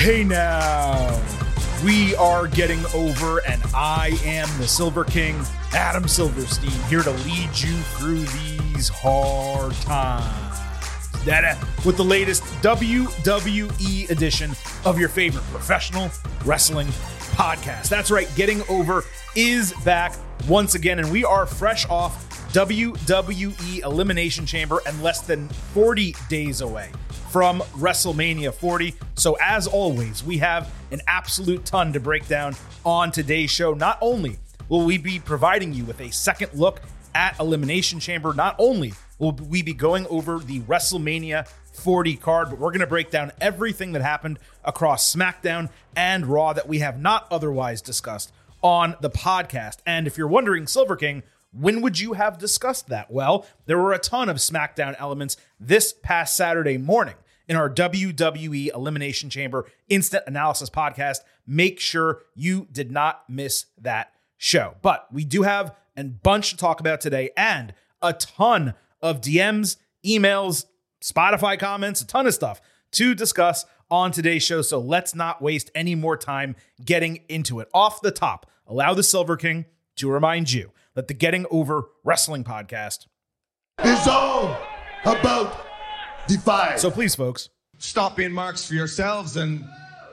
Hey now, we are getting over, and I am the Silver King, Adam Silverstein, here to lead you through these hard times. That uh, with the latest WWE edition of your favorite professional wrestling podcast. That's right, Getting Over is back once again, and we are fresh off WWE Elimination Chamber and less than 40 days away from WrestleMania 40. So, as always, we have an absolute ton to break down on today's show. Not only will we be providing you with a second look at Elimination Chamber, not only will we be going over the WrestleMania 40 card, but we're going to break down everything that happened across SmackDown and Raw that we have not otherwise discussed on the podcast. And if you're wondering, Silver King, when would you have discussed that? Well, there were a ton of SmackDown elements this past Saturday morning in our WWE Elimination Chamber Instant Analysis podcast. Make sure you did not miss that show. But we do have a bunch to talk about today and a ton of DMs, emails, Spotify comments, a ton of stuff to discuss on today's show. So let's not waste any more time getting into it. Off the top, allow the Silver King to remind you that the Getting Over Wrestling podcast is all about Defy. So please, folks, stop being marks for yourselves and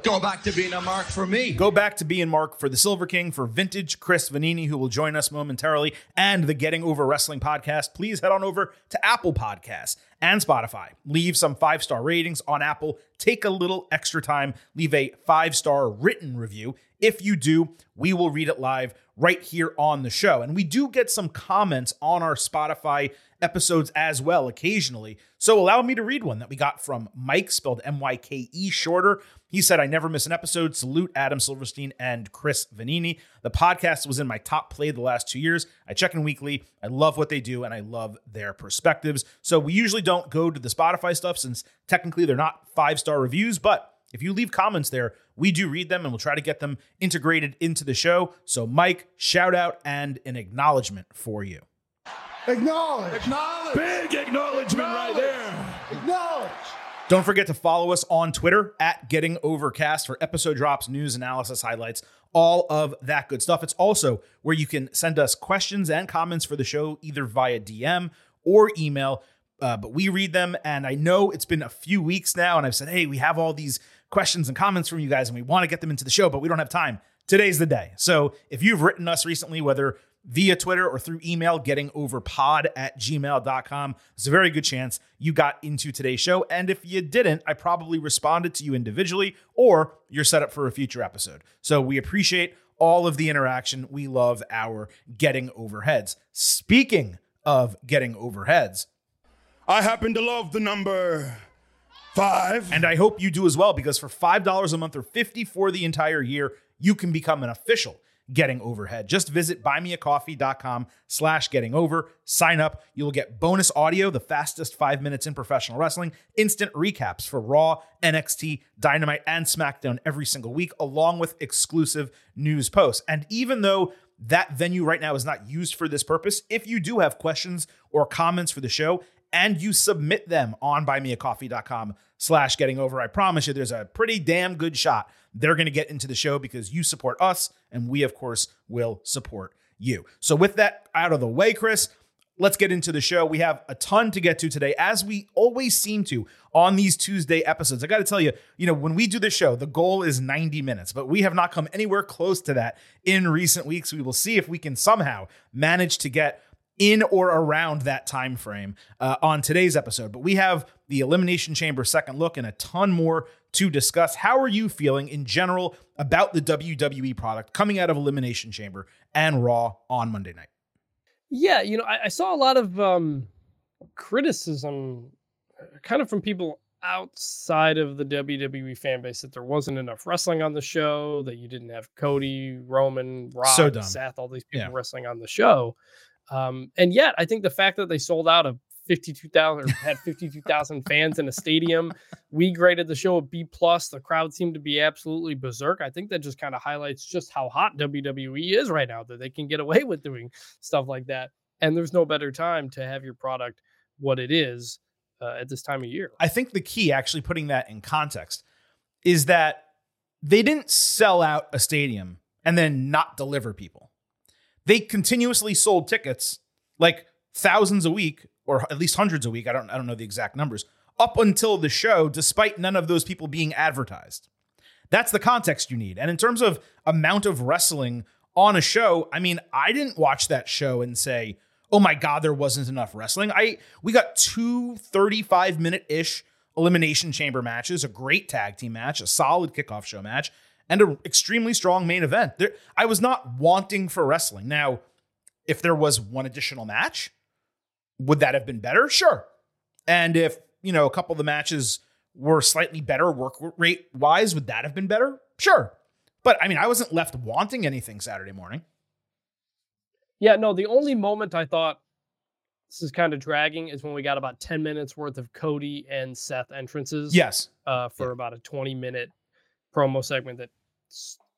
go back to being a mark for me. Go back to being Mark for the Silver King, for vintage Chris Vannini, who will join us momentarily, and the Getting Over Wrestling podcast. Please head on over to Apple Podcasts and Spotify. Leave some five star ratings on Apple. Take a little extra time. Leave a five star written review. If you do, we will read it live right here on the show. And we do get some comments on our Spotify episodes as well occasionally. So allow me to read one that we got from Mike, spelled M Y K E shorter. He said, I never miss an episode. Salute Adam Silverstein and Chris Vannini. The podcast was in my top play the last two years. I check in weekly. I love what they do and I love their perspectives. So we usually don't go to the Spotify stuff since technically they're not five star reviews, but if you leave comments there, we do read them and we'll try to get them integrated into the show. So, Mike, shout out and an acknowledgement for you. Acknowledge. Acknowledge. Big acknowledgement right there. Acknowledge. Don't forget to follow us on Twitter at Getting Overcast for episode drops, news, analysis, highlights, all of that good stuff. It's also where you can send us questions and comments for the show either via DM or email. Uh, but we read them, and I know it's been a few weeks now, and I've said, hey, we have all these questions and comments from you guys, and we want to get them into the show, but we don't have time. Today's the day. So if you've written us recently, whether via Twitter or through email, getting over pod at gmail.com. It's a very good chance you got into today's show. And if you didn't, I probably responded to you individually or you're set up for a future episode. So we appreciate all of the interaction. We love our getting overheads. Speaking of getting overheads, I happen to love the number five. And I hope you do as well, because for $5 a month or 50 for the entire year, you can become an official getting overhead. Just visit buymeacoffee.com slash getting over. Sign up. You'll get bonus audio, the fastest five minutes in professional wrestling, instant recaps for Raw, NXT, Dynamite, and SmackDown every single week, along with exclusive news posts. And even though that venue right now is not used for this purpose, if you do have questions or comments for the show, and you submit them on buymeacoffee.com slash getting over, I promise you there's a pretty damn good shot they're going to get into the show because you support us and we, of course, will support you. So, with that out of the way, Chris, let's get into the show. We have a ton to get to today, as we always seem to on these Tuesday episodes. I got to tell you, you know, when we do the show, the goal is 90 minutes, but we have not come anywhere close to that in recent weeks. We will see if we can somehow manage to get in or around that time frame uh, on today's episode. But we have the Elimination Chamber second look and a ton more to discuss. How are you feeling in general about the WWE product coming out of Elimination Chamber and Raw on Monday night? Yeah, you know, I, I saw a lot of um, criticism, uh, kind of from people outside of the WWE fan base that there wasn't enough wrestling on the show, that you didn't have Cody, Roman, Rock, So. Seth, all these people Yeah. wrestling on the show. Um, and yet, I think the fact that they sold out of 52,000 or had 52,000 fans in a stadium, we graded the show a B plus. The crowd seemed to be absolutely berserk. I think that just kind of highlights just how hot WWE is right now that they can get away with doing stuff like that. And there's no better time to have your product what it is uh, at this time of year. I think the key, actually putting that in context, is that they didn't sell out a stadium and then not deliver people. They continuously sold tickets like thousands a week or at least hundreds a week. I don't I don't know the exact numbers up until the show despite none of those people being advertised. That's the context you need. And in terms of amount of wrestling on a show, I mean, I didn't watch that show and say, "Oh my god, there wasn't enough wrestling." I we got two 35 minute ish elimination chamber matches, a great tag team match, a solid kickoff show match, and an extremely strong main event. There, I was not wanting for wrestling. Now, if there was one additional match, would that have been better? Sure. And if, you know, a couple of the matches were slightly better work rate wise, would that have been better? Sure. But I mean, I wasn't left wanting anything Saturday morning. Yeah, no, the only moment I thought this is kind of dragging is when we got about 10 minutes worth of Cody and Seth entrances. Yes. Uh, for Yeah. about a 20 minute promo segment that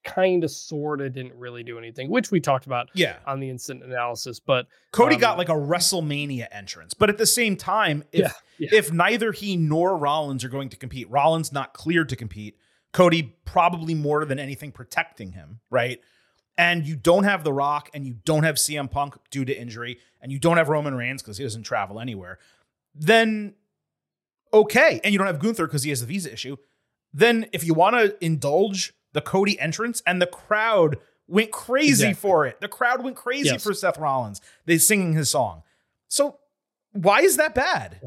kind of sort of didn't really do anything, which we talked about Yeah. on the instant analysis. But Cody Um, got like a WrestleMania entrance, but at the same time, if Yeah, yeah. if neither he nor Rollins are going to compete, Rollins not cleared to compete, Cody probably more than anything protecting him, right? And you don't have The Rock, and you don't have CM Punk due to injury, and you don't have Roman Reigns because he doesn't travel anywhere. Then okay, and you don't have Gunther because he has the visa issue. Then if you want to indulge the Cody entrance, and the crowd went crazy Exactly. for it, the crowd went crazy Yes. for Seth Rollins. They singing his song. So why is that bad?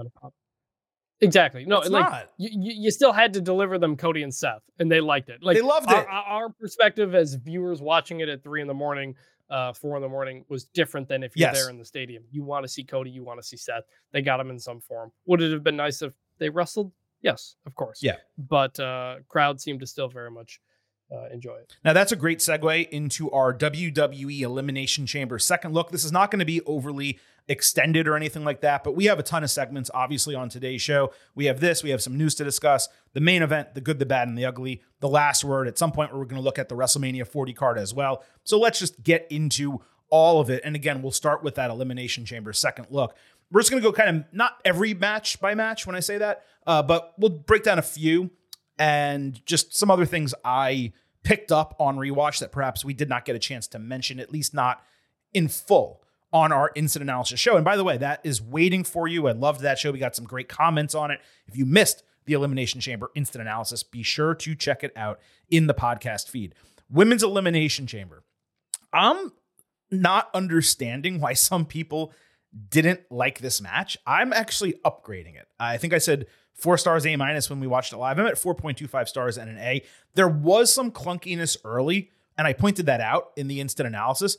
Exactly. No, It's like not. You, you still had to deliver them Cody and Seth, and they liked it. Like They loved our, it. Our, our perspective as viewers watching it at three in the morning, uh, four in the morning was different than if you're Yes. there in the stadium. You want to see Cody, you want to see Seth. They got him in some form. Would it have been nice if they wrestled? Yes, of course. Yeah. But uh, crowd seemed to still very much uh, enjoy it. Now that's a great segue into our WWE Elimination Chamber second look. This is not going to be overly extended or anything like that, but we have a ton of segments obviously on today's show. We have this, we have some news to discuss, the main event, the good, the bad, and the ugly, the last word. At some point, we're going to look at the WrestleMania 40 card as well. So let's just get into all of it. And again, we'll start with that Elimination Chamber second look. We're just going to go kind of not every match by match when I say that, uh, but we'll break down a few and just some other things I picked up on rewatch that perhaps we did not get a chance to mention, at least not in full on our instant analysis show. And by the way, that is waiting for you. I loved that show. We got some great comments on it. If you missed the Elimination Chamber instant analysis, be sure to check it out in the podcast feed. Women's Elimination Chamber. I'm not understanding why some people didn't like this match. I'm actually upgrading it. I think I said four stars A minus when we watched it live. I'm at 4.25 stars and an A. There was some clunkiness early, and I pointed that out in the instant analysis.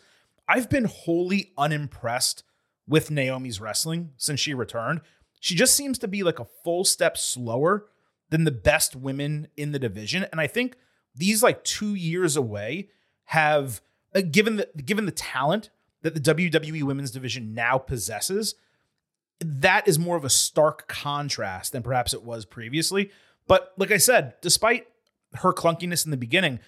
I've been wholly unimpressed with Naomi's wrestling since she returned. She just seems to be like a full step slower than the best women in the division. And I think these like two years away have uh, given the given the talent that the WWE women's division now possesses, that is more of a stark contrast than perhaps it was previously. But like I said, despite her clunkiness in the beginning,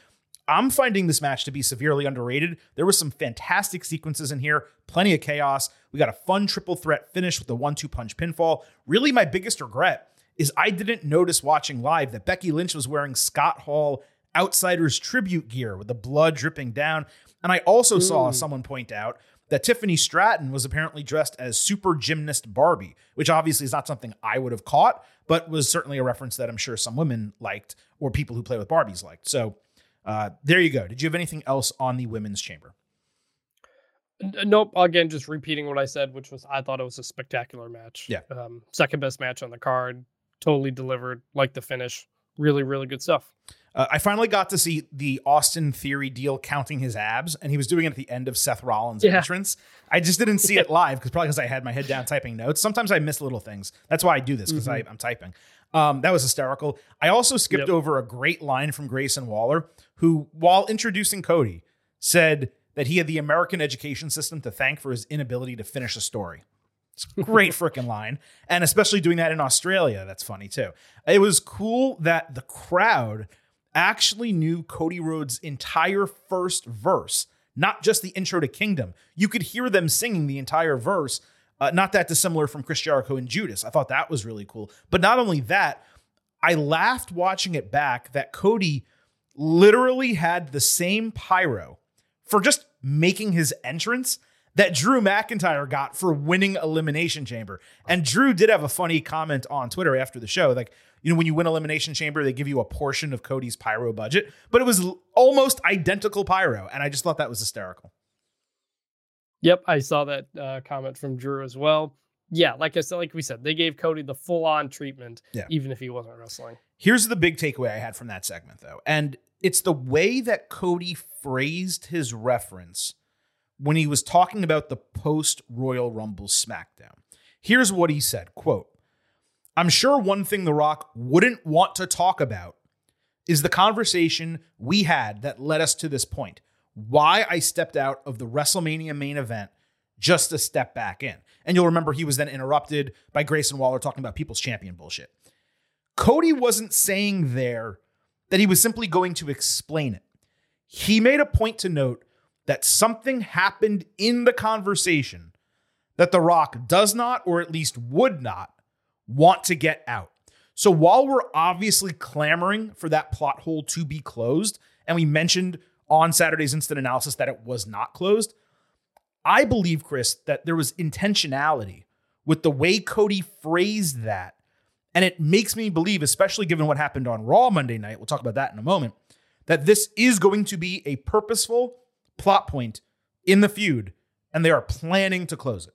I'm finding this match to be severely underrated. There was some fantastic sequences in here, plenty of chaos. We got a fun triple threat finish with the one-two punch pinfall. Really, my biggest regret is I didn't notice watching live that Becky Lynch was wearing Scott Hall Outsiders tribute gear with the blood dripping down. And I also saw someone point out that Tiffany Stratton was apparently dressed as super gymnast Barbie, which obviously is not something I would have caught, but was certainly a reference that I'm sure some women liked or people who play with Barbies liked. So uh, there you go. Did you have anything else on the women's chamber? Nope. Again, just repeating what I said, which was I thought it was a spectacular match. Yeah. Um, second best match on the card. Totally delivered. Like the finish. Really, really good stuff. Uh, I finally got to see the Austin Theory deal counting his abs, and he was doing it at the end of Seth Rollins' Yeah. entrance. I just didn't see it live because probably because I had my head down typing notes. Sometimes I miss little things. That's why I do this because I'm typing. Um, that was hysterical. I also skipped Yep. over a great line from Grayson Waller, who, while introducing Cody, said that he had the American education system to thank for his inability to finish a story. It's a great freaking line. And especially doing that in Australia, that's funny too. It was cool that the crowd actually knew Cody Rhodes' entire first verse, not just the intro to Kingdom. You could hear them singing the entire verse, uh, not that dissimilar from Chris Jericho and Judas. I thought that was really cool. But not only that, I laughed watching it back that Cody literally had the same pyro for just making his entrance that Drew McIntyre got for winning Elimination Chamber. And Drew did have a funny comment on Twitter after the show. Like, you know, when you win Elimination Chamber, they give you a portion of Cody's pyro budget, but it was almost identical pyro. And I just thought that was hysterical. Yep, I saw that uh, comment from Drew as well. Yeah, like I said, like we said, they gave Cody the full on treatment, Yeah. even if he wasn't wrestling. Here's the big takeaway I had from that segment, though. And it's the way that Cody phrased his reference when he was talking about the post Royal Rumble SmackDown. Here's what he said quote, I'm sure one thing The Rock wouldn't want to talk about is the conversation we had that led us to this point. Why I stepped out of the WrestleMania main event just to step back in. And you'll remember he was then interrupted by Grayson Waller talking about people's champion bullshit. Cody wasn't saying there that he was simply going to explain it. He made a point to note that something happened in the conversation that The Rock does not, or at least would not, want to get out. So while we're obviously clamoring for that plot hole to be closed, and we mentioned on Saturday's instant analysis that it was not closed, I believe, Chris, that there was intentionality with the way Cody phrased that. And it makes me believe, especially given what happened on Raw Monday night, we'll talk about that in a moment, that this is going to be a purposeful plot point in the feud, and they are planning to close it.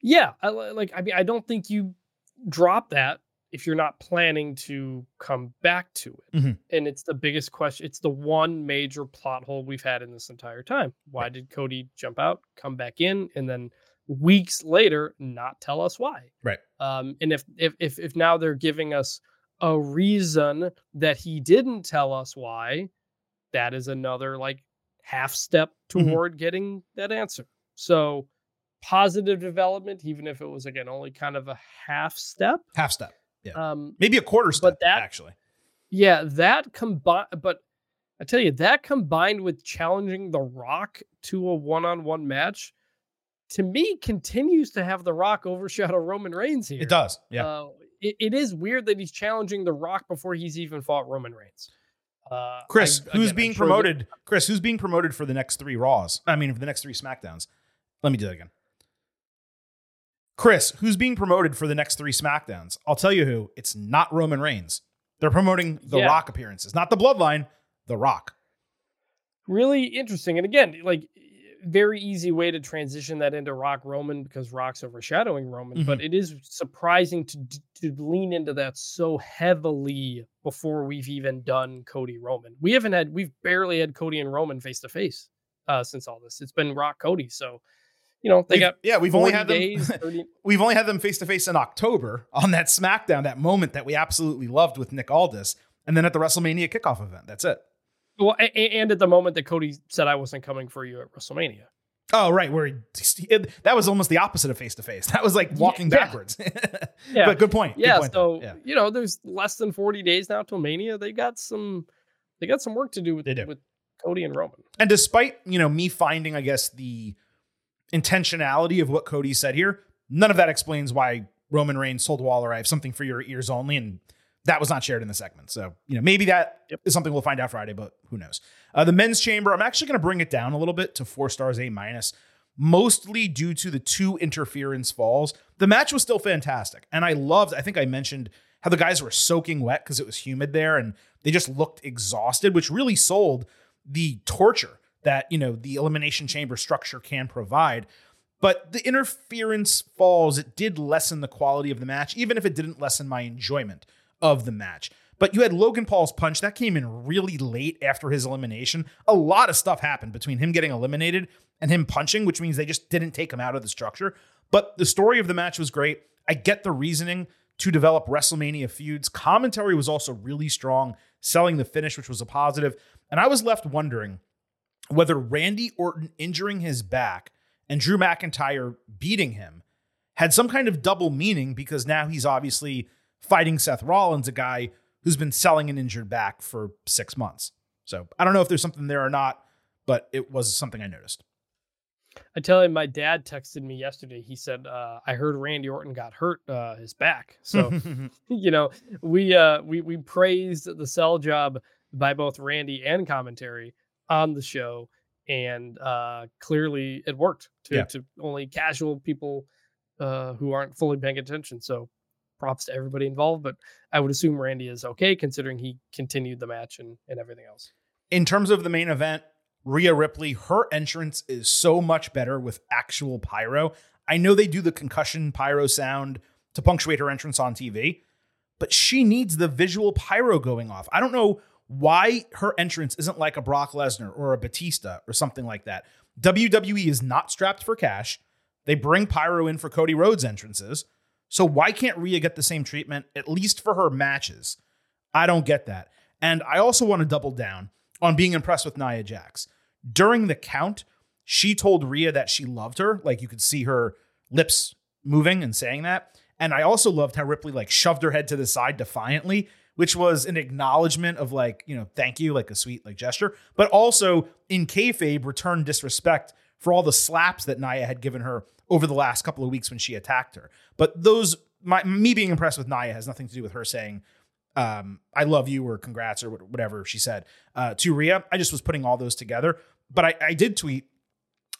Yeah, I, like I mean, I don't think you drop that if you're not planning to come back to it. Mhm. And it's the biggest question. It's the one major plot hole we've had in this entire time. Why did Cody jump out, come back in, and then weeks later not tell us why? Right. Um, and if if if if now they're giving us a reason that he didn't tell us why, that is another like half step Mhm. toward getting that answer. So positive development, even if it was again only kind of a half step. Half step. Um, Maybe a quarter step, But that- actually. yeah, that combined, but I tell you, that combined with challenging The Rock to a one-on-one match, to me, continues to have The Rock overshadow Roman Reigns here. It does. Yeah. Uh, it, it is weird that he's challenging The Rock before he's even fought Roman Reigns. Uh, Chris, I- who's again, I'm being sure that- promoted? Chris, who's being promoted for the next three Raws? I mean, for the next three SmackDowns. Let me do that again. Chris, who's being promoted for the next three SmackDowns? I'll tell you who. It's not Roman Reigns. They're promoting The Yeah. Rock appearances, not the Bloodline, The Rock. really interesting. And again, like very easy way to transition that into Rock Roman because Rock's overshadowing Roman. But it is surprising to to lean into that so heavily before we've even done Cody Roman. We haven't had we've barely had Cody and Roman face to face uh since all this. It's been Rock Cody. So you know they We've- got yeah, we've only 40 had them. days, 30 we've only had them face to face in October on that SmackDown, that moment that we absolutely loved with Nick Aldis, and then at the WrestleMania kickoff event. That's it. Well, and at the moment that Cody said I wasn't coming for you at WrestleMania. Oh, right. Where he, it- that was almost the opposite of face to face. That was like walking yeah. backwards. Yeah. But good point. Good yeah point, so. Yeah. you know there's less than 40 days now till mania they got some they got some work to do with, They do. with cody and roman And despite, you know, me finding, I guess, the intentionality of what Cody said here, none of that explains why Roman Reigns told Waller, I have something for your ears only. And that was not shared in the segment. So, you know, maybe that is Yep. something we'll find out Friday, but who knows? Uh, the men's chamber, I'm actually going to bring it down a little bit to four stars, A minus, mostly due to the two interference falls. The match was still fantastic. And I loved, I think I mentioned how the guys were soaking wet because it was humid there and they just looked exhausted, which really sold the torture that, you know, the elimination chamber structure can provide. But the interference falls, it did lessen the quality of the match, even if it didn't lessen my enjoyment of the match. But you had Logan Paul's punch that came in really late after his elimination. A lot of stuff happened between him getting eliminated and him punching, which means they just didn't take him out of the structure. But the story of the match was great. I get the reasoning to develop WrestleMania feuds. Commentary was also really strong, selling the finish, which was a positive. And I was left wondering whether Randy Orton injuring his back and Drew McIntyre beating him had some kind of double meaning because now he's obviously fighting Seth Rollins, a guy who's been selling an injured back for six months. So I don't know if there's something there or not, but it was something I noticed. I tell you, my dad texted me yesterday. He said, uh, "I heard Randy Orton got hurt uh, his back." So, you know, we uh, we we praised the sell job by both Randy and commentary on the show, and uh, clearly it worked to, Yeah. to only casual people uh, who aren't fully paying attention. So, props to everybody involved. But I would assume Randy is okay considering he continued the match and and everything else. in terms of the main event, Rhea Ripley, her entrance is so much better with actual pyro. I know they do the concussion pyro sound to punctuate her entrance on TV, but she needs the visual pyro going off. I don't know why her entrance isn't like a Brock Lesnar or a Batista or something like that. WWE is not strapped for cash. They bring pyro in for Cody Rhodes entrances. So why can't Rhea get the same treatment, at least for her matches? I don't get that. And I also want to double down on being impressed with Nia Jax. During the count, she told Rhea that she loved her. Like you could see her lips moving and saying that. And I also loved how Ripley like shoved her head to the side defiantly, which was an acknowledgement of like, you know, thank you, like a sweet like gesture, but also in kayfabe returned disrespect for all the slaps that Nia had given her over the last couple of weeks when she attacked her. But those, my me being impressed with Nia has nothing to do with her saying, um, I love you or congrats or whatever she said uh, to Rhea. I just was putting all those together. But I, I did tweet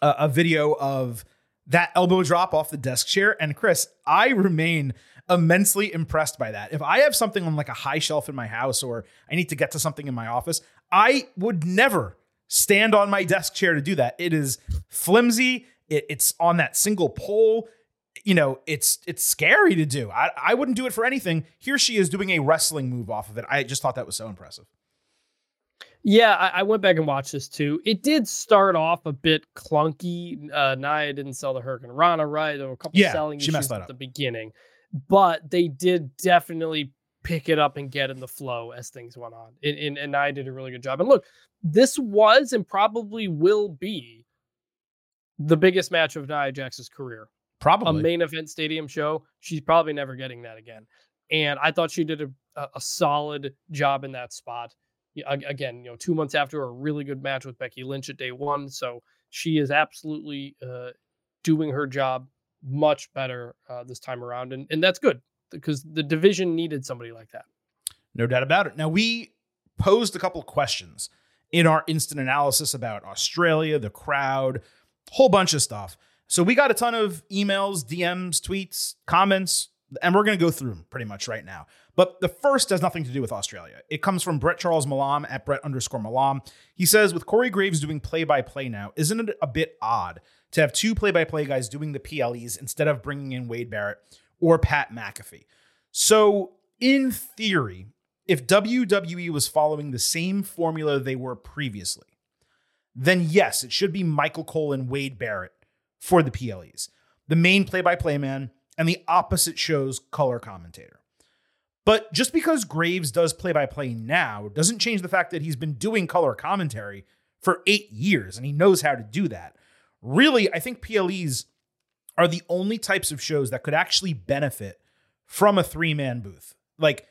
a, a video of that elbow drop off the desk chair. And Chris, I remain immensely impressed by that. If I have something on like a high shelf in my house or I need to get to something in my office, I would never stand on my desk chair to do that. It is flimsy. It, it's on that single pole. You know, it's it's scary to do. I, I wouldn't do it for anything. Here she is doing a wrestling move off of it. I just thought that was so impressive. Yeah, I, I went back and watched this too. It did start off a bit clunky. Uh, Nia didn't sell the hurricanrana right. There were a couple Yeah, selling she issues at up. the beginning, but they did definitely pick it up and get in the flow as things went on. And, and, and Nia did a really good job. And look, this was and probably will be the biggest match of Nia Jax's career. Probably a main event stadium show. She's probably never getting that again. And I thought she did a, a, solid job in that spot. Again, you know, two months after a really good match with Becky Lynch at day one. So she is absolutely uh, doing her job much better uh, this time around. And, and that's good because the division needed somebody like that. No doubt about it. Now, we posed a couple of questions in our instant analysis about Australia, the crowd, whole bunch of stuff. So we got a ton of emails, DMs, tweets, comments, and we're going to go through them pretty much right now. But the first has nothing to do with Australia. It comes from Brett Charles Malam at Brett underscore Malam. He says, with Corey Graves doing play by play now, isn't it a bit odd to have two play by play guys doing the PLEs instead of bringing in Wade Barrett or Pat McAfee? So, in theory, if WWE was following the same formula they were previously, then yes, it should be Michael Cole and Wade Barrett for the PLEs, the main play by play man and the opposite show's color commentator. But just because Graves does play by play now doesn't change the fact that he's been doing color commentary for eight years and he knows how to do that. Really, I think PLEs are the only types of shows that could actually benefit from a three man booth. Like,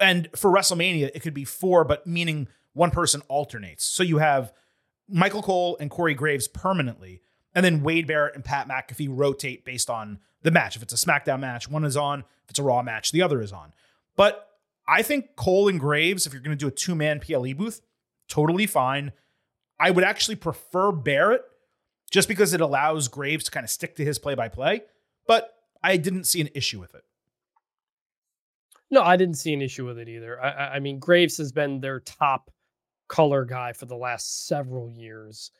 and for WrestleMania, it could be four, but meaning one person alternates. So you have Michael Cole and Corey Graves permanently, and then Wade Barrett and Pat McAfee rotate based on the match. If it's a SmackDown match, one is on. If it's a Raw match, the other is on. But I think Cole and Graves, if you're going to do a two man PLE booth, totally fine. I would actually prefer Barrett just because it allows Graves to kind of stick to his play by play, but I didn't see an issue with it. No, I didn't see an issue with it either. I, I- I mean, Graves has been their top color guy for the last several years,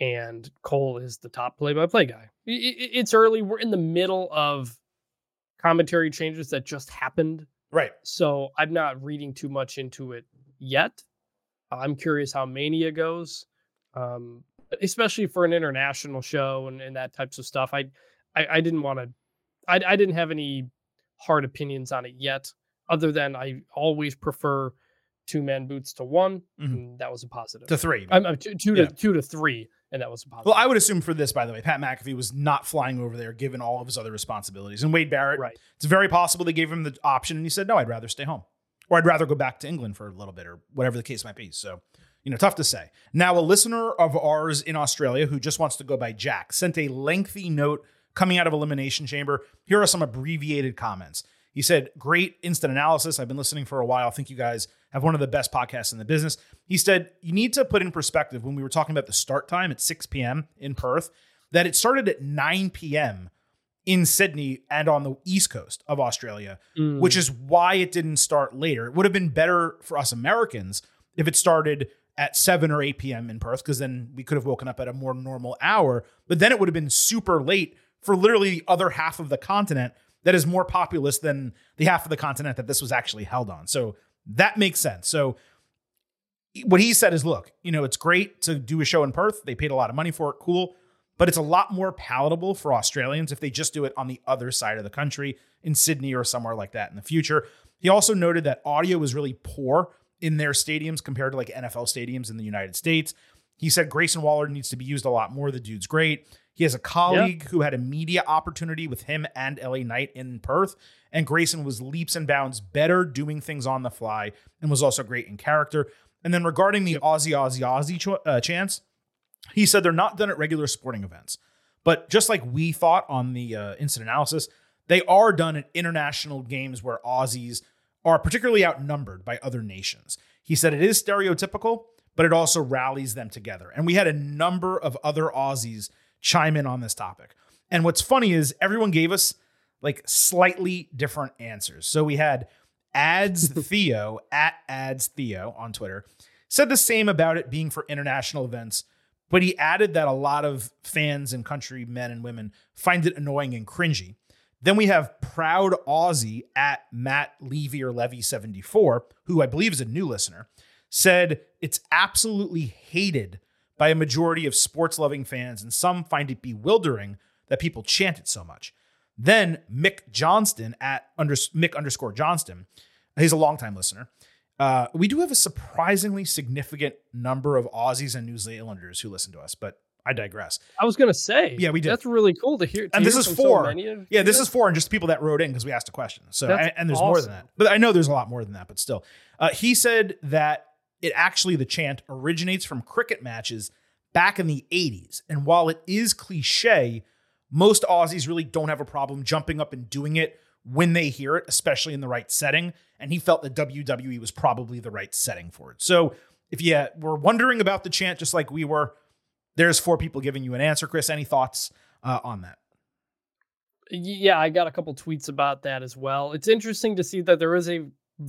and Cole is the top play-by-play guy. It's early; we're in the middle of commentary changes that just happened, Right. so I'm not reading too much into it yet. I'm curious how Mania goes, um, especially for an international show and, and that types of stuff. I, I, I didn't want to, I, I didn't have any hard opinions on it yet, other than I always prefer two man boots to one. Mhm. And that was a positive. To three. I'm, I'm two, two Yeah. to two to three, and that was a positive. Well, I would assume for this, by the way, Pat McAfee was not flying over there given all of his other responsibilities. And Wade Barrett, right. it's very possible they gave him the option and he said, no, I'd rather stay home. Or I'd rather go back to England for a little bit or whatever the case might be. So, you know, tough to say. Now, a listener of ours in Australia who just wants to go by Jack sent a lengthy note coming out of Elimination Chamber. Here are some abbreviated comments. He said, Great instant analysis. I've been listening for a while. Thank you guys have one of the best podcasts in the business. He said, You need to put in perspective when we were talking about the start time at 6 p.m. in Perth, that it started at 9 p.m. in Sydney and on the east coast of Australia, Mm. which is why it didn't start later. It would have been better for us Americans if it started at 7 or 8 p.m. in Perth, because then we could have woken up at a more normal hour. But then it would have been super late for literally the other half of the continent that is more populous than the half of the continent that this was actually held on. So that makes sense. So what he said is look, you know, it's great to do a show in Perth. They paid a lot of money for it. Cool. But it's a lot more palatable for Australians if they just do it on the other side of the country in Sydney or somewhere like that in the future. He also noted that audio was really poor in their stadiums compared to like NFL stadiums in the United States. He said Grayson Waller needs to be used a lot more. The dude's great. He has a colleague who had a media opportunity with him and LA Knight in Perth, and Grayson was leaps and bounds better doing things on the fly and was also great in character. And then regarding the Aussie, Aussie, Aussie cho- uh, chance, he said they're not done at regular sporting events, but just like we thought on the uh, instant analysis, they are done at international games where Aussies are particularly outnumbered by other nations. He said it is stereotypical, but it also rallies them together. And we had a number of other Aussies chime in on this topic. And what's funny is everyone gave us like slightly different answers. So we had ads Theo at ads Theo on Twitter said the same about it being for international events, but he added that a lot of fans and country men and women find it annoying and cringy. Then we have proud Aussie at Matt Levy or Levy 74, who I believe is a new listener, said it's absolutely hated by a majority of sports loving fans, and some find it bewildering that people chant it so much. Then Mick Johnston at under, Mick underscore Johnston, he's a longtime listener. Uh, we do have a surprisingly significant number of Aussies and New Zealanders who listen to us, but I digress. I was gonna say, Yeah, we did. That's really cool to hear. to And this hear is four. so for many of yeah, this is four, and just people that wrote in because we asked a question. So and, and there's more than that, but I know there's a lot more than that. But still, uh, he said that it actually the chant originates from cricket matches back in the 80s, and while it is cliche, most Aussies really don't have a problem jumping up and doing it when they hear it, especially in the right setting. And he felt that WWE was probably the right setting for it. So if you were wondering about the chant, just like we were, there's four people giving you an answer. Chris, any thoughts uh, on that? Yeah, I got a couple tweets about that as well. It's interesting to see that there is a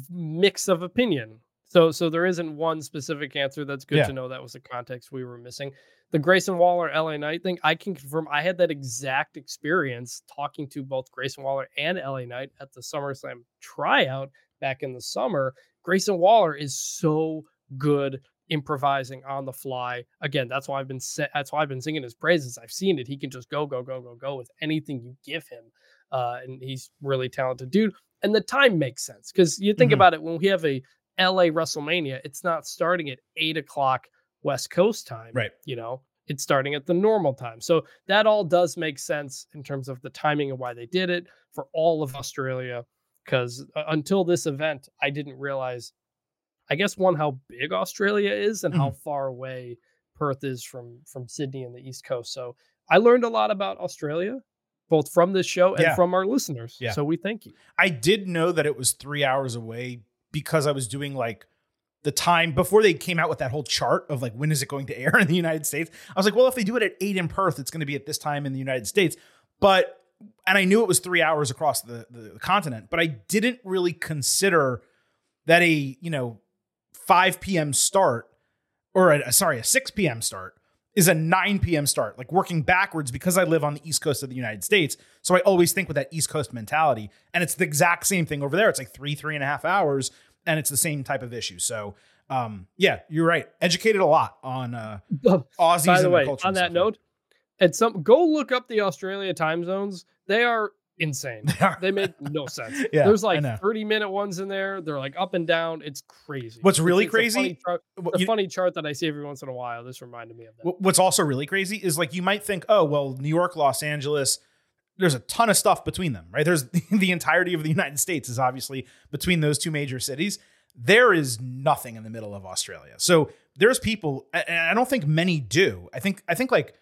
mix of opinion. So so there isn't one specific answer. That's good Yeah. to know. That was the context we were missing. The Grayson Waller LA Knight thing, I can confirm I had that exact experience talking to both Grayson Waller and LA Knight at the SummerSlam tryout back in the summer. Grayson Waller is so good improvising on the fly. Again, that's why I've been that's why I've been singing his praises. I've seen it. He can just go go go go go with anything you give him, uh, and he's really talented dude. And the time makes sense because you think Mhm. about it when we have a LA WrestleMania, it's not starting at eight o'clock West Coast time, Right. You know, it's starting at the normal time. So that all does make sense in terms of the timing and why they did it for all of Australia. Because uh, until this event, I didn't realize, I guess, one, how big Australia is and how far away Perth is from from Sydney and the East Coast. So I learned a lot about Australia, both from this show and Yeah. from our listeners. Yeah. So we thank you. I did know that it was three hours away because I was doing like the time before they came out with that whole chart of like when is it going to air in the United States. I was like, well, if they do it at eight in Perth, it's going to be at this time in the United States. But and I knew it was three hours across the, the, the continent, but I didn't really consider that a you know 5 p.m. start or a, sorry a 6 p.m. start is a 9 p.m. start, like working backwards because I live on the East Coast of the United States. So I always think with that East Coast mentality. And it's the exact same thing over there. It's like three, three and a half hours, and it's the same type of issue. So um, yeah, you're right. Educated a lot on uh Aussies By the and way, culture on that note, and some go look up the Australia time zones. They are insane. They. They make no sense. Yeah, There's like 30 minute ones in there. They're like up and down. It's crazy. What's It's- really it's a funny crazy- chart- Well, the you- funny chart that I see every once in a while. This reminded me of that. What's also really crazy is like you might think, oh, well, New York, Los Angeles, there's a ton of stuff between them, right? There's the entirety of the United States is obviously between those two major cities. There is nothing in the middle of Australia. So there's people, and I don't think many do. I think I think like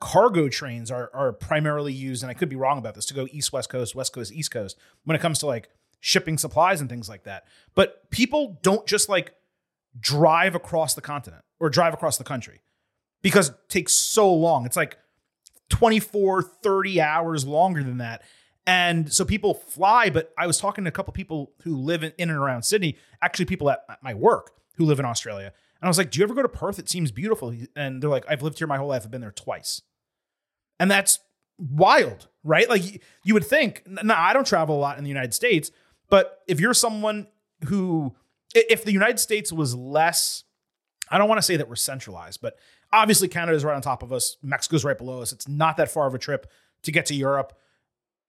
cargo trains are are primarily used, and I could be wrong about this, to go east west coast, west coast, east coast when it comes to like shipping supplies and things like that. But people don't just like drive across the continent or drive across the country because it takes so long. It's like 24, 30 hours longer than that. And so people fly, but I was talking to a couple people who live in, in and around Sydney, actually people at my work who live in Australia. I was like, "Do you ever go to Perth? It seems beautiful." And they're like, "I've lived here my whole life. I've been there twice." And that's wild, right? Like you would think, no, I don't travel a lot in the United States, but if you're someone who if the United States was less I don't want to say that we're centralized, but obviously Canada's right on top of us, Mexico's right below us. It's not that far of a trip to get to Europe.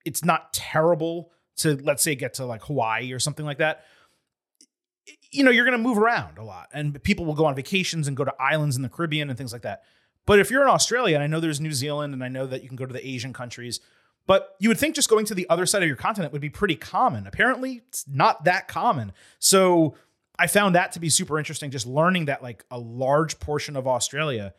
It's not terrible to let's say get to like Hawaii or something like that you know, you're going to move around a lot and people will go on vacations and go to islands in the Caribbean and things like that. But if you're in Australia, and I know there's New Zealand and I know that you can go to the Asian countries, but you would think just going to the other side of your continent would be pretty common. Apparently, it's not that common. So I found that to be super interesting, just learning that like a large portion of Australia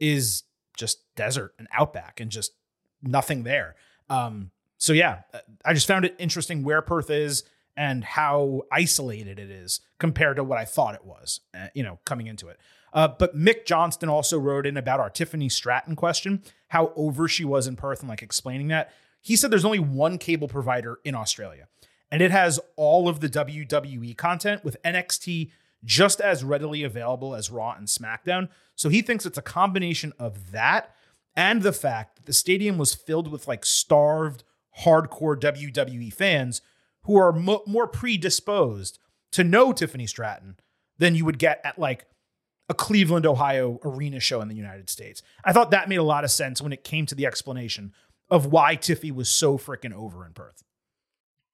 is just desert and outback and just nothing there. Um, so yeah, I just found it interesting where Perth is and how isolated it is compared to what I thought it was, uh, you know, coming into it. Uh, but Mick Johnston also wrote in about our Tiffany Stratton question, how over she was in Perth and like explaining that. He said there's only one cable provider in Australia, and it has all of the WWE content with NXT just as readily available as Raw and SmackDown. So he thinks it's a combination of that and the fact that the stadium was filled with like starved, hardcore WWE fans who are mo- more predisposed to know Tiffany Stratton than you would get at like a Cleveland, Ohio arena show in the United States. I thought that made a lot of sense when it came to the explanation of why Tiffy was so freaking over in Perth.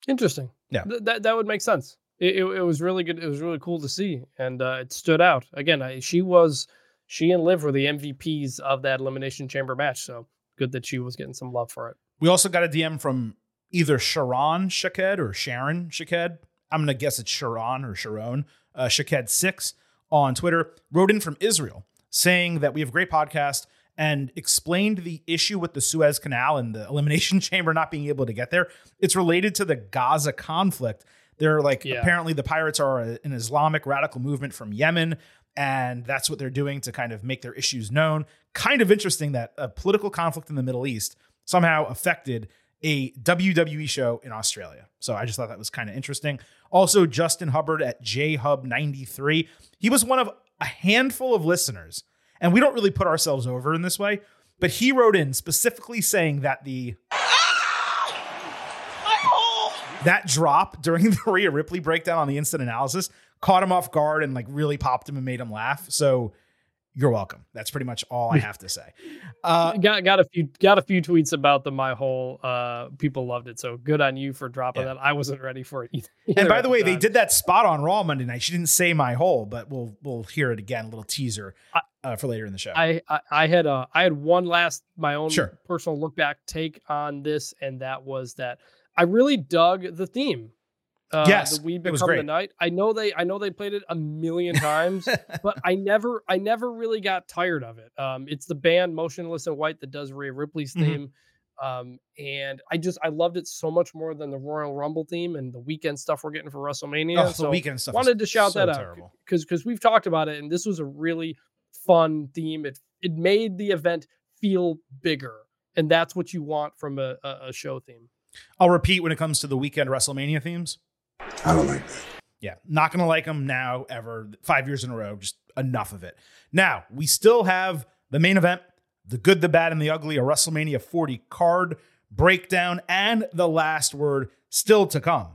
Interesting. Yeah, Th- that that would make sense. It, it, it, was really good. It was really cool to see, and uh, it stood out. Again, I, she was she and Liv were the MVPs of that elimination chamber match. So good that she was getting some love for it. We also got a DM from either Sharon Shaked or Sharon Shaked. I'm going to guess it's Sharon or Sharon uh, Shaked6 on Twitter, wrote in from Israel saying that we have a great podcast and explained the issue with the Suez Canal and the elimination chamber not being able to get there. It's related to the Gaza conflict. They're like, yeah. apparently, the pirates are an Islamic radical movement from Yemen, and that's what they're doing to kind of make their issues known. Kind of interesting that a political conflict in the Middle East somehow affected a WWE show in Australia. So I just thought that was kind of interesting. Also, Justin Hubbard at JHub93. He was one of a handful of listeners, and we don't really put ourselves over in this way, but he wrote in specifically saying that the that drop during the Rhea Ripley breakdown on the instant analysis caught him off guard and like really popped him and made him laugh. So you're welcome. That's pretty much all I have to say. Uh, got got a few got a few tweets about the my whole. Uh, people loved it, so good on you for dropping yeah. that. I wasn't ready for it either. and by the way, they did that spot on Raw Monday night. She didn't say my whole, but we'll we'll hear it again. A little teaser uh, for later in the show. I, I, I had a I had one last my own sure. personal look back take on this, and that was that I really dug the theme uh, yes, the We Become the Night. I know they I know they played it a million times, but I never I never really got tired of it. Um, it's the band Motionless in White that does Rhea Ripley's mm-hmm. theme. Um, and I just I loved it so much more than the Royal Rumble theme and the weekend stuff we're getting for WrestleMania. Oh, so the weekend stuff. Wanted to shout so that out because because we've talked about it and this was a really fun theme. It it made the event feel bigger, and that's what you want from a, a, a show theme. I'll repeat when it comes to the weekend WrestleMania themes. I don't like that. Yeah, not going to like them now, ever. Five years in a row, just enough of it. Now, we still have the main event the good, the bad, and the ugly, a WrestleMania 40 card breakdown, and the last word still to come.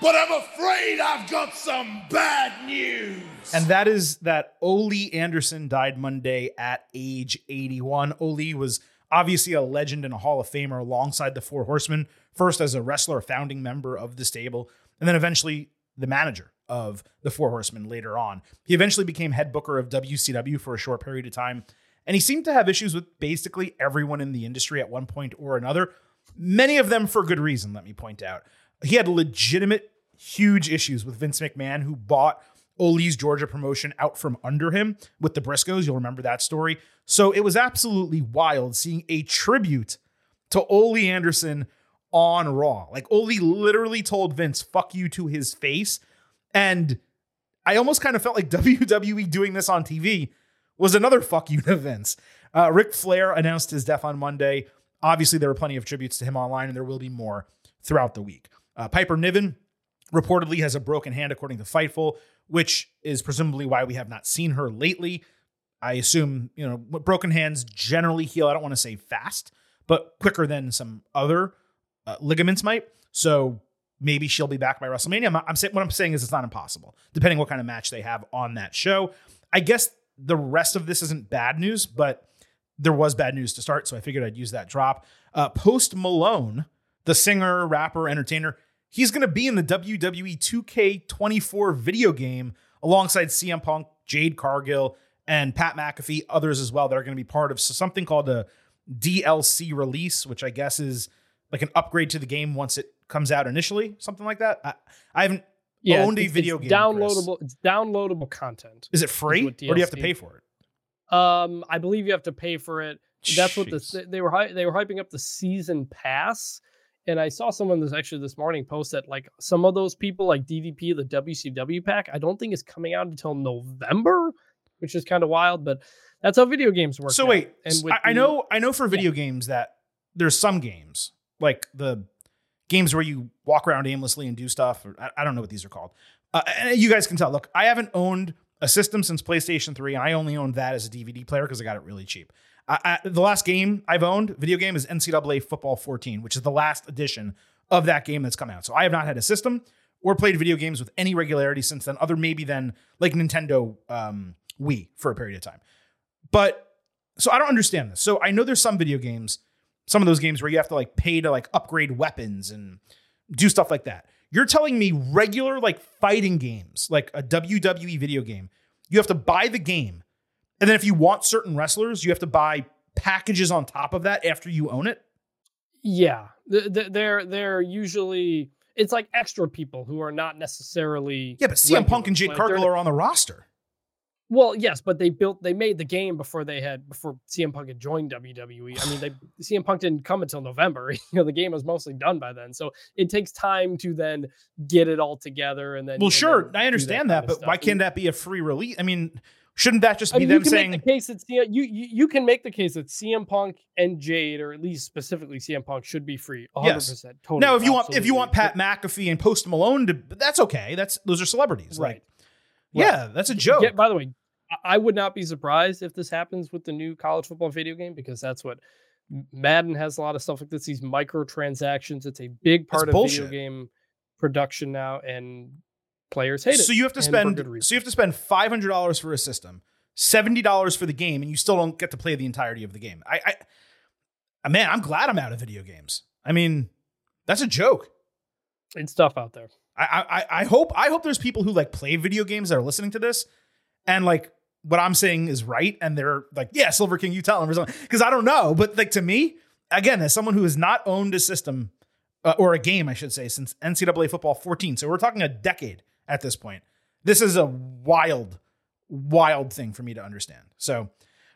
But I'm afraid I've got some bad news. And that is that Ole Anderson died Monday at age 81. Ole was obviously a legend and a Hall of Famer alongside the Four Horsemen, first as a wrestler, a founding member of the stable, and then eventually the manager of the Four Horsemen later on. He eventually became head booker of WCW for a short period of time, and he seemed to have issues with basically everyone in the industry at one point or another. Many of them for good reason, let me point out. He had legitimate, huge issues with Vince McMahon, who bought Ole's Georgia promotion out from under him with the Briscoes. You'll remember that story. So it was absolutely wild seeing a tribute to Ole Anderson on Raw. Like Ole literally told Vince, fuck you to his face. And I almost kind of felt like WWE doing this on TV was another fuck you to Vince. Uh, Ric Flair announced his death on Monday. Obviously, there were plenty of tributes to him online, and there will be more throughout the week. Uh, Piper Niven reportedly has a broken hand, according to Fightful, which is presumably why we have not seen her lately. I assume, you know, broken hands generally heal, I don't want to say fast, but quicker than some other uh, ligaments might. So maybe she'll be back by WrestleMania. I'm, I'm saying what I'm saying is it's not impossible, depending what kind of match they have on that show. I guess the rest of this isn't bad news, but there was bad news to start, so I figured I'd use that drop. Uh, Post Malone, the singer, rapper, entertainer, he's going to be in the WWE 2K24 video game alongside CM Punk, Jade Cargill, and Pat McAfee, others as well that are going to be part of something called a DLC release, which I guess is like an upgrade to the game once it comes out initially, something like that. I, I haven't Yeah, owned a video game. Chris. Downloadable. It's downloadable content. Is it free, or do you have to pay for it? Um, I believe you have to pay for it. That's what the they were they were hyping up the season pass, and I saw someone this actually this morning post that like some of those people like DDP the WCW pack I don't think is coming out until November, which is kind of wild, but that's how video games work. So now. wait, and I, I know I know for video games that there's some games like the games where you walk around aimlessly and do stuff. Or I, I don't know what these are called. Uh, you guys can tell. Look, I haven't owned a system since PlayStation 3, and I only owned that as a DVD player because I got it really cheap. I, I, the last game I've owned, video game, is NCAA Football 14, which is the last edition of that game that's come out. So I have not had a system or played video games with any regularity since then, other maybe than like Nintendo um, Wii for a period of time. But so I don't understand this. So I know there's some video games, some of those games where you have to like pay to like upgrade weapons and do stuff like that. You're telling me regular like fighting games, like a WWE video game, you have to buy the game. And then if you want certain wrestlers, you have to buy packages on top of that after you own it. Yeah, th- th- they're they're usually it's like extra people who are not necessarily Yeah, but CM Punk and. Jade Like, Cargill are on the roster. Well, yes, but they built they made the game before they had before CM Punk had joined WWE. I mean, they CM Punk didn't come until November. You know, the game was mostly done by then, so it takes time to then get it all together and then. Well, and sure, then I understand kind that, but why can't that be a free release? I mean, shouldn't that just I be mean, you them can saying make the case that you, you you can make the case that CM Punk and Jade, or at least specifically CM Punk, should be free. 100%, Yes. totally. now if you want if you want Pat McAfee and Post Malone to that's okay. That's those are celebrities. right? Like, yeah, that's a joke. Yeah, by the way, I- would not be surprised if this happens with the new college football video game because that's what Madden has a lot of stuff like this. These microtransactions. It's a big part of bullshit. video game production now, and players hate it. so you have to spend so you have to spend five hundred dollars for a system, seventy dollars for the game, and you still don't get to play the entirety of the game. I, I, uh, man, I'm glad I'm out of video games. I mean, that's a joke. It's tough out there. I, I, I hope I hope there's people who like play video games that are listening to this, and like what I'm saying is right, and they're like, yeah, Silver King, you tell them or something, because I don't know, but like to me, again, as someone who has not owned a system uh, or a game, I should say, since NCAA football 14, so we're talking a decade at this point. This is a wild, wild thing for me to understand. So,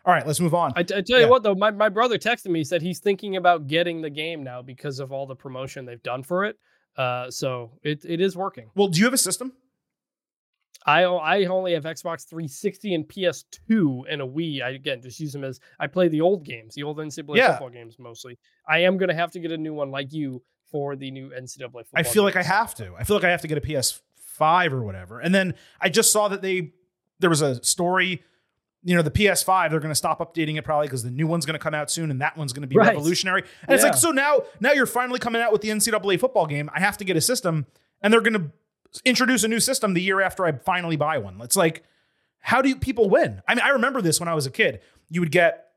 all right, let's move on. I, I tell Yeah. you what, though, my, my brother texted me He said he's thinking about getting the game now because of all the promotion they've done for it. Uh, so it, it is working. well, do you have a system? I I only have Xbox 360 and PS2 and a Wii. I again just use them as I play the old games, the old NCAA Yeah. football games mostly. I am gonna have to get a new one like you for the new NCAA football. I feel like I have to. I feel like I have to get a PS5 or whatever. And then I just saw that they there was a story. You know, the PS5 they're going to stop updating it probably because the new one's going to come out soon, and that one's going to be Right. revolutionary. And it's like, so now now you're finally coming out with the NCAA football game. I have to get a system, and they're going to introduce a new system the year after I finally buy one. It's like, how do you, people win? I mean, I remember this when I was a kid. You would get,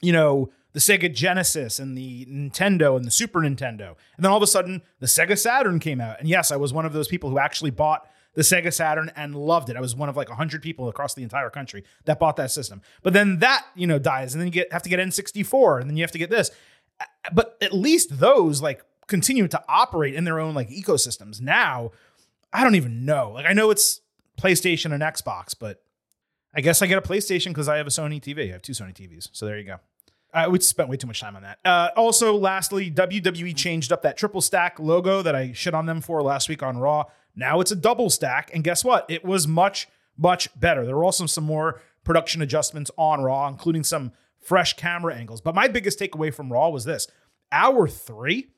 you know, the Sega Genesis and the Nintendo and the Super Nintendo. And then all of a sudden, the Sega Saturn came out. And yes, I was one of those people who actually bought the Sega Saturn and loved it. I was one of like 100 people across the entire country that bought that system. But then that, you know, dies and then you get have to get N64 and then you have to get this. But at least those like continue to operate in their own like ecosystems. Now, I don't even know. Like I know it's PlayStation and Xbox, but I guess I get a PlayStation because I have a Sony TV. I have two Sony TVs. So there you go. Uh, we spent way too much time on that. Uh, also, lastly, WWE changed up that triple stack logo that I shit on them for last week on Raw. Now it's a double stack. And guess what? It was much, much better. There were also some more production adjustments on Raw, including some fresh camera angles. But my biggest takeaway from Raw was this hour three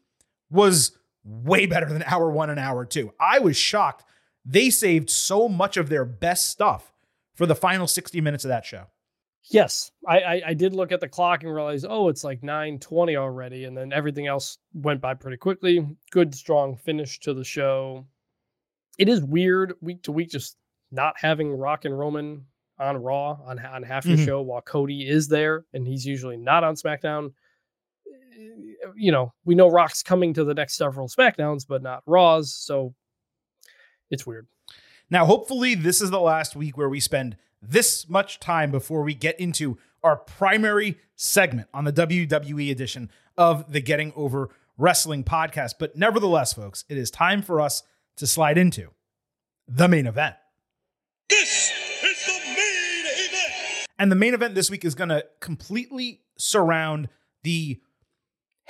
was way better than hour one and hour two. I was shocked. They saved so much of their best stuff for the final 60 minutes of that show. Yes, I, I, I did look at the clock and realize, oh, it's like nine twenty already, and then everything else went by pretty quickly. Good, strong finish to the show. It is weird week to week just not having Rock and Roman on Raw on on half your Mhm. show while Cody is there, and he's usually not on SmackDown. You know, we know Rock's coming to the next several SmackDowns, but not Raws, so it's weird. Now, hopefully, this is the last week where we spend this much time before we get into our primary segment on the WWE edition of the Getting Over Wrestling podcast. But nevertheless, folks, it is time for us to slide into the main event. This is the main event. And the main event this week is going to completely surround the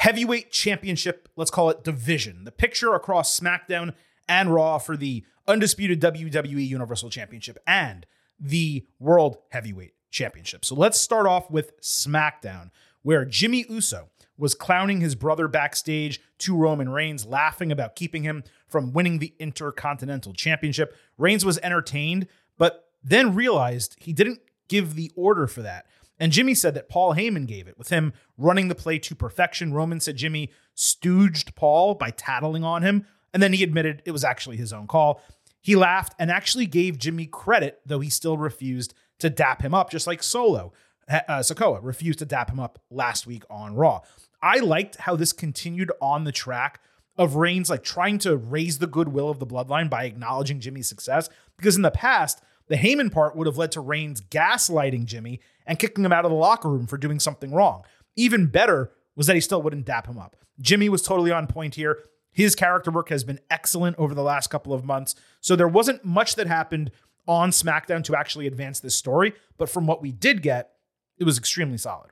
heavyweight championship, let's call it division. The picture across SmackDown and Raw for the undisputed WWE Universal Championship and the World Heavyweight Championship. So let's start off with SmackDown, where Jimmy Uso was clowning his brother backstage to Roman Reigns, laughing about keeping him from winning the Intercontinental Championship. Reigns was entertained, but then realized he didn't give the order for that. And Jimmy said that Paul Heyman gave it, with him running the play to perfection. Roman said Jimmy stooged Paul by tattling on him, and then he admitted it was actually his own call. He laughed and actually gave Jimmy credit, though he still refused to dap him up, just like Solo. Uh, Sikoa refused to dap him up last week on Raw. I liked how this continued on the track of Reigns like trying to raise the goodwill of the bloodline by acknowledging Jimmy's success. Because in the past, the Heyman part would have led to Reigns gaslighting Jimmy and kicking him out of the locker room for doing something wrong. Even better was that he still wouldn't dap him up. Jimmy was totally on point here. His character work has been excellent over the last couple of months. So there wasn't much that happened on SmackDown to actually advance this story. But from what we did get, it was extremely solid.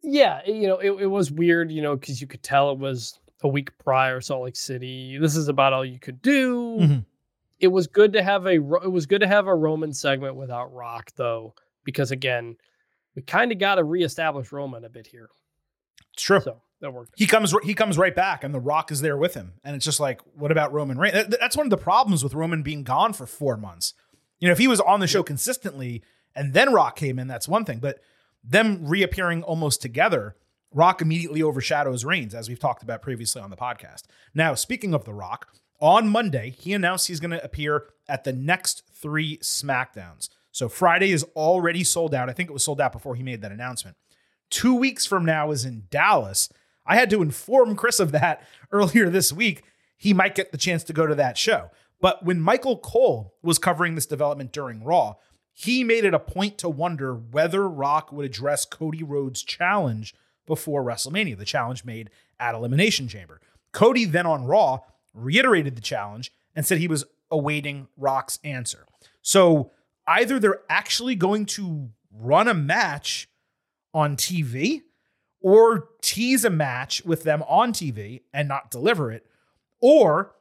Yeah, you know, it, it was weird, you know, because you could tell it was a week prior, Salt Lake City. This is about all you could do. Mhm. It was good to have a it was good to have a Roman segment without Rock though, because again, we kind of got to reestablish Roman a bit here. It's true. So that worked. he comes he comes right back and the rock is there with him. And it's just like what about roman reigns? That's one of the problems with roman being gone for four months. You know if he was on the show consistently and then rock came in that's one thing. But them reappearing almost together rock immediately overshadows reigns as we've talked about previously on the podcast. Now speaking of the rock on monday he announced he's going to appear at the next three smackdowns so friday is already sold out i think it was sold out before he made that announcement two weeks from now is in Dallas. I had to inform Chris of that earlier this week. He might get the chance to go to that show. But when Michael Cole was covering this development during Raw, he made it a point to wonder whether Rock would address Cody Rhodes' challenge before WrestleMania, the challenge made at Elimination Chamber. Cody then on Raw reiterated the challenge and said he was awaiting Rock's answer. So either they're actually going to run a match on TV or tease a match with them on TV and not deliver it, or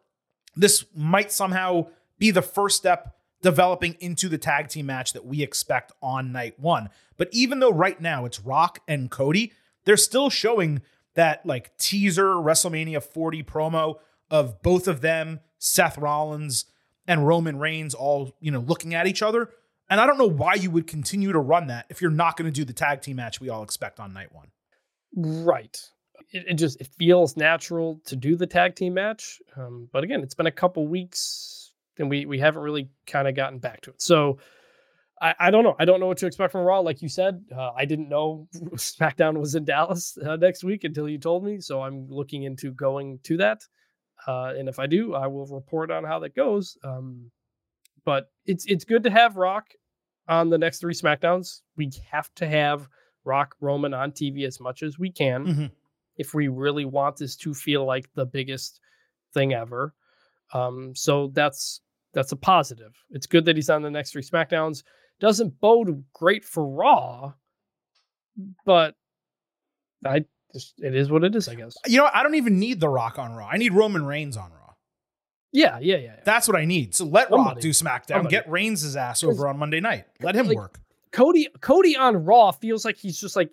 this might somehow be the first step developing into the tag team match that we expect on night one. But even though right now it's Rock and Cody, they're still showing that like teaser WrestleMania 40 promo of both of them, Seth Rollins and Roman Reigns all, you know, looking at each other. And I don't know why you would continue to run that if you're not going to do the tag team match we all expect on night one. Right. It, it just it feels natural to do the tag team match, um, but again, it's been a couple weeks and we we haven't really kind of gotten back to it. So I, I don't know. I don't know what to expect from Raw. Like you said, uh, I didn't know SmackDown was in Dallas uh, next week until you told me. So I'm looking into going to that. Uh, and if I do, I will report on how that goes. Um, but it's it's good to have Rock on the next three SmackDowns. We have to have Rock Roman on TV as much as we can Mhm. if we really want this to feel like the biggest thing ever. Um, so that's That's a positive. It's good that he's on the next three SmackDowns. Doesn't bode great for Raw, but I just it is what it is, I guess. You know. I don't even need The Rock on Raw. I need Roman Reigns on Raw. Yeah, yeah, yeah. yeah. That's what I need. So let Raw do SmackDown. Somebody. Get Reigns' ass over on Monday night. Let him Like, work. Cody Cody on Raw feels like he's just like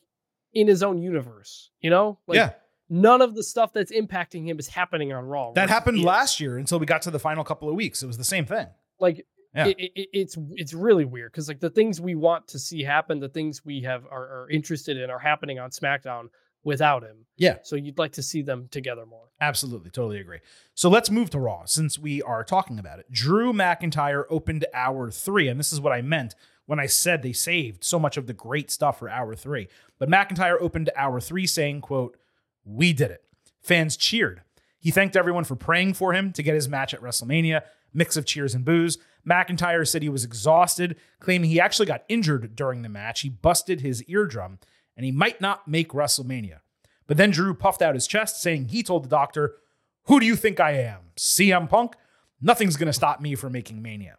in his own universe, you know? Like yeah, none of the stuff that's impacting him is happening on Raw. that happened last year until we got to the final couple of weeks. It was the same thing. Like Yeah. it, it, it's it's really weird because like the things we want to see happen, the things we have are, are interested in are happening on SmackDown without him. Yeah. So you'd like to see them together more. Absolutely, totally agree. So let's move to Raw since we are talking about it. Drew McIntyre opened hour three, and this is what I meant when I said they saved so much of the great stuff for hour three. But McIntyre opened hour three saying, quote, We did it. Fans cheered. He thanked everyone for praying for him to get his match at WrestleMania. Mix of cheers and boos. McIntyre said he was exhausted, claiming he actually got injured during the match. He busted his eardrum, and he might not make WrestleMania. But then Drew puffed out his chest, saying he told the doctor, Who do you think I am? CM Punk? Nothing's going to stop me from making Mania.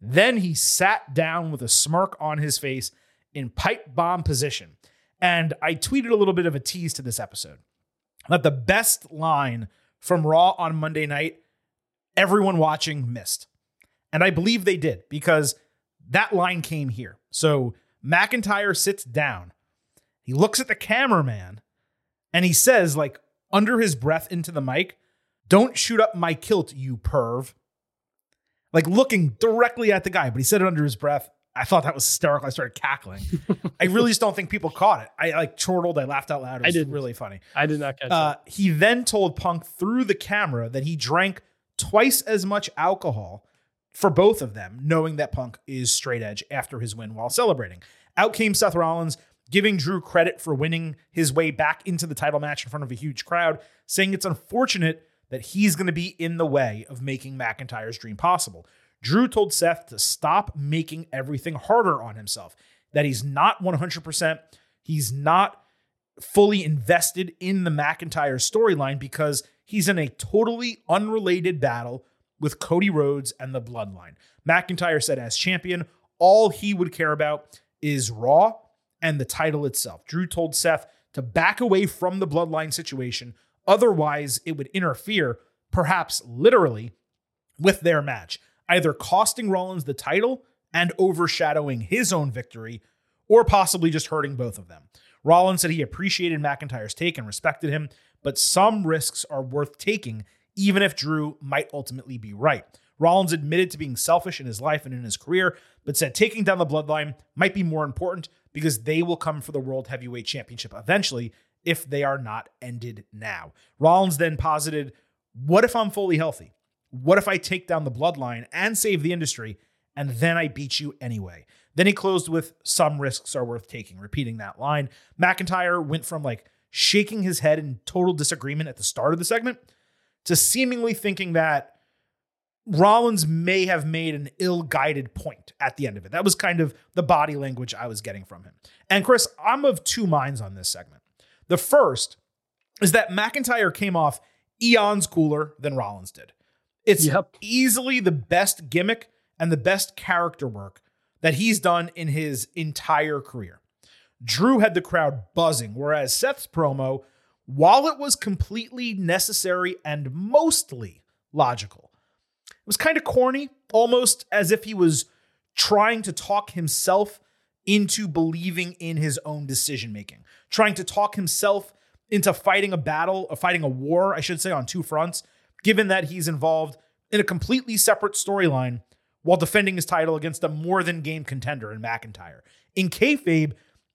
Then he sat down with a smirk on his face in pipe bomb position. And I tweeted a little bit of a tease to this episode that the best line from Raw on Monday night, everyone watching missed. And I believe they did because that line came here. So McIntyre sits down. He looks at the cameraman and he says, like under his breath into the mic, Don't shoot up my kilt, you perv. Like looking directly at the guy, but he said it under his breath. I thought that was hysterical. I started cackling. I really just don't think people caught it. I like chortled. I laughed out loud. It I was didn't. really funny. I did not catch Uh, he then told Punk through the camera that he drank twice as much alcohol for both of them, knowing that Punk is straight edge after his win while celebrating. Out came Seth Rollins, giving Drew credit for winning his way back into the title match in front of a huge crowd, saying it's unfortunate that he's going to be in the way of making McIntyre's dream possible. Drew told Seth to stop making everything harder on himself, that he's not 100%, he's not fully invested in the McIntyre storyline because he's in a totally unrelated battle with Cody Rhodes and the Bloodline. McIntyre said, as champion, all he would care about is Raw and the title itself. Drew told Seth to back away from the Bloodline situation, otherwise, it would interfere, perhaps literally, with their match, either costing Rollins the title and overshadowing his own victory, or possibly just hurting both of them. Rollins said he appreciated McIntyre's take and respected him, but some risks are worth taking, even if Drew might ultimately be right. Rollins admitted to being selfish in his life and in his career, but said taking down the bloodline might be more important because they will come for the World Heavyweight Championship eventually if they are not ended now. Rollins then posited, What if I'm fully healthy? What if I take down the bloodline and save the industry, and then I beat you anyway? Then he closed with some risks are worth taking, repeating that line. McIntyre went from like shaking his head in total disagreement at the start of the segment to seemingly thinking that Rollins may have made an ill guided point at the end of it. That was kind of the body language I was getting from him. And Chris, I'm of two minds on this segment. The first is that McIntyre came off eons cooler than Rollins did. It's Yep. easily the best gimmick and the best character work that he's done in his entire career. Drew had the crowd buzzing, whereas Seth's promo, while it was completely necessary and mostly logical, was kind of corny, almost as if he was trying to talk himself into believing in his own decision making, trying to talk himself into fighting a battle, or fighting a war, I should say, on two fronts, given that he's involved in a completely separate storyline while defending his title against a more than game contender in McIntyre. In kayfabe,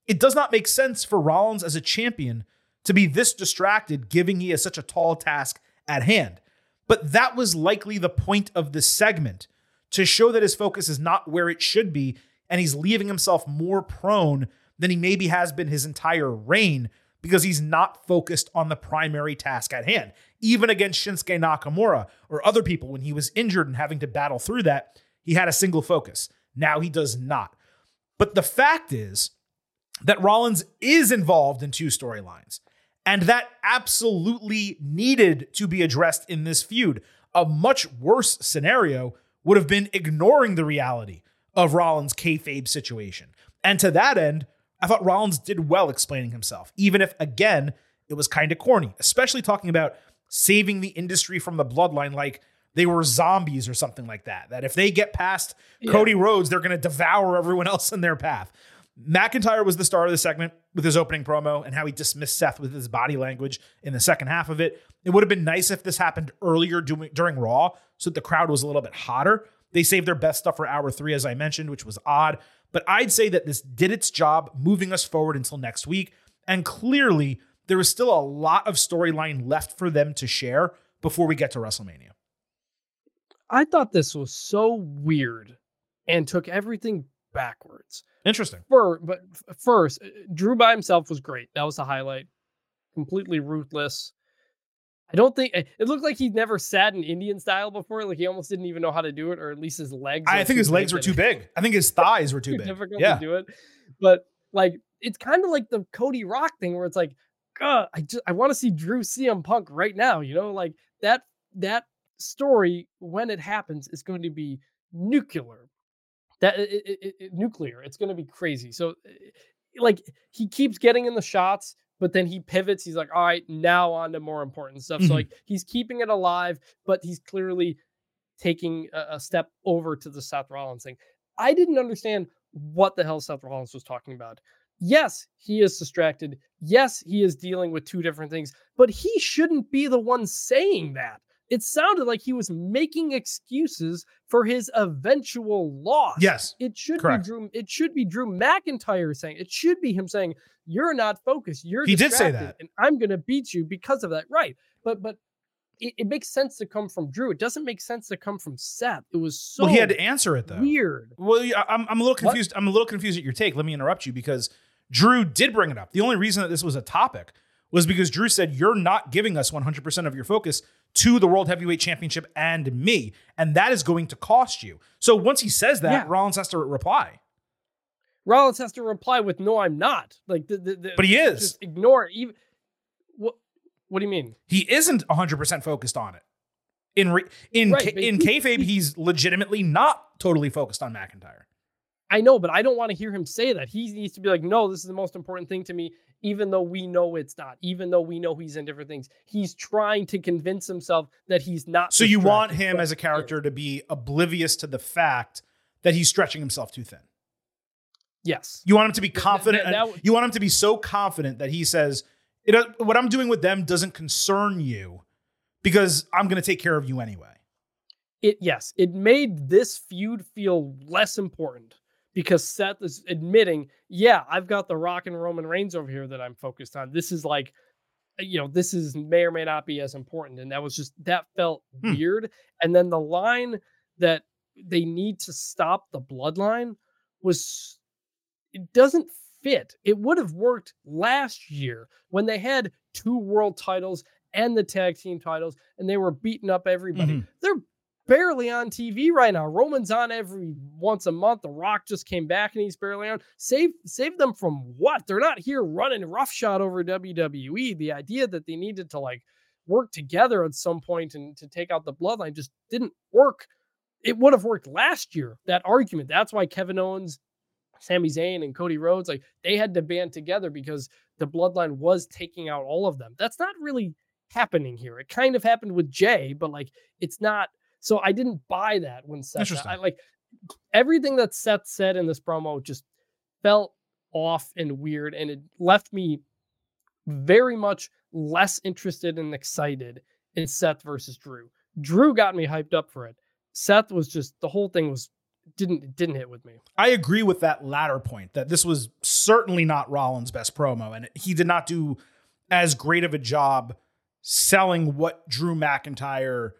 it does not make sense for Rollins as a champion to be this distracted, given he has such a tall task at hand. But that was likely the point of this segment to show that his focus is not where it should be, and he's leaving himself more prone than he maybe has been his entire reign because he's not focused on the primary task at hand. Even against Shinsuke Nakamura or other people when he was injured and having to battle through that, he had a single focus. Now he does not. But the fact is that Rollins is involved in two storylines, and that absolutely needed to be addressed in this feud. A much worse scenario would have been ignoring the reality of Rollins' kayfabe situation. And to that end, I thought Rollins did well explaining himself, even if, again, it was kind of corny, especially talking about saving the industry from the bloodline like they were zombies or something like that. That if they get past Yeah. Cody Rhodes, they're going to devour everyone else in their path. McIntyre was the star of the segment with his opening promo and how he dismissed Seth with his body language in the second half of it. It would have been nice if this happened earlier during Raw so that the crowd was a little bit hotter. They saved their best stuff for hour three, as I mentioned, which was odd. But I'd say that this did its job moving us forward until next week. And clearly, there is still a lot of storyline left for them to share before we get to WrestleMania. I thought this was so weird and took everything backwards. Interesting. For, but first, uh, Drew by himself was great. That was the highlight. Completely ruthless. I don't think it it looked like he'd never sat in Indian style before. Like he almost didn't even know how to do it, or at least his legs. I think his legs were too big. I think his thighs were too too big. difficult Yeah. to do it. But like it's kind of like the Cody Rock thing where it's like, God, I just I want to see Drew CM Punk right now. You know, like that that story when it happens is going to be nuclear. That it, it, it- nuclear. It's going to be crazy. So, like he keeps getting in the shots. But then he pivots. He's like, all right, now on to more important stuff. Mhm. So like he's keeping it alive, but he's clearly taking a, a step over to the Seth Rollins thing. I didn't understand what the hell Seth Rollins was talking about. Yes, he is distracted. Yes, he is dealing with two different things, but he shouldn't be the one saying that. It sounded like he was making excuses for his eventual loss. Yes. It should correct. be Drew. It should be Drew McIntyre saying. It should be him saying, "You're not focused. You're." He did say distracted, that. and I'm going to beat you because of that. Right? But but it, it makes sense to come from Drew. It doesn't make sense to come from Seth. It was so well, he had to answer it though. weird. Well, I'm, I'm a little What? confused. I'm a little confused at your take. Let me interrupt you because Drew did bring it up. The only reason that this was a topic was because Drew said, You're not giving us 100% of your focus to the World Heavyweight Championship and me. And that is going to cost you. So once he says that, Yeah. Rollins has to reply. Rollins has to reply with "No, I'm not." Like the, the, the But he is. Just ignore it. Even what? What do you mean? He isn't 100% focused on it. In re- in Right, in kayfabe, he's legitimately not totally focused on McIntyre. I know, but I don't want to hear him say that. He needs to be like, "No, this is the most important thing to me." Even though we know it's not, even though we know he's in different things, he's trying to convince himself that he's not. So you want him as a character to be oblivious to the fact that he's stretching himself too thin. Yes. You want him to be confident. that- and that- you want him to be so confident that he says, "It uh, what I'm doing with them doesn't concern you because I'm going to take care of you anyway." it yes, it made this feud feel less important because Seth is admitting, yeah, I've got the Rock and Roman Reigns over here that I'm focused on. This is like, uh, you know, this is may or may not be as important, and that was just that felt Hmm. weird. And then the line that they need to stop the bloodline was it doesn't fit. It would have worked last year when they had two world titles and the tag team titles, and they were beating up everybody. Mhm. They're barely on TV right now. Roman's on every once a month. The Rock just came back and he's barely on. Save save them from what? They're not here running roughshod over WWE. The idea that they needed to like work together at some point and to take out the bloodline just didn't work. It would have worked last year. That argument. That's why Kevin Owens, Sami Zayn, and Cody Rhodes like they had to band together because the bloodline was taking out all of them. That's not really happening here. It kind of happened with Jay, but like it's not. So I didn't buy that when Seth. I like everything that Seth said in this promo just felt off and weird, and it left me very much less interested and excited in Seth versus Drew. Drew got me hyped up for it. Seth was just the whole thing was didn't didn't hit with me. I agree with that latter point that this was certainly not Rollins' best promo, and he did not do as great of a job selling what Drew McIntyre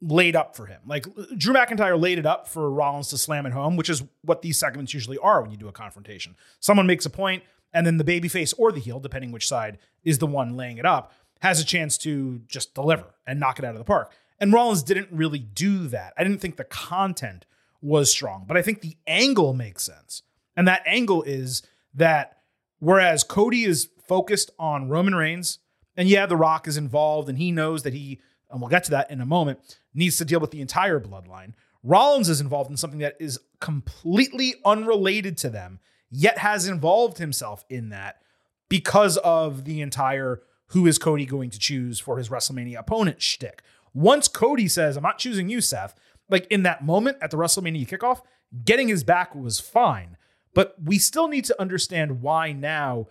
laid up for him. Like Drew McIntyre laid it up for Rollins to slam it home, which is what these segments usually are when you do a confrontation. Someone makes a point, and then the babyface or the heel, depending which side is the one laying it up, has a chance to just deliver and knock it out of the park. And Rollins didn't really do that. I didn't think the content was strong, but I think the angle makes sense. And that angle is that whereas Cody is focused on Roman Reigns, and yeah, The Rock is involved, and he knows that he, and we'll get to that in a moment, needs to deal with the entire bloodline. Rollins is involved in something that is completely unrelated to them, yet has involved himself in that because of the entire who is Cody going to choose for his WrestleMania opponent shtick. Once Cody says, I'm not choosing you, Seth, like in that moment at the WrestleMania kickoff, getting his back was fine. But we still need to understand why now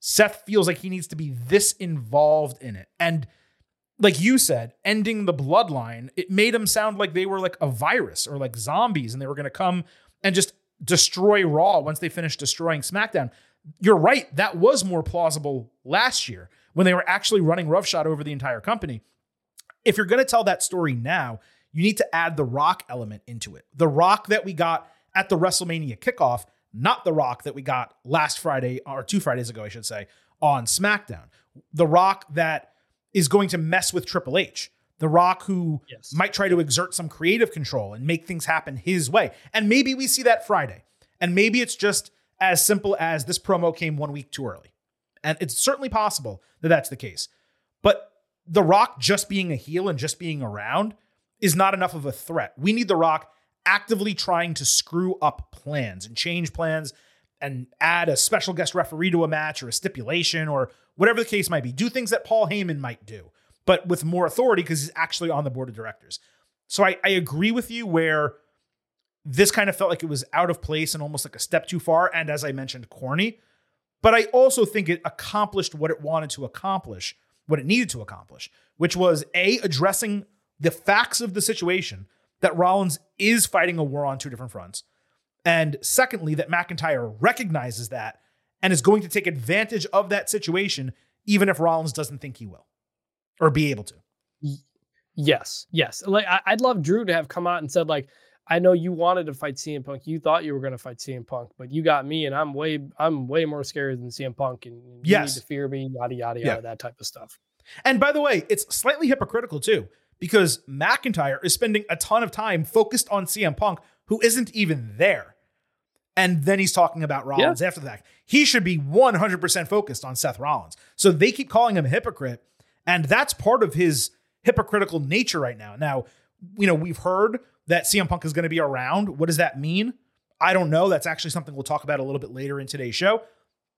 Seth feels like he needs to be this involved in it. And like you said, ending the bloodline, it made them sound like they were like a virus or like zombies and they were going to come and just destroy Raw once they finished destroying SmackDown. You're right. That was more plausible last year when they were actually running roughshod over the entire company. If you're going to tell that story now, you need to add the rock element into it. The rock that we got at the WrestleMania kickoff, not the rock that we got last Friday or two Fridays ago, I should say, on SmackDown. The rock that is going to mess with Triple H. The Rock, who Yes. might try to exert some creative control and make things happen his way. And maybe we see that Friday. And maybe it's just as simple as this promo came one week too early. And it's certainly possible that that's the case. But The Rock just being a heel and just being around is not enough of a threat. We need The Rock actively trying to screw up plans and change plans and add a special guest referee to a match or a stipulation or whatever the case might be. Do things that Paul Heyman might do, but with more authority because he's actually on the board of directors. So I, I agree with you where this kind of felt like it was out of place and almost like a step too far. And as I mentioned, corny. But I also think it accomplished what it wanted to accomplish, what it needed to accomplish, which was A, addressing the facts of the situation that Rollins is fighting a war on two different fronts. And secondly, that McIntyre recognizes that and is going to take advantage of that situation, even if Rollins doesn't think he will or be able to. Yes, yes. Like I, I'd love Drew to have come out and said like, I know you wanted to fight CM Punk. You thought you were going to fight CM Punk, but you got me, and I'm way, I'm way more scary than CM Punk, and you Yes. need to fear me, yada yada Yeah. yada, that type of stuff. And by the way, it's slightly hypocritical too, because McIntyre is spending a ton of time focused on CM Punk, who isn't even there. And then he's talking about Rollins after the fact. He should be 100% focused on Seth Rollins. So they keep calling him a hypocrite. And that's part of his hypocritical nature right now. Now, you know, we've heard that CM Punk is going to be around. What does that mean? I don't know. That's actually something we'll talk about a little bit later in today's show.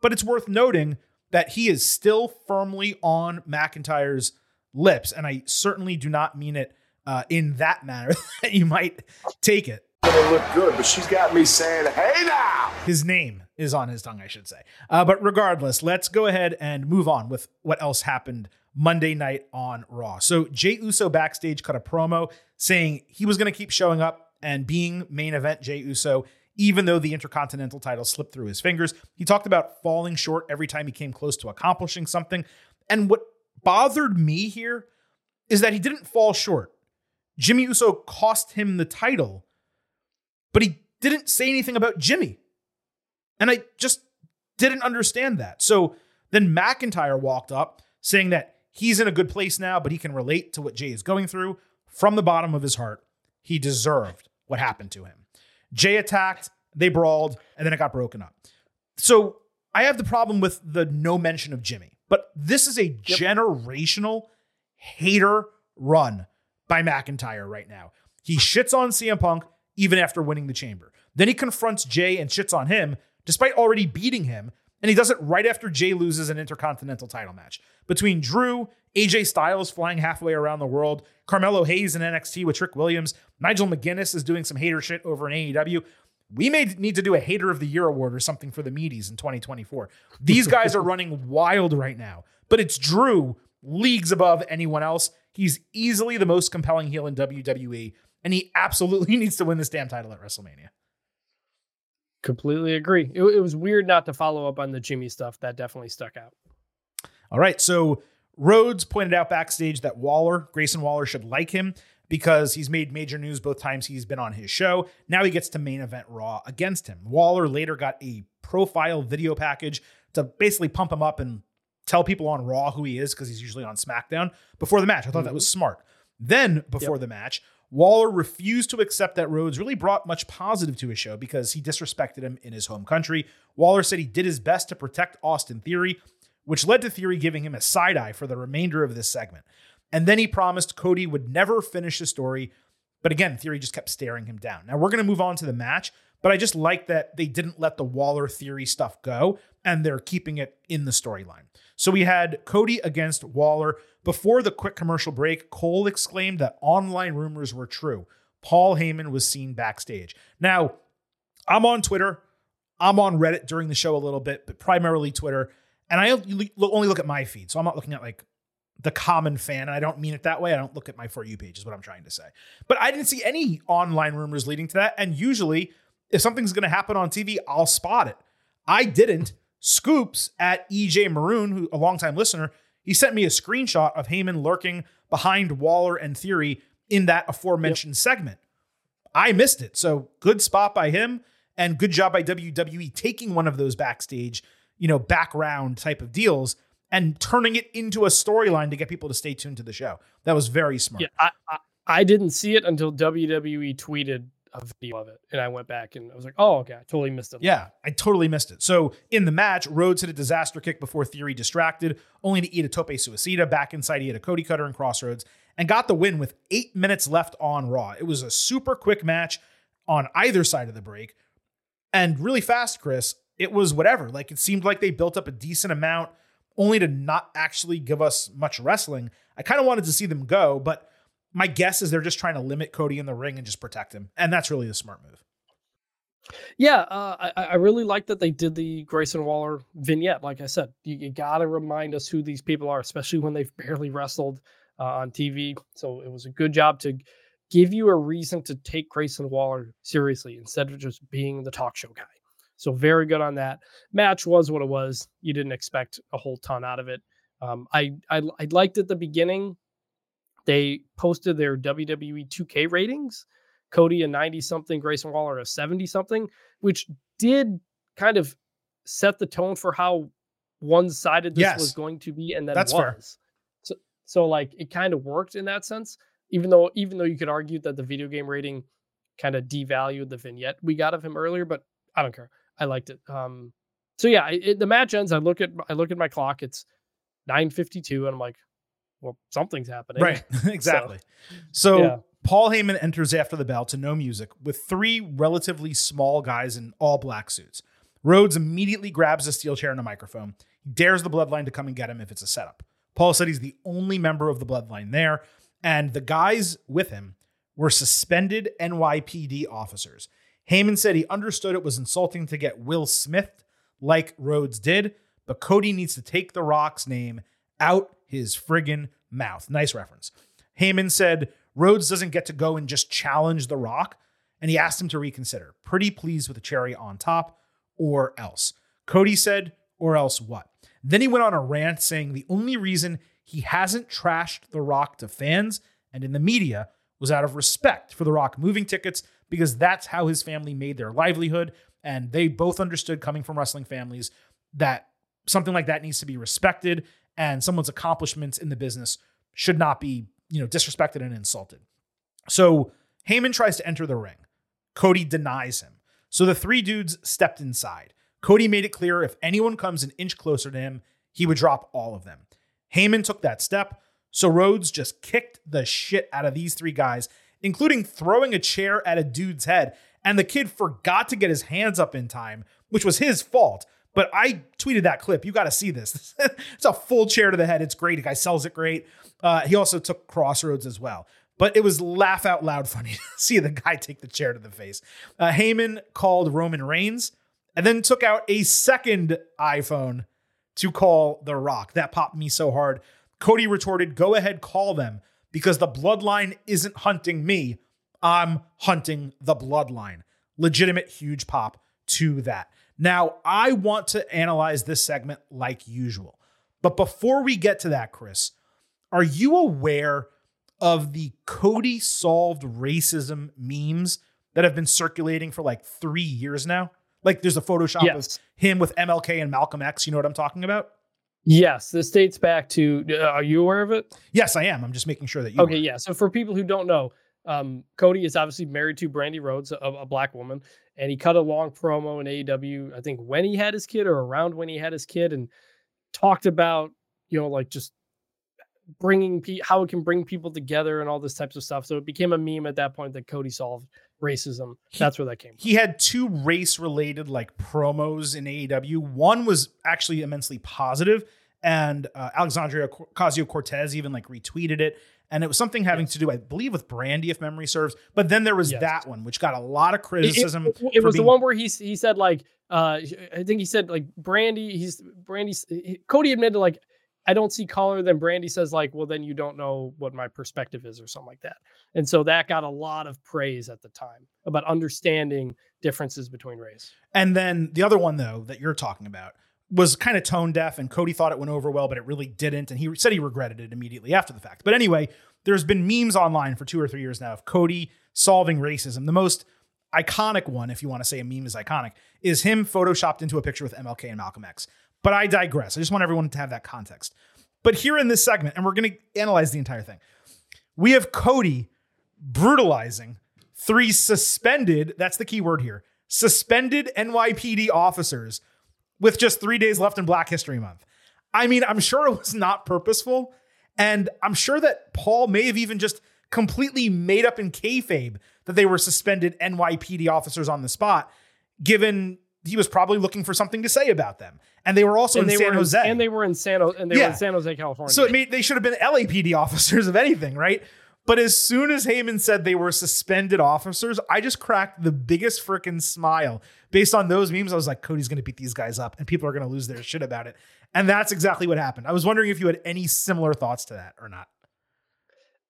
But it's worth noting that he is still firmly on McIntyre's lips. And I certainly do not mean it uh, in that manner that you might take it. Gonna look good, but she's got me saying, "Hey now!" His name is on his tongue, I should say. Uh, but regardless, let's go ahead and move on with what else happened Monday night on Raw. So Jay Uso backstage cut a promo saying he was going to keep showing up and being main event Jay Uso, even though the Intercontinental title slipped through his fingers. He talked about falling short every time he came close to accomplishing something. And what bothered me here is that he didn't fall short. Jimmy Uso cost him the title, but he didn't say anything about Jimmy. And I just didn't understand that. So then McIntyre walked up saying that he's in a good place now, but he can relate to what Jay is going through. From the bottom of his heart, he deserved what happened to him. Jay attacked, they brawled, and then it got broken up. So I have the problem with the no mention of Jimmy, but this is a generational hater run by McIntyre right now. He shits on CM Punk even after winning the chamber. Then he confronts Jay and shits on him despite already beating him. And he does it right after Jay loses an intercontinental title match. Between Drew, AJ Styles flying halfway around the world, Carmelo Hayes in NXT with Trick Williams, Nigel McGuinness is doing some hater shit over in AEW. We may need to do a Hater of the Year award or something for the meaties in 2024. These guys are running wild right now, but it's Drew leagues above anyone else. He's easily the most compelling heel in WWE, and he absolutely needs to win this damn title at WrestleMania. Completely agree. It, it was weird not to follow up on the Jimmy stuff. That definitely stuck out. All right, so Rhodes pointed out backstage that Waller, Grayson Waller, should like him because he's made major news both times he's been on his show. Now he gets to main event Raw against him. Waller later got a profile video package to basically pump him up and tell people on Raw who he is because he's usually on SmackDown before the match. I thought that was mm-hmm. smart. Then, before the match, Waller refused to accept that Rhodes really brought much positive to his show because he disrespected him in his home country. Waller said he did his best to protect Austin Theory, which led to Theory giving him a side eye for the remainder of this segment. And then he promised Cody would never finish the story But again, Theory just kept staring him down. Now we're going to move on to the match, but I just like that they didn't let the Waller Theory stuff go and they're keeping it in the storyline. So we had Cody against Waller. Before the quick commercial break, Cole exclaimed that online rumors were true. Paul Heyman was seen backstage. Now, I'm on Twitter. I'm on Reddit during the show a little bit, but primarily Twitter. And I only look at my feed. So I'm not looking at like the common fan. And I don't mean it that way. I don't look at my For You page, is what I'm trying to say. But I didn't see any online rumors leading to that. And usually, if something's going to happen on TV, I'll spot it. I didn't. Scoops at EJ Maroon, who a longtime listener, he sent me a screenshot of Heyman lurking behind Waller and Theory in that aforementioned yep. segment. I missed it. So good spot by him and good job by WWE taking one of those backstage, you know, background type of deals and turning it into a storyline to get people to stay tuned to the show. That was very smart. Yeah, I, I, I didn't see it until WWE tweeted a video of it, and I went back and I was like, "Oh, okay, I totally missed it." Yeah, I totally missed it. So in the match, Rhodes hit a disaster kick before Theory distracted, only to eat a tope suicida. Back inside, he hit a Cody cutter and crossroads, and got the win with eight minutes left on Raw. It was a super quick match on either side of the break, and really fast, Chris. It was whatever. Like it seemed like they built up a decent amount only to not actually give us much wrestling. I kind of wanted to see them go, but my guess is they're just trying to limit Cody in the ring and just protect him. And that's really the smart move. Yeah, uh, I, I, really like that they did the Grayson Waller vignette. Like I said, you, you got to remind us who these people are, especially when they've barely wrestled uh, on TV. So it was a good job to give you a reason to take Grayson Waller seriously instead of just being the talk show guy. So very good on that. Match was what it was. You didn't expect a whole ton out of it. Um, I, I I liked at the beginning. They posted their WWE 2K ratings. Cody a 90 something, Grayson Waller a 70 something, which did kind of set the tone for how one sided this yes. was going to be, and then That's was. Fair. So so like it kind of worked in that sense. Even though even though you could argue that the video game rating kind of devalued the vignette we got of him earlier, but I don't care. I liked it. Um, so yeah, it, the match ends. I look at I look at my clock. It's nine fifty two, and I'm like, well, something's happening. Right. exactly. So, so yeah. Paul Heyman enters after the bell to no music with three relatively small guys in all black suits. Rhodes immediately grabs a steel chair and a microphone. He dares the bloodline to come and get him if it's a setup. Paul said he's the only member of the bloodline there, and the guys with him were suspended NYPD officers. Heyman said he understood it was insulting to get Will Smith like Rhodes did, but Cody needs to take The Rock's name out his friggin' mouth. Nice reference. Heyman said Rhodes doesn't get to go and just challenge The Rock, and he asked him to reconsider. Pretty pleased with the cherry on top, or else. Cody said, or else what? Then he went on a rant saying the only reason he hasn't trashed The Rock to fans and in the media was out of respect for The Rock moving tickets because that's how his family made their livelihood. And they both understood, coming from wrestling families, that something like that needs to be respected and someone's accomplishments in the business should not be, you know, disrespected and insulted. So Heyman tries to enter the ring. Cody denies him. So the three dudes stepped inside. Cody made it clear if anyone comes an inch closer to him, he would drop all of them. Heyman took that step, so Rhodes just kicked the shit out of these three guys including throwing a chair at a dude's head. And the kid forgot to get his hands up in time, which was his fault. But I tweeted that clip. You got to see this. it's a full chair to the head. It's great. The guy sells it great. Uh, he also took Crossroads as well. But it was laugh out loud funny to see the guy take the chair to the face. Uh, Heyman called Roman Reigns and then took out a second iPhone to call The Rock. That popped me so hard. Cody retorted, Go ahead, call them because the bloodline isn't hunting me. I'm hunting the bloodline. Legitimate huge pop to that. Now, I want to analyze this segment like usual. But before we get to that, Chris, are you aware of the Cody solved racism memes that have been circulating for like three years now? Like there's a Photoshop yes. of him with MLK and Malcolm X. You know what I'm talking about? Yes, this dates back to. Uh, are you aware of it? Yes, I am. I'm just making sure that you. Okay, are. yeah. So for people who don't know, um, Cody is obviously married to Brandi Rhodes, a, a, black woman, and he cut a long promo in AEW. I think when he had his kid or around when he had his kid, and talked about you know like just bringing pe- how it can bring people together and all this types of stuff. So it became a meme at that point that Cody solved racism. That's where that came. From. He had two race related like promos in AEW. One was actually immensely positive, and uh, Alexandria Ocasio Cortez even like retweeted it. And it was something having to do, I believe, with Brandi, if memory serves. But then there was Yes. that one, which got a lot of criticism. It, it- it was the one where he he said like uh I think he said like Brandi he's Brandi he- Cody admitted like I don't see color then Brandi says like well then you don't know what my perspective is or something like that. And so that got a lot of praise at the time about understanding differences between race. And then the other one, though, that you're talking about was kind of tone deaf, and Cody thought it went over well, but it really didn't. And he said he regretted it immediately after the fact. But anyway, there's been memes online for two or three years now of Cody solving racism. The most iconic one, if you want to say a meme is iconic, is him photoshopped into a picture with MLK and Malcolm X. But I digress. I just want everyone to have that context. But here in this segment, and we're going to analyze the entire thing, we have Cody brutalizing three suspended, that's the key word here, suspended NYPD officers with just three days left in Black History Month. I mean, I'm sure it was not purposeful. And I'm sure that Paul may have even just completely made up in kayfabe that they were suspended NYPD officers on the spot, given he was probably looking for something to say about them. And they were also and in San were Jose. in, and they were in San Jose and they were in San Jose, California. So it made, they should have been LAPD officers, of anything, right? But as soon as Heyman said they were suspended officers, I just cracked the biggest freaking smile. Based on those memes, I was like, Cody's going to beat these guys up and people are going to lose their shit about it. And that's exactly what happened. I was wondering if you had any similar thoughts to that or not.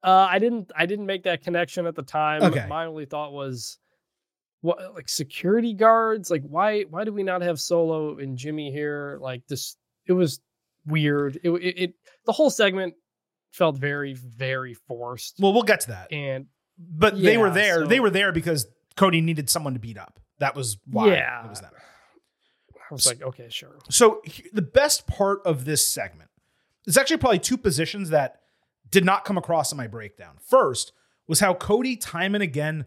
Uh, I didn't. I didn't make that connection at the time. Okay. My only thought was, what like security guards? Like why? Why do we not have Solo and Jimmy here? Like this, it was weird. It it, it the whole segment felt very very forced. Well, we'll get to that. And But they were there. so- They were there because Cody needed someone to beat up. That was why Yeah. it was that. I was like, okay, sure. So he- the best part of this segment is actually probably two positions that did not come across in my breakdown. First was how Cody time and again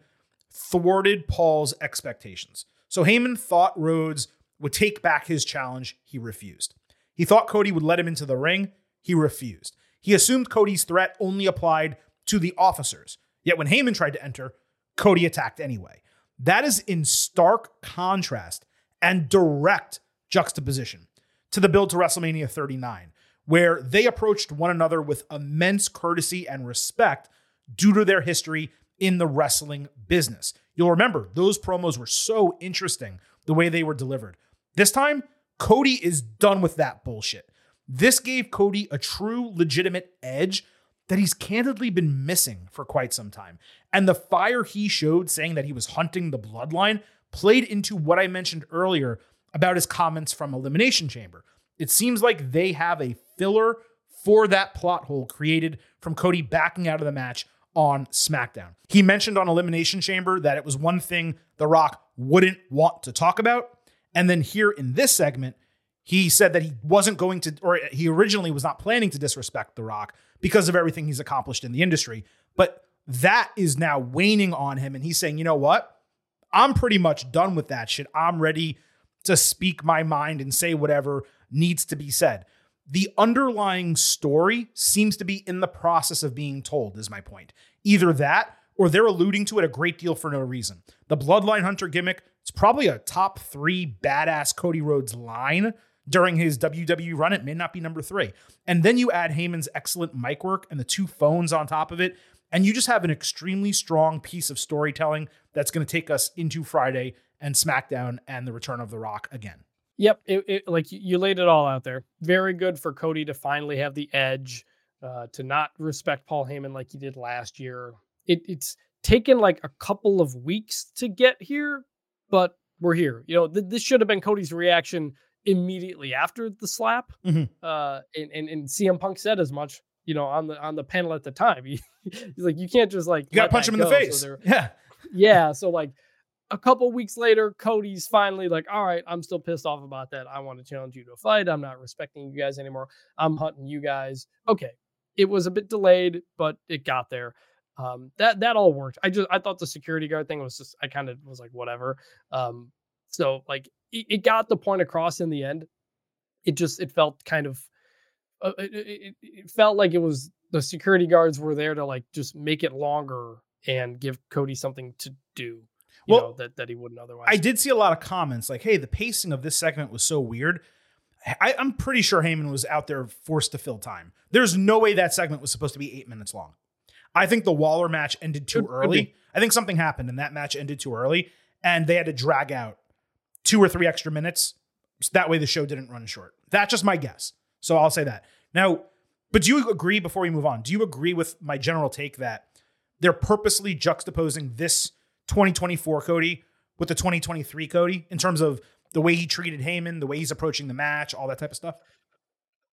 thwarted Paul's expectations. So Heyman thought Rhodes would take back his challenge. He refused. He thought Cody would let him into the ring. He refused. He assumed Cody's threat only applied to the officers. Yet when Heyman tried to enter, Cody attacked anyway. That is in stark contrast and direct juxtaposition to the build to WrestleMania 39, where they approached one another with immense courtesy and respect due to their history in the wrestling business. You'll remember those promos were so interesting the way they were delivered. This time, Cody is done with that bullshit. This gave Cody a true, legitimate edge that he's candidly been missing for quite some time. And the fire he showed saying that he was hunting the bloodline played into what I mentioned earlier about his comments from Elimination Chamber. It seems like they have a filler for that plot hole created from Cody backing out of the match on SmackDown. He mentioned on Elimination Chamber that it was one thing The Rock wouldn't want to talk about. And then here in this segment, he said that he wasn't going to, or he originally was not planning to disrespect The Rock because of everything he's accomplished in the industry. But that is now waning on him. And he's saying, you know what? I'm pretty much done with that shit. I'm ready to speak my mind and say whatever needs to be said. The underlying story seems to be in the process of being told, is my point. Either that or they're alluding to it a great deal for no reason. The Bloodline Hunter gimmick, it's probably a top three badass Cody Rhodes line during his WWE run. It may not be number three. And then you add Heyman's excellent mic work and the two phones on top of it. And you just have an extremely strong piece of storytelling that's going to take us into Friday and SmackDown and the return of The Rock again. Yep, it, it, like you- laid it all out there. Very good for Cody to finally have the edge, uh, to not respect Paul Heyman like he did last year. It, it's taken like a couple of weeks to get here, but we're here. You know, th- this should have been Cody's reaction immediately after the slap. Mhm. Uh, and, and and CM Punk said as much. You know, on the on the panel at the time, He- he's like, you can't just like You got to punch him in the go." So face. there- yeah. yeah. So like a couple weeks later, Cody's finally like, all right, I'm still pissed off about that. I want to challenge you to a fight. I'm not respecting you guys anymore. I'm hunting you guys. Okay. It was a bit delayed, but it got there. Um, that that all worked. I just I thought the security guard thing was just I kind of was like whatever. Um, so like it, it got the point across in the end. It just it felt kind of uh, it, it, it felt like it was the security guards were there to like just make it longer and give Cody something to do. You Well, know, that, that he wouldn't otherwise. I did see a lot of comments like, "Hey, the pacing of this segment was so weird." I, I'm pretty sure Heyman was out there forced to fill time. There's no way that segment was supposed to be eight minutes long. I think the Waller match ended too early. I think something happened and that match ended too early, and they had to drag out two or three extra minutes. So that way, the show didn't run short. That's just my guess. So I'll say that now. But do you agree? Before we move on, do you agree with my general take that they're purposely juxtaposing this 2024 Cody with the 2023 Cody in terms of the way he treated Heyman, the way he's approaching the match, all that type of stuff?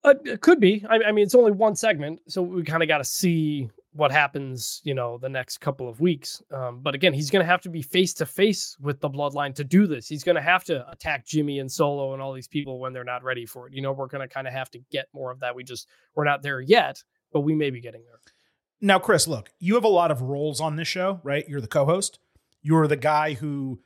Uh, it could be. I, I mean, it's only one segment, so we kind of got to see what happens, you know, the next couple of weeks. Um, but again, he's going to have to be face to face with the bloodline to do this. He's going to have to attack Jimmy and Solo and all these people when they're not ready for it. You know, we're going to kind of have to get more of that. We just we're not there yet, but we may be getting there. Now, Chris, look, you have a lot of roles on this show, right? You're the co-host. You're the guy who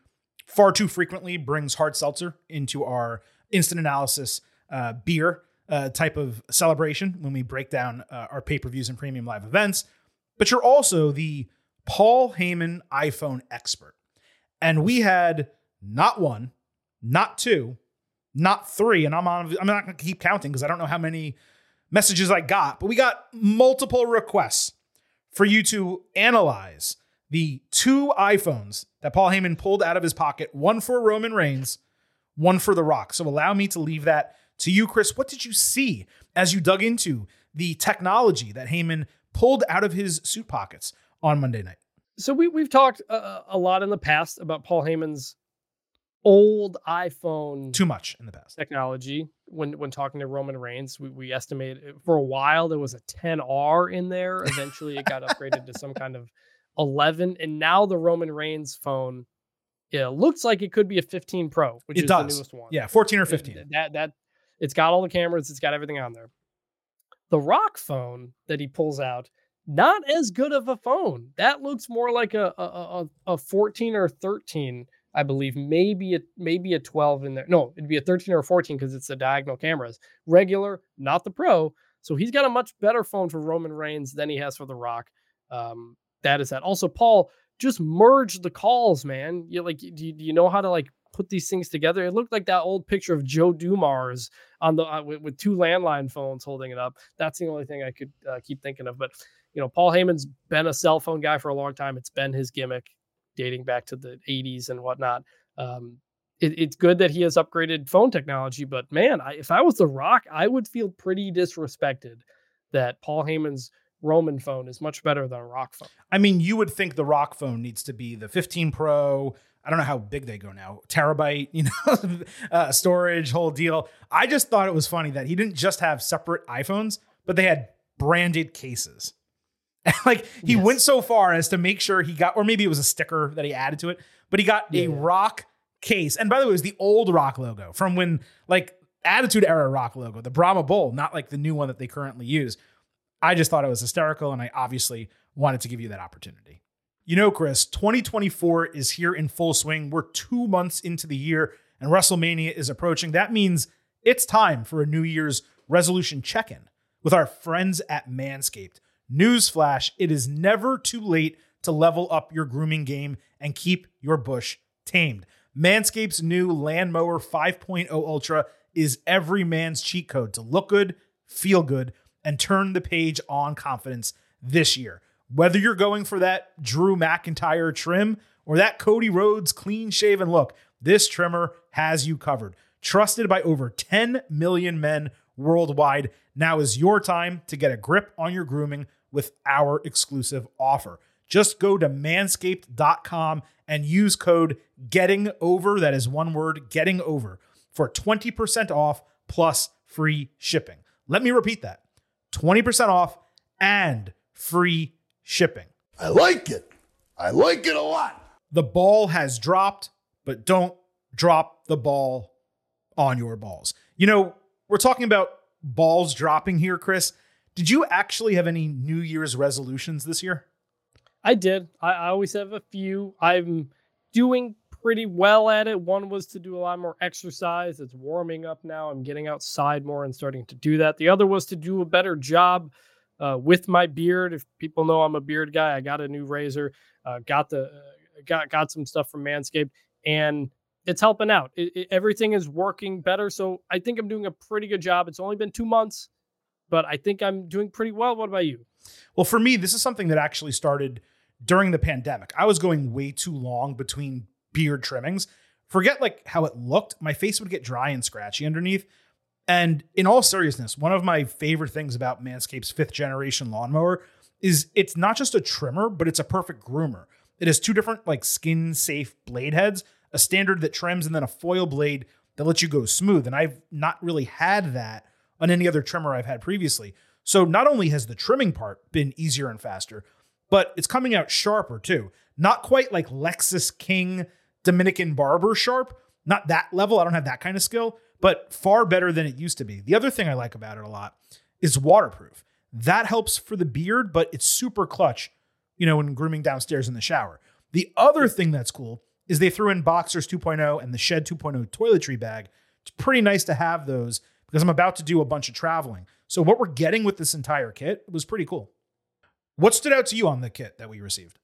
far too frequently brings hard seltzer into our instant analysis uh, beer uh, type of celebration when we break down uh, our pay-per-views and premium live events. But you're also the Paul Heyman iPhone expert. And we had not one, not two, not three, and I'm on I'm not gonna keep counting because I don't know how many messages I got, but we got multiple requests for you to analyze the two iPhones that Paul Heyman pulled out of his pocket, one for Roman Reigns, one for The Rock. So allow me to leave that to you, Chris. What did you see as you dug into the technology that Heyman pulled out of his suit pockets on Monday night? So we we've talked uh, a lot in the past about Paul Heyman's old iPhone Too much in the past. technology when when talking to Roman Reigns. We we estimated for a while there was a 10R in there. Eventually it got upgraded to some kind of 11 and now the Roman Reigns phone yeah looks like it could be a 15 Pro, which It is the newest one. Yeah, 14 or 15. th- That that it's got all the cameras, it's got everything on there. The Rock phone that he pulls out, not as good of a phone. That looks more like a a, a, a 14 or 13, I believe. Maybe a maybe a 12 in there. No, it'd be a 13 or a 14 because it's the diagonal cameras. Regular, not the Pro. So he's got a much better phone for Roman Reigns than he has for The Rock. Um, that is that. Also, Paul, just merge the calls, man. You like, do you, do you know how to like put these things together? It looked like that old picture of Joe Dumars on the uh, with, with two landline phones holding it up. That's the only thing I could uh, keep thinking of. But you know, Paul Heyman's been a cell phone guy for a long time. It's been his gimmick, dating back to the '80s and whatnot. Um, it, it's good that he has upgraded phone technology, but man, I, if I was The Rock, I would feel pretty disrespected that Paul Heyman's Roman phone is much better than a Rock phone. I mean, you would think the Rock phone needs to be the 15 Pro. I don't know how big they go now, terabyte, you know, uh, storage, whole deal. I just thought it was funny that he didn't just have separate iPhones, but they had branded cases. like he Yes. went so far as to make sure he got, or maybe it was a sticker that he added to it, but he got Yeah. a Rock case. And by the way, it was the old Rock logo from when, like, Attitude Era Rock logo, the Brahma Bull, not like the new one that they currently use. I just thought it was hysterical, and I obviously wanted to give you that opportunity. You know, Chris, 2024 is here in full swing. We're two months into the year, and WrestleMania is approaching. That means it's time for a New Year's resolution check in with our friends at Manscaped. Newsflash it is never too late to level up your grooming game and keep your bush tamed. Manscaped's new Lawn Mower 5.0 Ultra is every man's cheat code to look good, feel good, and turn the page on confidence this year. Whether you're going for that Drew McIntyre trim or that Cody Rhodes clean shaven look, this trimmer has you covered. Trusted by over 10 million men worldwide, now is your time to get a grip on your grooming with our exclusive offer. Just go to manscaped.com and use code getting over that is one word getting over for 20% off plus free shipping. Let me repeat that. 20% off and free shipping. I like it. I like it a lot. The ball has dropped, but don't drop the ball on your balls. You know, we're talking about balls dropping here, Chris. Did you actually have any New Year's resolutions this year? I did. I, I always have a few. I'm doing pretty well at it. One was to do a lot more exercise. It's warming up now. I'm getting outside more and starting to do that. The other was to do a better job uh, with my beard. If people know I'm a beard guy, I got a new razor, uh, got the uh, got got some stuff from Manscaped, and it's helping out. It, it, everything is working better. So I think I'm doing a pretty good job. It's only been two months, but I think I'm doing pretty well. What about you? Well, for me, this is something that actually started during the pandemic. I was going way too long between beard trimmings. Forget like how it looked. My face would get dry and scratchy underneath. And in all seriousness, one of my favorite things about Manscaped's fifth generation lawnmower is it's not just a trimmer, but it's a perfect groomer. It has two different like skin safe blade heads, a standard that trims and then a foil blade that lets you go smooth. And I've not really had that on any other trimmer I've had previously. So not only has the trimming part been easier and faster, but it's coming out sharper too. Not quite like Lexus King Dominican barber sharp, not that level. I don't have that kind of skill, but far better than it used to be. The other thing I like about it a lot is waterproof. That helps for the beard, but it's super clutch, you know, when grooming downstairs in the shower. The other thing that's cool is they threw in Boxers 2.0 and the Shed 2.0 toiletry bag. It's pretty nice to have those because I'm about to do a bunch of traveling. So what we're getting with this entire kit was pretty cool. What stood out to you on the kit that we received?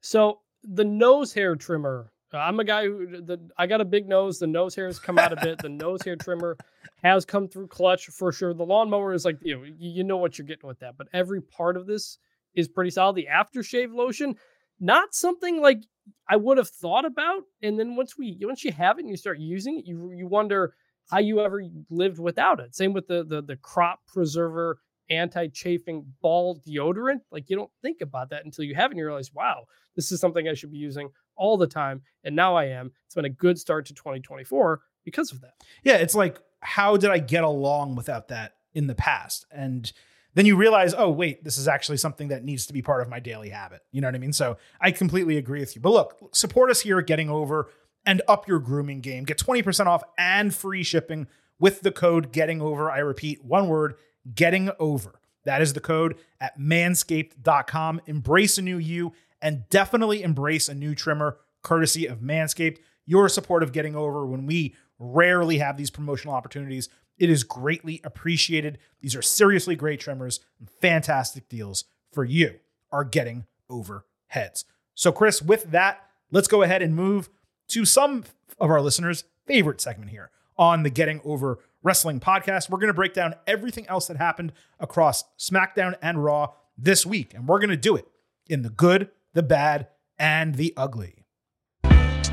So the nose hair trimmer. I'm a guy who the I got a big nose. The nose hairs come out a bit. The nose hair trimmer has come through clutch for sure. The lawnmower is like you know, you know what you're getting with that, but every part of this is pretty solid. The aftershave lotion, not something like I would have thought about. And then once we once you have it and you start using it, you you wonder how you ever lived without it. Same with the the the crop preserver anti-chafing ball deodorant. Like you don't think about that until you have it and you realize, wow, this is something I should be using all the time. And now I am. It's been a good start to 2024 because of that. Yeah, it's like, how did I get along without that in the past? And then you realize, oh, wait, this is actually something that needs to be part of my daily habit. You know what I mean? So I completely agree with you. But look, support us here at Getting Over and up your grooming game. Get 20% off and free shipping with the code Getting Over. I repeat, one word, Getting Over. That is the code at manscaped.com. Embrace a new you and definitely embrace a new trimmer courtesy of Manscaped. Your support of Getting Over when we rarely have these promotional opportunities. It is greatly appreciated. These are seriously great trimmers and fantastic deals for you, are Getting Over heads. So, Chris, with that, let's go ahead and move to some of our listeners' favorite segment here on the Getting Over Wrestling podcast. We're going to break down everything else that happened across SmackDown and Raw this week, and we're going to do it in the good, the bad, and the ugly.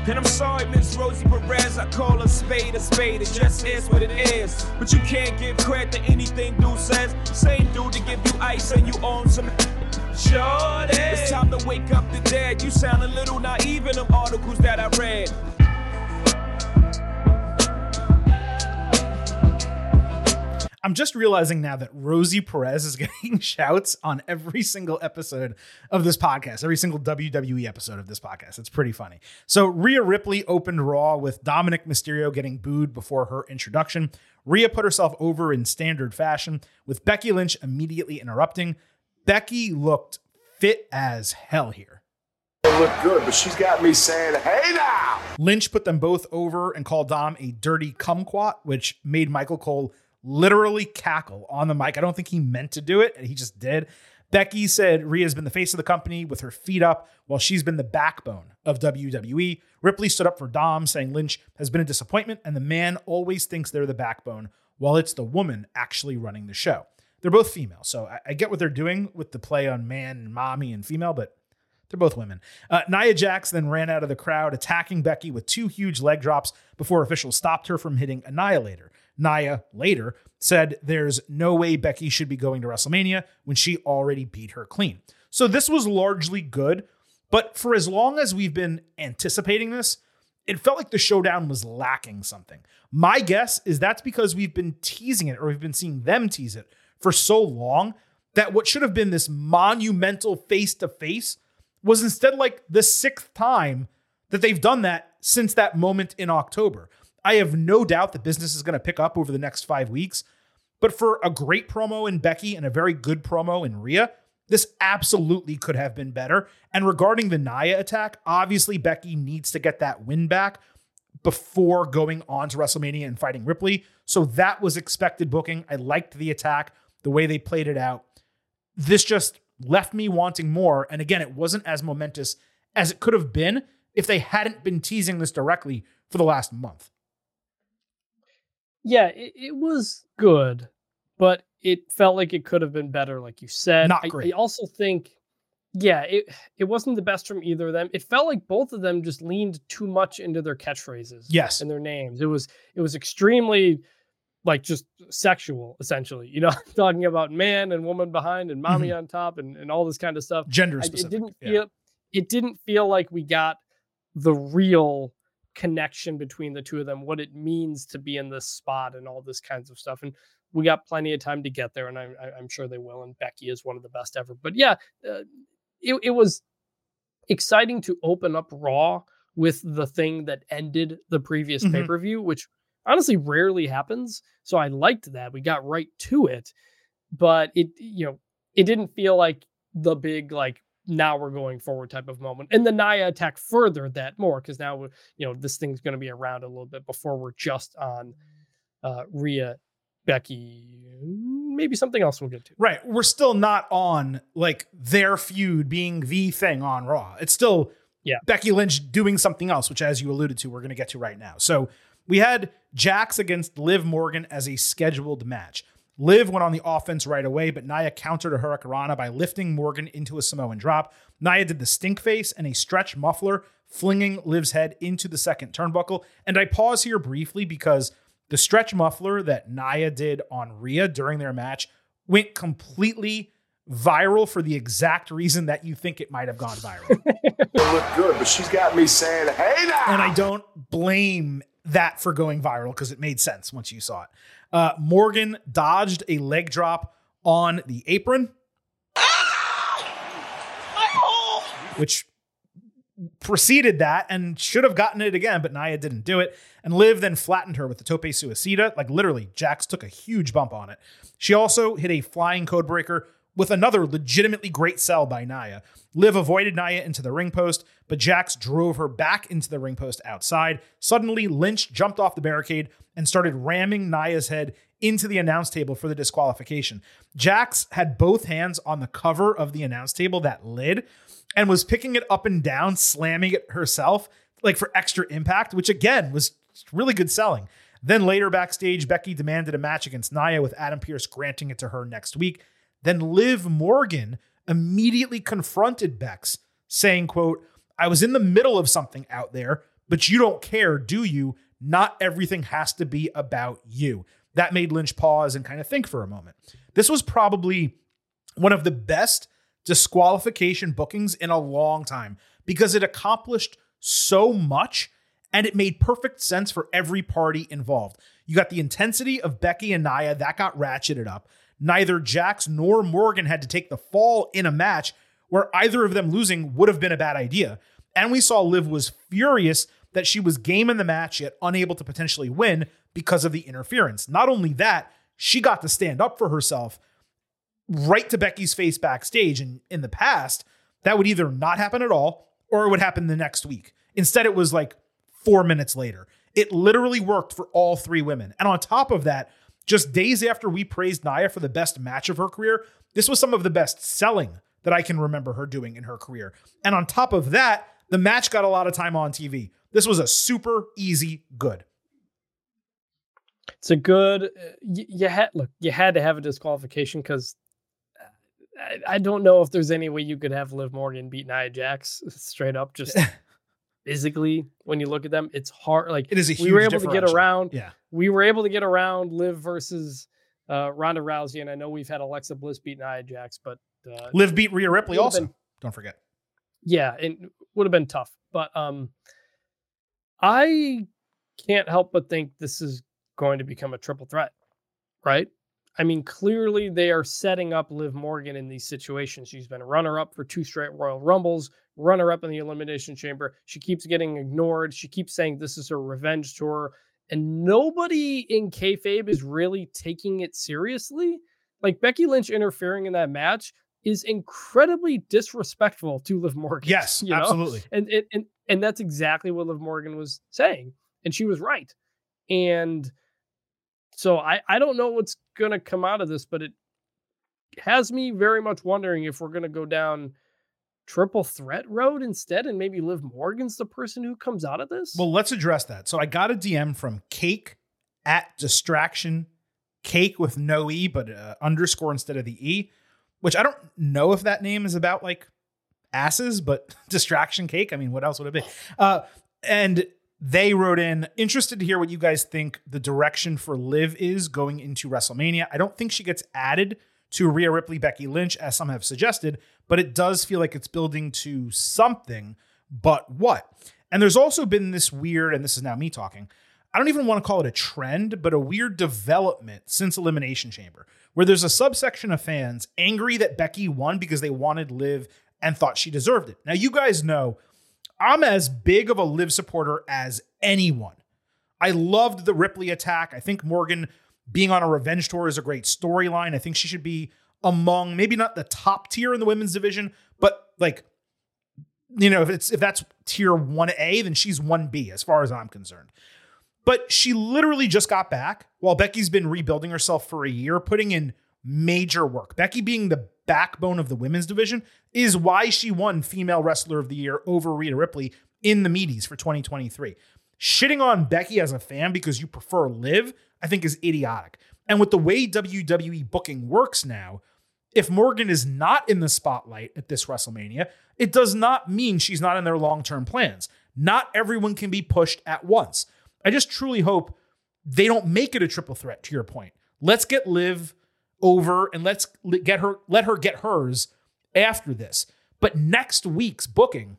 And I'm sorry, Miss Rosie Perez, I call a spade a spade, it just is what it is. But you can't give credit to anything dude says. Same dude to give you ice and you own some. Sure, it's time to wake up the dead. You sound a little naive in them articles that I read. I'm just realizing now that Rosie Perez is getting shouts on every single episode of this podcast, every single WWE episode of this podcast. It's pretty funny. So, Rhea Ripley opened Raw with Dominik Mysterio getting booed before her introduction. Rhea put herself over in standard fashion, with Becky Lynch immediately interrupting. Becky looked fit as hell here. Look good, but she's got me saying, hey now! Lynch put them both over and called Dom a dirty kumquat, which made Michael Cole literally cackle on the mic. I don't think he meant to do it, and he just did. Becky said Rhea's been the face of the company with her feet up while she's been the backbone of WWE. Ripley stood up for Dom, saying Lynch has been a disappointment and the man always thinks they're the backbone while it's the woman actually running the show. They're both female, so I, I get what they're doing with the play on man and mommy and female, but they're both women. Uh, Nia Jax then ran out of the crowd, attacking Becky with two huge leg drops before officials stopped her from hitting Annihilator. Nia later said there's no way Becky should be going to WrestleMania when she already beat her clean. So this was largely good, but for as long as we've been anticipating this, it felt like the showdown was lacking something. My guess is that's because we've been teasing it or we've been seeing them tease it for so long that what should have been this monumental face to face was instead like the sixth time that they've done that since that moment in October. I have no doubt that business is going to pick up over the next five weeks. But for a great promo in Becky and a very good promo in Rhea, This absolutely could have been better. And regarding the Nia attack, obviously Becky needs to get that win back before going on to WrestleMania and fighting Ripley. So that was expected booking. I liked the attack, the way they played it out. This just left me wanting more. And again, it wasn't as momentous as it could have been if they hadn't been teasing this directly for the last month. Yeah, it, it was good, but it felt like it could have been better, like you said. Not I- great. I, also think, yeah, it it wasn't the best from either of them. It felt like both of them just leaned too much into their catchphrases Yes. and their names. It was it was extremely like just sexual, essentially. You know, talking about man and woman behind and mommy mm-hmm. on top and, and all this kind of stuff. Gender I- specific. It didn't yeah. feel it didn't feel like we got the real connection between the two of them, what it means to be in this spot and all this kinds of stuff. And we got plenty of time to get there, and I'm, I'm sure they will. And Becky is one of the best ever. But yeah, uh, it, it was exciting to open up Raw with the thing that ended the previous Mhm. pay per view, which honestly rarely happens. So I liked that. We got right to it, but it, you know, it didn't feel like the big, like, now we're going forward type of moment. And the Nia attack furthered that more because now, you know, this thing's going to be around a little bit before we're just on uh, Rhea, Becky, maybe something else we'll get to. Right. We're still not on like their feud being the thing on Raw. It's still Yeah. Becky Lynch doing something else, which as you alluded to, we're going to get to right now. So we had Jax against Liv Morgan as a scheduled match. Liv went on the offense right away, but Nia countered a Hurricanrana by lifting Morgan into a Samoan drop. Nia did the stink face and a stretch muffler, flinging Liv's head into the second turnbuckle. And I pause here briefly because the stretch muffler that Nia did on Rhea during their match went completely viral for the exact reason that you think it might have gone viral. It looked good, but she's got me saying, hey now. and I don't blame that for going viral because it made sense once you saw it. Uh, Morgan dodged a leg drop on the apron, which preceded that and should have gotten it again, but Nia didn't do it. And Liv then flattened her with the tope suicida. Like literally, Jax took a huge bump on it. She also hit a flying code breaker with another legitimately great sell by Nia. Liv avoided Nia into the ring post, but Jax drove her back into the ring post outside. Suddenly, Lynch jumped off the barricade and started ramming Nia's head into the announce table for the disqualification. Jax had both hands on the cover of the announce table, that lid, and was picking it up and down, slamming it herself, like for extra impact, which again was really good selling. Then later backstage, Becky demanded a match against Nia with Adam Pearce granting it to her next week. Then Liv Morgan immediately confronted Bex, saying, quote, I was in the middle of something out there, but you don't care, do you? Not everything has to be about you. That made Lynch pause and kind of think for a moment. This was probably one of the best disqualification bookings in a long time because it accomplished so much and it made perfect sense for every party involved. You got the intensity of Becky and Nia, that got ratcheted up. Neither Jax nor Morgan had to take the fall in a match where either of them losing would have been a bad idea. And we saw Liv was furious that she was game in the match yet unable to potentially win because of the interference. Not only that, she got to stand up for herself right to Becky's face backstage. And in the past, that would either not happen at all or it would happen the next week. Instead, it was like four minutes later. It literally worked for all three women. And on top of that, just days after we praised Nia for the best match of her career, this was some of the best selling that I can remember her doing in her career. And on top of that, the match got a lot of time on TV. This was a super easy good. It's a good. uh, y- You had look. You had to have a disqualification because I, I don't know if there's any way you could have Liv Morgan beat Nia Jax straight up. Just physically, when you look at them, it's hard. Like It is a huge we were able to get around. Yeah. We were able to get around Liv versus uh, Ronda Rousey, and I know we've had Alexa Bliss beat Nia Jax, but uh, Liv beat Rhea Ripley also. been- Don't forget. yeah, it would have been tough. But um, I can't help but think this is going to become a triple threat, right? I mean, clearly they are setting up Liv Morgan in these situations. She's been runner up for two straight Royal Rumbles, runner up in the Elimination Chamber. She keeps getting ignored. She keeps saying this is her revenge tour. And nobody in kayfabe is really taking it seriously. Like Becky Lynch interfering in that match, is incredibly disrespectful to Liv Morgan. Yes, you know? absolutely. And, and and and that's exactly what Liv Morgan was saying, and she was right. And so I I don't know what's gonna come out of this, but it has me very much wondering if we're gonna go down triple threat road instead, and maybe Liv Morgan's the person who comes out of this. Well, let's address that. So I got a DM from Cake at Distraction, Cake with no E, but uh, underscore instead of the E, which I don't know if that name is about like asses, but Distraction Cake. I mean, what else would it be? Uh, and they wrote in, interested to hear what you guys think the direction for Liv is going into WrestleMania. I don't think she gets added to Rhea Ripley, Becky Lynch, as some have suggested, but it does feel like it's building to something. But what? And there's also been this weird, and this is now me talking. I don't even want to call it a trend, but a weird development since Elimination Chamber, where there's a subsection of fans angry that Becky won because they wanted Liv and thought she deserved it. Now, you guys know I'm as big of a Liv supporter as anyone. I loved the Ripley attack. I think Morgan being on a revenge tour is a great storyline. I think she should be among maybe not the top tier in the women's division, but like you know, if it's if that's tier 1A, then she's 1B as far as I'm concerned. But she literally just got back while Becky's been rebuilding herself for a year, putting in major work. Becky being the backbone of the women's division is why she won Female Wrestler of the Year over Rhea Ripley in the meaties for 2023. Shitting on Becky as a fan because you prefer Liv, I think is idiotic. And with the way WWE booking works now, if Morgan is not in the spotlight at this WrestleMania, it does not mean she's not in their long term plans. Not everyone can be pushed at once. I just truly hope they don't make it a triple threat, to your point. Let's get Liv over and let's get her, let her get hers after this. But next week's booking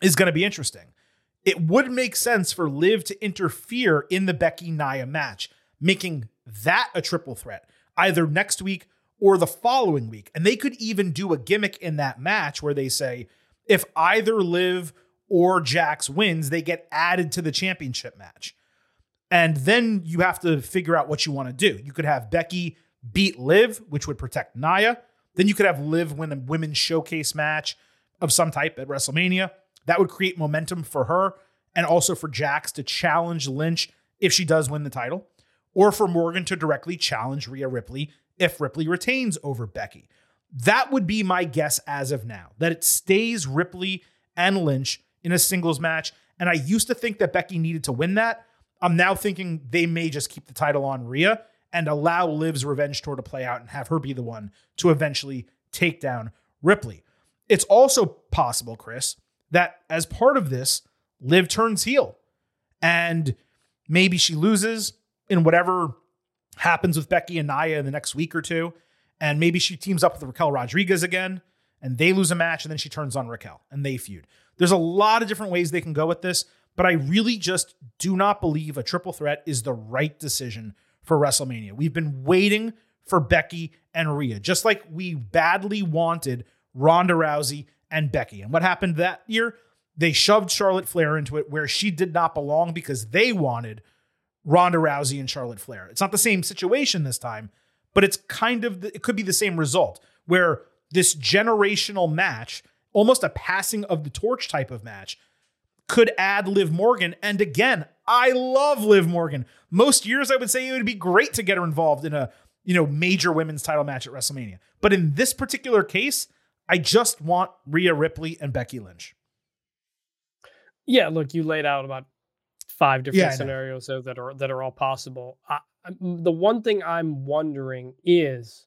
is going to be interesting. It would make sense for Liv to interfere in the Becky Nia match, making that a triple threat, either next week or the following week. And they could even do a gimmick in that match where they say, if either Liv or Jax wins, they get added to the championship match. And then you have to figure out what you want to do. You could have Becky beat Liv, which would protect Nia. Then you could have Liv win a women's showcase match of some type at WrestleMania. That would create momentum for her and also for Jax to challenge Lynch if she does win the title, or for Morgan to directly challenge Rhea Ripley if Ripley retains over Becky. That would be my guess as of now, that it stays Ripley and Lynch in a singles match. And I used to think that Becky needed to win that. I'm now thinking they may just keep the title on Rhea and allow Liv's revenge tour to play out and have her be the one to eventually take down Ripley. It's also possible, Chris, that as part of this, Liv turns heel and maybe she loses in whatever happens with Becky and Nia in the next week or two. And maybe she teams up with Raquel Rodriguez again and they lose a match and then she turns on Raquel and they feud. There's a lot of different ways they can go with this, but I really just do not believe a triple threat is the right decision for WrestleMania. We've been waiting for Becky and Rhea, just like we badly wanted Ronda Rousey and Becky. And what happened that year? They shoved Charlotte Flair into it where she did not belong because they wanted Ronda Rousey and Charlotte Flair. It's not the same situation this time, but it's kind of, the, it could be the same result where this generational match, almost a passing of the torch type of match, could add Liv Morgan. And again, I love Liv Morgan. Most years I would say it would be great to get her involved in a, you know, major women's title match at WrestleMania. But in this particular case, I just want Rhea Ripley and Becky Lynch. Yeah, look, you laid out about five different Yeah, scenarios there that are that are all possible. I- the one thing I'm wondering is,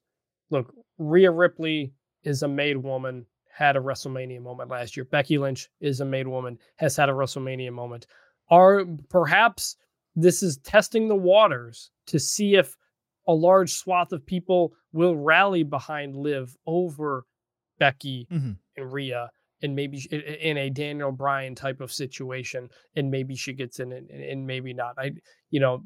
look, Rhea Ripley is a made woman, had a WrestleMania moment last year. Becky Lynch is a made woman, has had a WrestleMania moment. Are perhaps this is testing the waters to see if a large swath of people will rally behind Liv over Becky Mhm. and Rhea and maybe sh- i- i- in a Daniel Bryan type of situation, and maybe she gets in and, and maybe not. I, you know,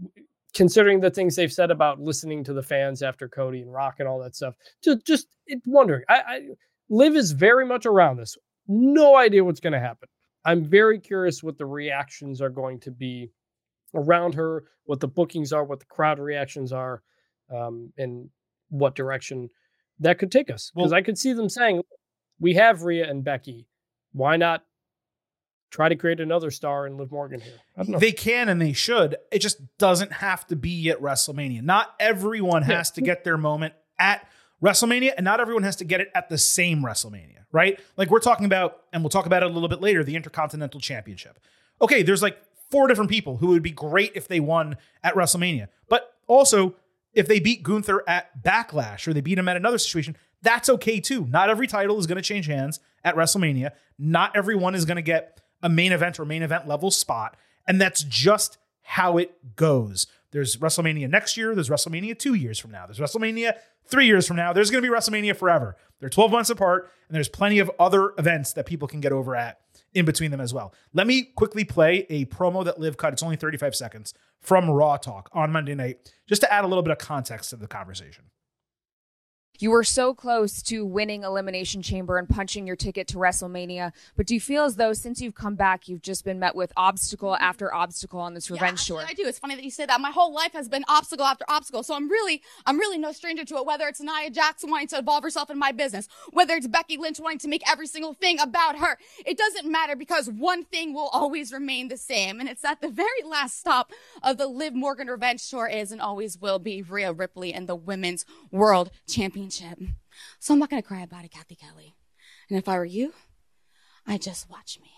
considering the things they've said about listening to the fans after Cody and Rock and all that stuff, just just wondering. I, I Liv is very much around this. No idea what's going to happen. I'm very curious what the reactions are going to be around her, what the bookings are, what the crowd reactions are, um, and what direction that could take us because Well- I could see them saying, "We have Rhea and Becky. Why not try to create another star and Liv Morgan here?" I don't know. They can and they should. It just doesn't have to be at WrestleMania. Not everyone Yeah. has to get their moment at WrestleMania, and not everyone has to get it at the same WrestleMania, right? Like we're talking about, and we'll talk about it a little bit later, the Intercontinental Championship. Okay, there's like four different people who would be great if they won at WrestleMania. But also, if they beat Gunther at Backlash or they beat him at another situation, that's okay too. Not every title is going to change hands at WrestleMania. Not everyone is going to get a main event or main event level spot. And that's just how it goes. There's WrestleMania next year. There's WrestleMania two years from now. There's WrestleMania three years from now. There's going to be WrestleMania forever. They're 12 months apart, and there's plenty of other events that people can get over at in between them as well. Let me quickly play a promo that Liv cut. It's only 35 seconds from Raw Talk on Monday night, just to add a little bit of context to the conversation. You were so close to winning Elimination Chamber and punching your ticket to WrestleMania, but do you feel as though since you've come back, you've just been met with obstacle mm-hmm. after obstacle on this Yeah, revenge actually, tour? I do. It's funny that you say that. My whole life has been obstacle after obstacle. So I'm really, I'm really no stranger to it. Whether it's Nia Jackson wanting to involve herself in my business, whether it's Becky Lynch wanting to make every single thing about her, it doesn't matter because one thing will always remain the same, and it's that the very last stop of the Liv Morgan Revenge Tour is and always will be Rhea Ripley and the Women's World Championship. So I'm not gonna cry about it, Kathy Kelly. And if I were you, I'd just watch me.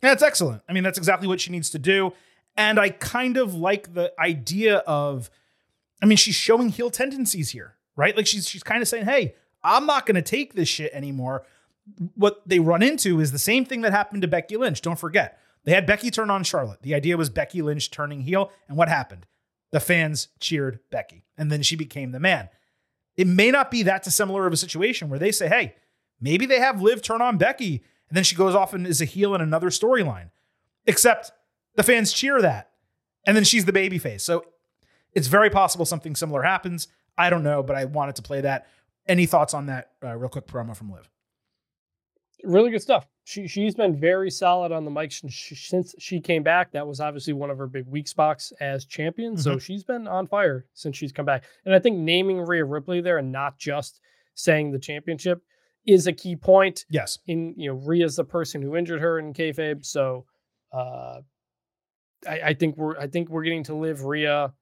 That's excellent. I mean, that's exactly what she needs to do. And I kind of like the idea of, I mean, she's showing heel tendencies here, right? Like she's she's kind of saying, "Hey, I'm not going to take this shit anymore." What they run into is the same thing that happened to Becky Lynch. Don't forget, they had Becky turn on Charlotte. The idea was Becky Lynch turning heel, and what happened? The fans cheered Becky, and then she became the man. It may not be that dissimilar of a situation where they say, "Hey, maybe they have Liv turn on Becky." And then she goes off and is a heel in another storyline. Except the fans cheer that. And then she's the babyface. So it's very possible something similar happens. I don't know, but I wanted to play that. Any thoughts on that uh, real quick promo from Liv? Really good stuff. She she's been very solid on the mic since she, since she came back. That was obviously one of her big weak spots as champion. So she's been on fire since she's come back. And I think naming Rhea Ripley there and not just saying the championship is a key point. Yes. In you know, Rhea's the person who injured her in kayfabe. So uh, I, I think we're I think we're getting to Liv Rhea,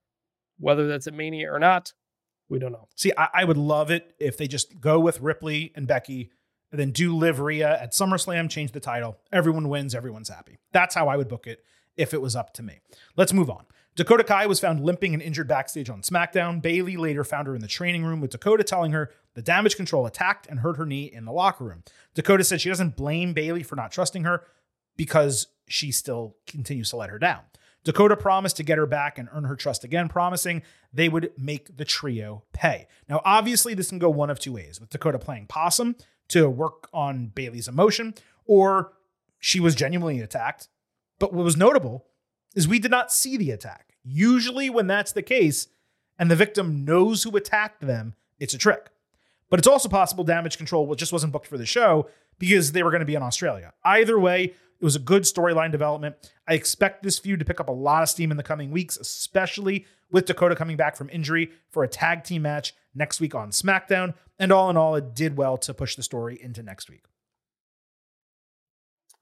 whether that's at Mania or not. We don't know. See, I, I would love it if they just go with Ripley and Becky and then do Liv at SummerSlam, change the title. Everyone wins, everyone's happy. That's how I would book it if it was up to me. Let's move on. Dakota Kai was found limping and injured backstage on SmackDown. Bayley later found her in the training room with Dakota telling her the damage control attacked and hurt her knee in the locker room. Dakota said she doesn't blame Bayley for not trusting her because she still continues to let her down. Dakota promised to get her back and earn her trust again, promising they would make the trio pay. Now, obviously, this can go one of two ways with Dakota playing possum to work on Bayley's emotion, or she was genuinely attacked. But what was notable is we did not see the attack. Usually, when that's the case and the victim knows who attacked them, it's a trick. But it's also possible damage control just wasn't booked for the show because they were going to be in Australia. Either way, it was a good storyline development. I expect this feud to pick up a lot of steam in the coming weeks, especially with Dakota coming back from injury for a tag team match next week on SmackDown. And all in all, it did well to push the story into next week.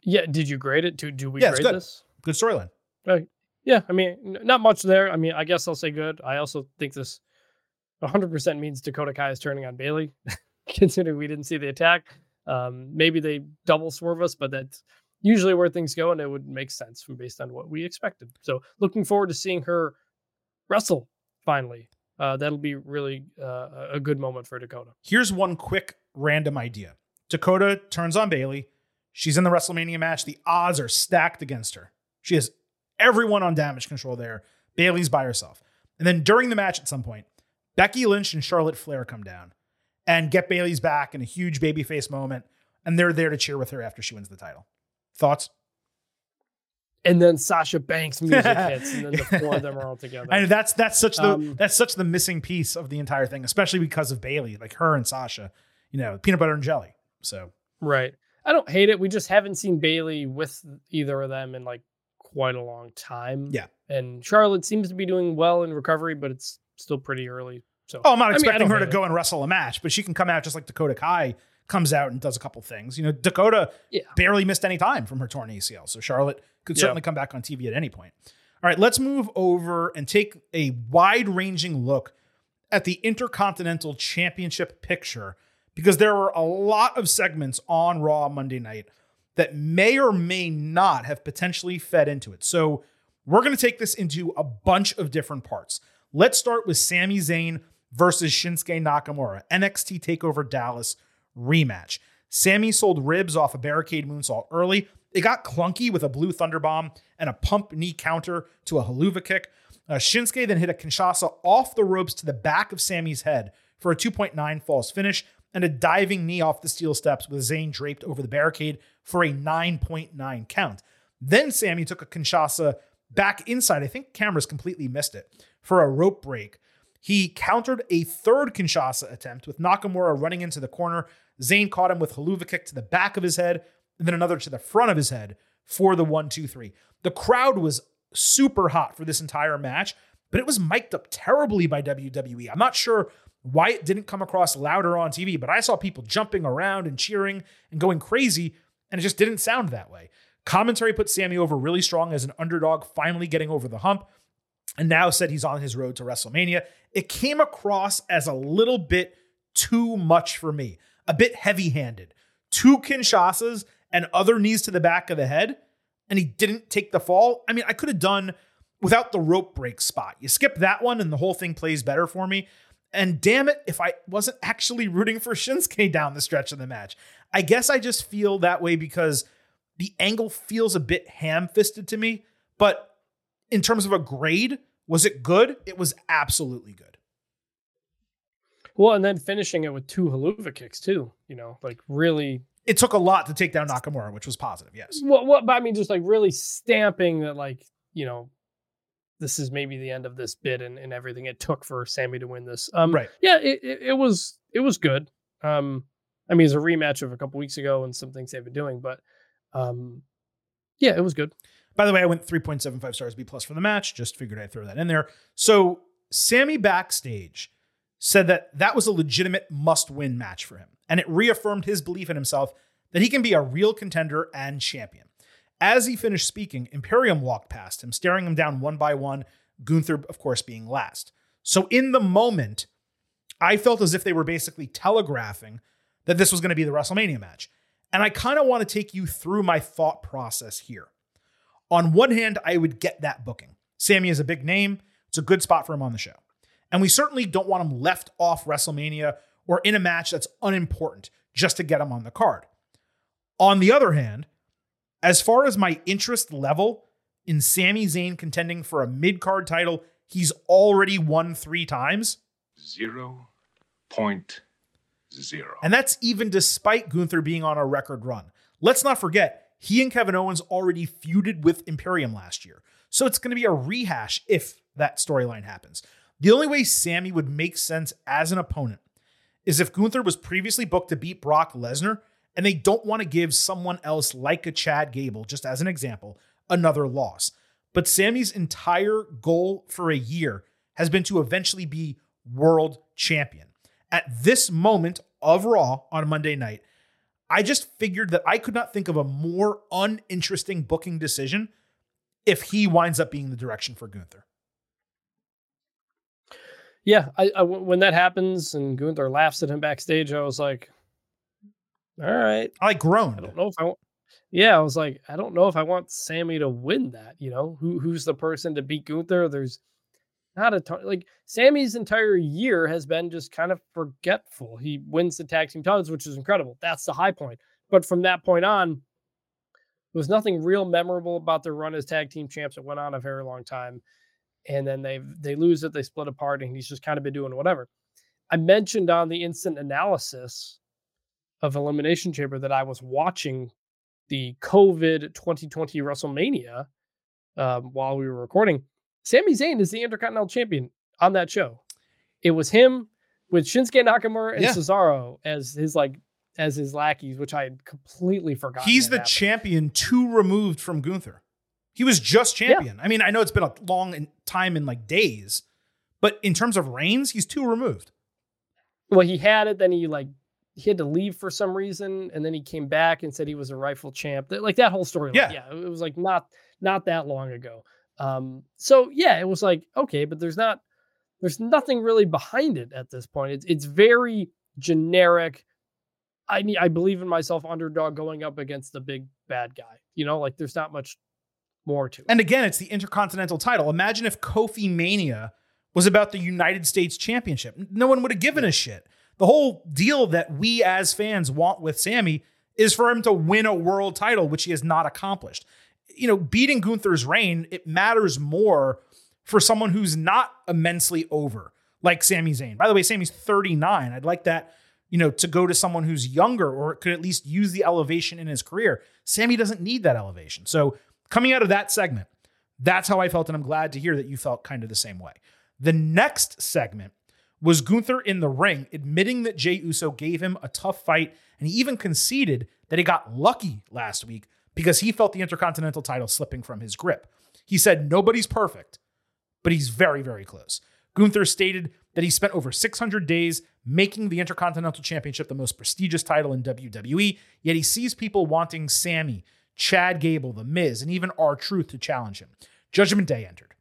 Yeah, did you grade it? Do do we Yeah, grade good. this? Good storyline. Right. Yeah, I mean, not much there. I mean, I guess I'll say good. I also think this 100% means Dakota Kai is turning on Bayley, considering we didn't see the attack. Um, maybe they double swerve us, but that's usually where things go, and it would make sense from based on what we expected. So, looking forward to seeing her wrestle finally. Uh, that'll be really uh, a good moment for Dakota. Here's one quick random idea Dakota turns on Bayley. She's in the WrestleMania match. The odds are stacked against her. She has everyone on damage control there. Bayley's by herself. And then during the match at some point, Becky Lynch and Charlotte Flair come down and get Bayley's back in a huge babyface moment. And they're there to cheer with her after she wins the title. Thoughts? And then Sasha Banks music hits, and then the four of them are all together. And that's that's such the Um, that's such the missing piece of the entire thing, especially because of Bayley, like her and Sasha, you know, peanut butter and jelly. So Right. I don't hate it. We just haven't seen Bayley with either of them in like quite a long time. Yeah. And Charlotte seems to be doing well in recovery, but it's still pretty early. So Oh, I'm not I mean, I expecting her to hate go and wrestle a match, but she can come out just like Dakota Kai comes out and does a couple things. You know, Dakota Yeah. barely missed any time from her torn ACL, so Charlotte could Yeah. certainly come back on TV at any point. All right, let's move over and take a wide-ranging look at the Intercontinental Championship picture because there were a lot of segments on Raw Monday night that may or may not have potentially fed into it. So we're going to take this into a bunch of different parts. Let's start with Sami Zayn versus Shinsuke Nakamura, NXT TakeOver Dallas rematch. Sami sold ribs off a barricade moonsault early. It got clunky with a blue thunder bomb and a pump knee counter to a Helluva Kick. Uh, Shinsuke then hit a Kinshasa off the ropes to the back of Sami's head for a 2.9 false finish and a diving knee off the steel steps with Zayn draped over the barricade for a 9.9 count. Then Sammy took a Kinshasa back inside. I think cameras completely missed it for a rope break. He countered a third Kinshasa attempt with Nakamura running into the corner. Zayn caught him with Helluva kick to the back of his head and then another to the front of his head for the one, two, three. The crowd was super hot for this entire match, but it was mic'd up terribly by WWE. I'm not sure why it didn't come across louder on TV, but I saw people jumping around and cheering and going crazy, and it just didn't sound that way. Commentary put Sami over really strong as an underdog, finally getting over the hump, and now said he's on his road to WrestleMania. It came across as a little bit too much for me, a bit heavy handed. Two Kinshasas and other knees to the back of the head, and he didn't take the fall. I mean, I could have done without the rope break spot. You skip that one, and the whole thing plays better for me. And damn it, if I wasn't actually rooting for Shinsuke down the stretch of the match. I guess I just feel that way because the angle feels a bit ham fisted to me. But in terms of a grade, was it good? It was absolutely good. Well, and then finishing it with two Helluva kicks too. You know, like really. It took a lot to take down Nakamura, which was positive. Yes. What? What? But I mean, just like really stamping that, like you know, this is maybe the end of this bid and, and everything it took for Sami to win this. Um, Right. Yeah, it, it, it was it was good. Um, I mean, it's a rematch of a couple weeks ago and some things they've been doing, but um, yeah, it was good. By the way, I went 3.75 stars B plus for the match. Just figured I'd throw that in there. So Sami backstage said that that was a legitimate must win match for him. And it reaffirmed his belief in himself that he can be a real contender and champion. As he finished speaking, Imperium walked past him, staring him down one by one, Gunther, of course, being last. So in the moment, I felt as if they were basically telegraphing that this was going to be the WrestleMania match. And I kind of want to take you through my thought process here. On one hand, I would get that booking. Sami is a big name, it's a good spot for him on the show. And we certainly don't want him left off WrestleMania or in a match that's unimportant just to get him on the card. On the other hand, as far as my interest level in Sami Zayn contending for a mid card title, he's already won three times. Zero point zero. And that's even despite Gunther being on a record run. Let's not forget, he and Kevin Owens already feuded with Imperium last year. So it's going to be a rehash if that storyline happens. The only way Sami would make sense as an opponent is if Gunther was previously booked to beat Brock Lesnar and they don't want to give someone else like a Chad Gable, just as an example, another loss. But Sami's entire goal for a year has been to eventually be world champion. At this moment of Raw on Monday night, I just figured that I could not think of a more uninteresting booking decision if he winds up being the direction for Gunther. Yeah, I, I when that happens and Gunther laughs at him backstage, I was like, all right. I groaned. I don't know if I want. Yeah, I was like, I don't know if I want Sami to win that. You know, who who's the person to beat Gunther? There's not a ton. Like Sami's entire year has been just kind of forgetful. He wins the tag team titles, which is incredible. That's the high point. But from that point on, there was nothing real memorable about their run as tag team champs. It went on a very long time, and then they they lose it. They split apart, and he's just kind of been doing whatever. I mentioned on the instant analysis of Elimination Chamber that I was watching the COVID 2020 WrestleMania um, while we were recording. Sami Zayn is the Intercontinental Champion on that show. It was him with Shinsuke Nakamura and Yeah. Cesaro as his like as his lackeys, which I had completely forgotten. He's the happened. champion two removed from Gunther. He was just champion. I mean, I know it's been a long time in like days, But in terms of reigns, he's two removed. Well, he had it, then he like he had to leave for some reason, and then he came back and said he was a rifle champ. Like that whole story. Yeah. yeah, it was like not not that long ago. Um, so yeah, it was like okay, but there's not there's nothing really behind it at this point. It's it's very generic. I need I believe in myself underdog going up against the big bad guy. You know, like there's not much more to it. And again, it's the Intercontinental title. Imagine if Kofi Mania was about the United States Championship. No one would have given a shit. The whole deal that we as fans want with Sami is for him to win a world title, which he has not accomplished. You know, beating Gunther's reign, it matters more for someone who's not immensely over, like Sami Zayn. By the way, Sami's 39. I'd like that, you know, to go to someone who's younger or could at least use the elevation in his career. Sami doesn't need that elevation. So coming out of that segment, that's how I felt, and I'm glad to hear that you felt kind of the same way. The next segment was Gunther in the ring, admitting that Jey Uso gave him a tough fight, and he even conceded that he got lucky last week because he felt the Intercontinental title slipping from his grip. He said, Nobody's perfect, but he's very, very close. Gunther stated that he spent over 600 days making the Intercontinental Championship the most prestigious title in WWE, yet he sees people wanting Sami, Chad Gable, The Miz, and even R Truth to challenge him. Judgment Day entered,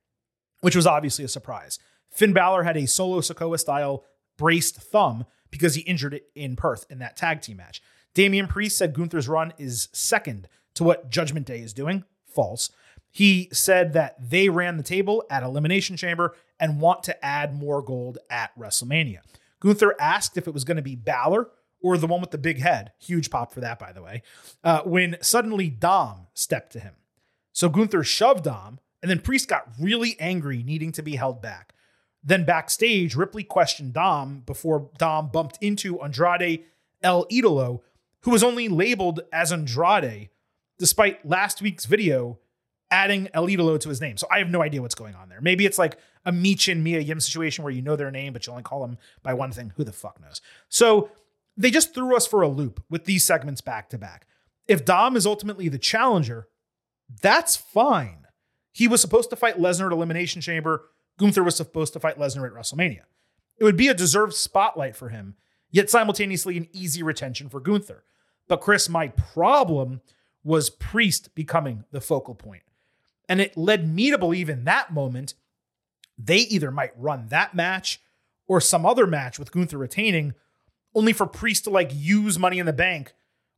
which was obviously a surprise. Finn Balor had a solo Sikoa style braced thumb because he injured it in Perth in that tag team match. Damian Priest said Gunther's run is second to what Judgment Day is doing. False. He said that they ran the table at Elimination Chamber and want to add more gold at WrestleMania. Gunther asked if it was going to be Balor or the one with the big head. Huge pop for that, by the way. Uh, when suddenly Dom stepped to him. So Gunther shoved Dom, and then Priest got really angry, needing to be held back. Then backstage, Ripley questioned Dom before Dom bumped into Andrade El Idolo, who was only labeled as Andrade, despite last week's video adding El Idolo to his name. So I have no idea what's going on there. Maybe it's like a Michin Mia Yim situation where you know their name, but you only call them by one thing. Who the fuck knows? So they just threw us for a loop with these segments back to back. If Dom is ultimately the challenger, that's fine. He was supposed to fight Lesnar at Elimination Chamber. Gunther was supposed to fight Lesnar at WrestleMania. It would be a deserved spotlight for him, yet simultaneously an easy retention for Gunther. But Chris, my problem was Priest becoming the focal point. And it led me to believe in that moment they either might run that match or some other match with Gunther retaining, only for Priest to like use money in the bank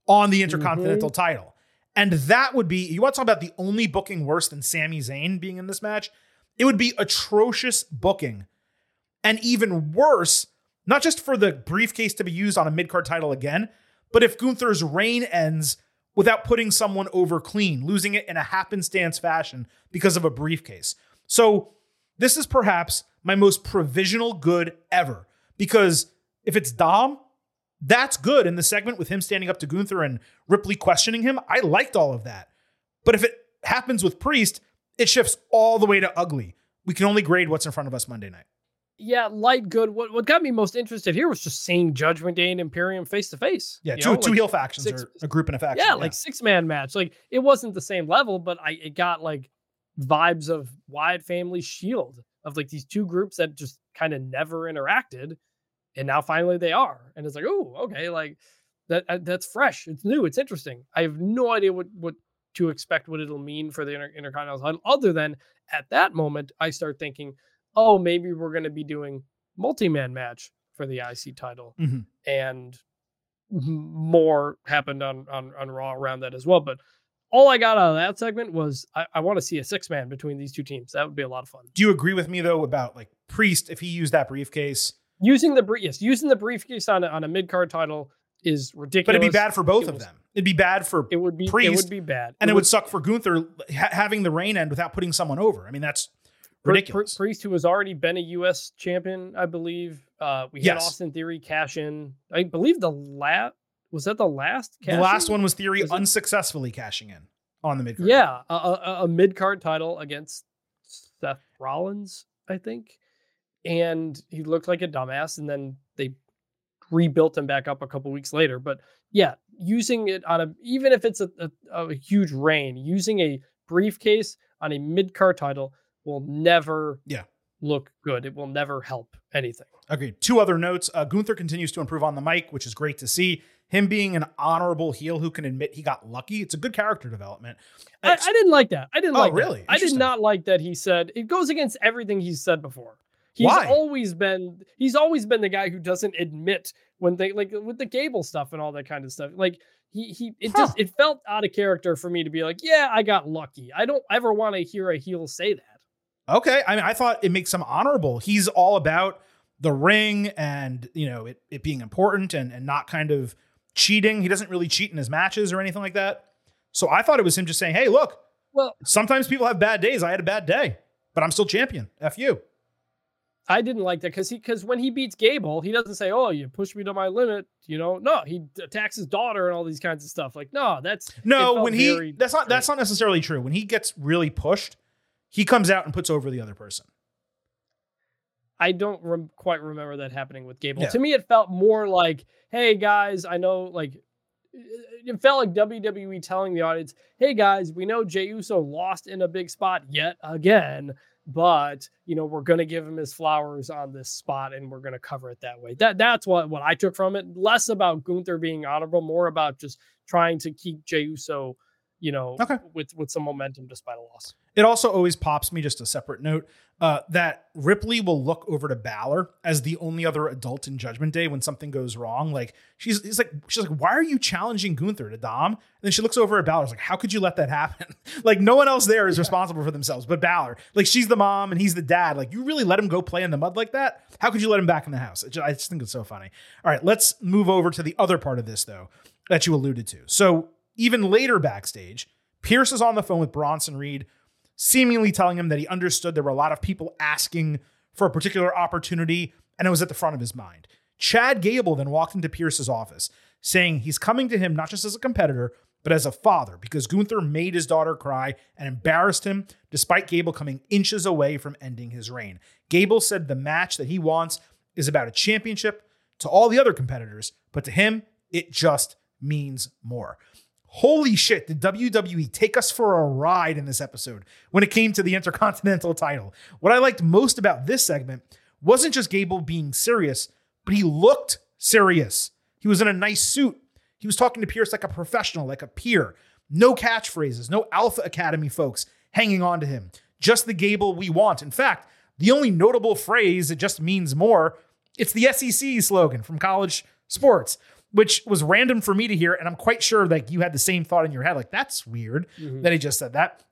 on the Intercontinental mm-hmm. title. And that would be, you want to talk about the only booking worse than Sami Zayn being in this match? It would be atrocious booking. And even worse, not just for the briefcase to be used on a mid card title again, but if Gunther's reign ends without putting someone over clean, losing it in a happenstance fashion because of a briefcase. So, this is perhaps my most provisional good ever because if it's Dom, that's good in the segment with him standing up to Gunther and Ripley questioning him. I liked all of that. But if it happens with Priest, it shifts all the way to ugly. We can only grade what's in front of us Monday night. Yeah, light good. What what got me most interested here was just seeing Judgment Day and Imperium face to face. Yeah, two know, two like heel factions six- or a group and a faction. Yeah, like six man match. Like it wasn't the same level, but I it got like vibes of Wyatt Family Shield of like these two groups that just kind of never interacted, and now finally they are, and it's like oh okay, like that uh, that's fresh, it's new, it's interesting. I have no idea what what to expect, what it'll mean for the Inter- Intercontinental title, other than at that moment I start thinking, oh maybe we're going to be doing multi man match for the IC title, Mhm. and more happened on, on on Raw around that as well. But all I got out of that segment was I, I want to see a six man between these two teams. That would be a lot of fun. Do you agree with me though about like Priest if he used that briefcase? Using the brief, yes, using the briefcase on a, on a mid card title is ridiculous. But it'd be bad for both It of was- them. It'd be bad for It would be Priest, it would be bad, and it would suck for Gunther ha- having the reign end without putting someone over. I mean, that's ridiculous. Priest, who has already been a U.S. champion, I believe. Uh, we had Yes. Austin Theory cash in. I believe the last was that the last. the last in? one was Theory Was it- unsuccessfully cashing in on the mid. Card yeah, a, a, a mid card title against Seth Rollins, I think, and he looked like a dumbass, and then they rebuilt him back up a couple weeks later. But yeah, using it on a even if it's a, a, a huge rain, using a briefcase on a mid card title will never Yeah. look good. It will never help anything. Okay, two other notes. Uh, Gunther continues to improve on the mic, which is great to see. Him being an honorable heel who can admit he got lucky. It's a good character development. I, I didn't like that. I didn't Oh, like that. really? I did not like that he said it goes against everything he's said before. He's Why? always been he's always been the guy who doesn't admit when they like with the Gable stuff and all that kind of stuff. Like he he it Huh. just it felt out of character for me to be like, yeah, I got lucky. I don't ever want to hear a heel say that. Okay. I mean, I thought it makes him honorable. He's all about the ring and, you know, it, it being important and, and not kind of cheating. He doesn't really cheat in his matches or anything like that. So I thought it was him just saying, hey, look, Well, sometimes people have bad days. I had a bad day, but I'm still champion. F you. I didn't like that because he because when he beats Gable, he doesn't say, "Oh, you pushed me to my limit." You know, no, he attacks his daughter and all these kinds of stuff. Like, no, that's No, when he that's not that's not necessarily true. When he gets really pushed, he comes out and puts over the other person. I don't rem- quite remember that happening with Gable. Yeah. To me, it felt more like, "Hey guys, I know." Like, it felt like WWE telling the audience, "Hey guys, we know Jey Uso lost in a big spot yet again, but you know we're gonna give him his flowers on this spot, and we're gonna cover it that way." That that's what what I took from it. Less about Gunther being honorable, more about just trying to keep Jey Uso, you know, Okay. with with some momentum despite a loss. It also always pops me just a separate note uh, that Ripley will look over to Balor as the only other adult in Judgment Day when something goes wrong. Like she's, he's like, she's like, why are you challenging Gunther to Dom? And then she looks over at Balor, she's like, how could you let that happen? like no one else there is responsible for themselves, but Balor. Like she's the mom and he's the dad. Like you really let him go play in the mud like that? How could you let him back in the house? It ju- I just think it's so funny. All right, let's move over to the other part of this though that you alluded to. So even later backstage, Pearce is on the phone with Bronson Reed seemingly telling him that he understood there were a lot of people asking for a particular opportunity and it was at the front of his mind. Chad Gable then walked into Pearce's office saying he's coming to him not just as a competitor, but as a father because Gunther made his daughter cry and embarrassed him despite Gable coming inches away from ending his reign. Gable said the match that he wants is about a championship to all the other competitors, but to him, it just means more. Holy shit, did WWE take us for a ride in this episode when it came to the Intercontinental title? What I liked most about this segment wasn't just Gable being serious, but he looked serious. He was in a nice suit. He was talking to Pearce like a professional, like a peer. No catchphrases, no Alpha Academy folks hanging on to him. Just the Gable we want. In fact, the only notable phrase that just means more, it's the SEC slogan from college sports, which was random for me to hear. And I'm quite sure like you had the same thought in your head. Like, that's weird mm-hmm. that he just said that.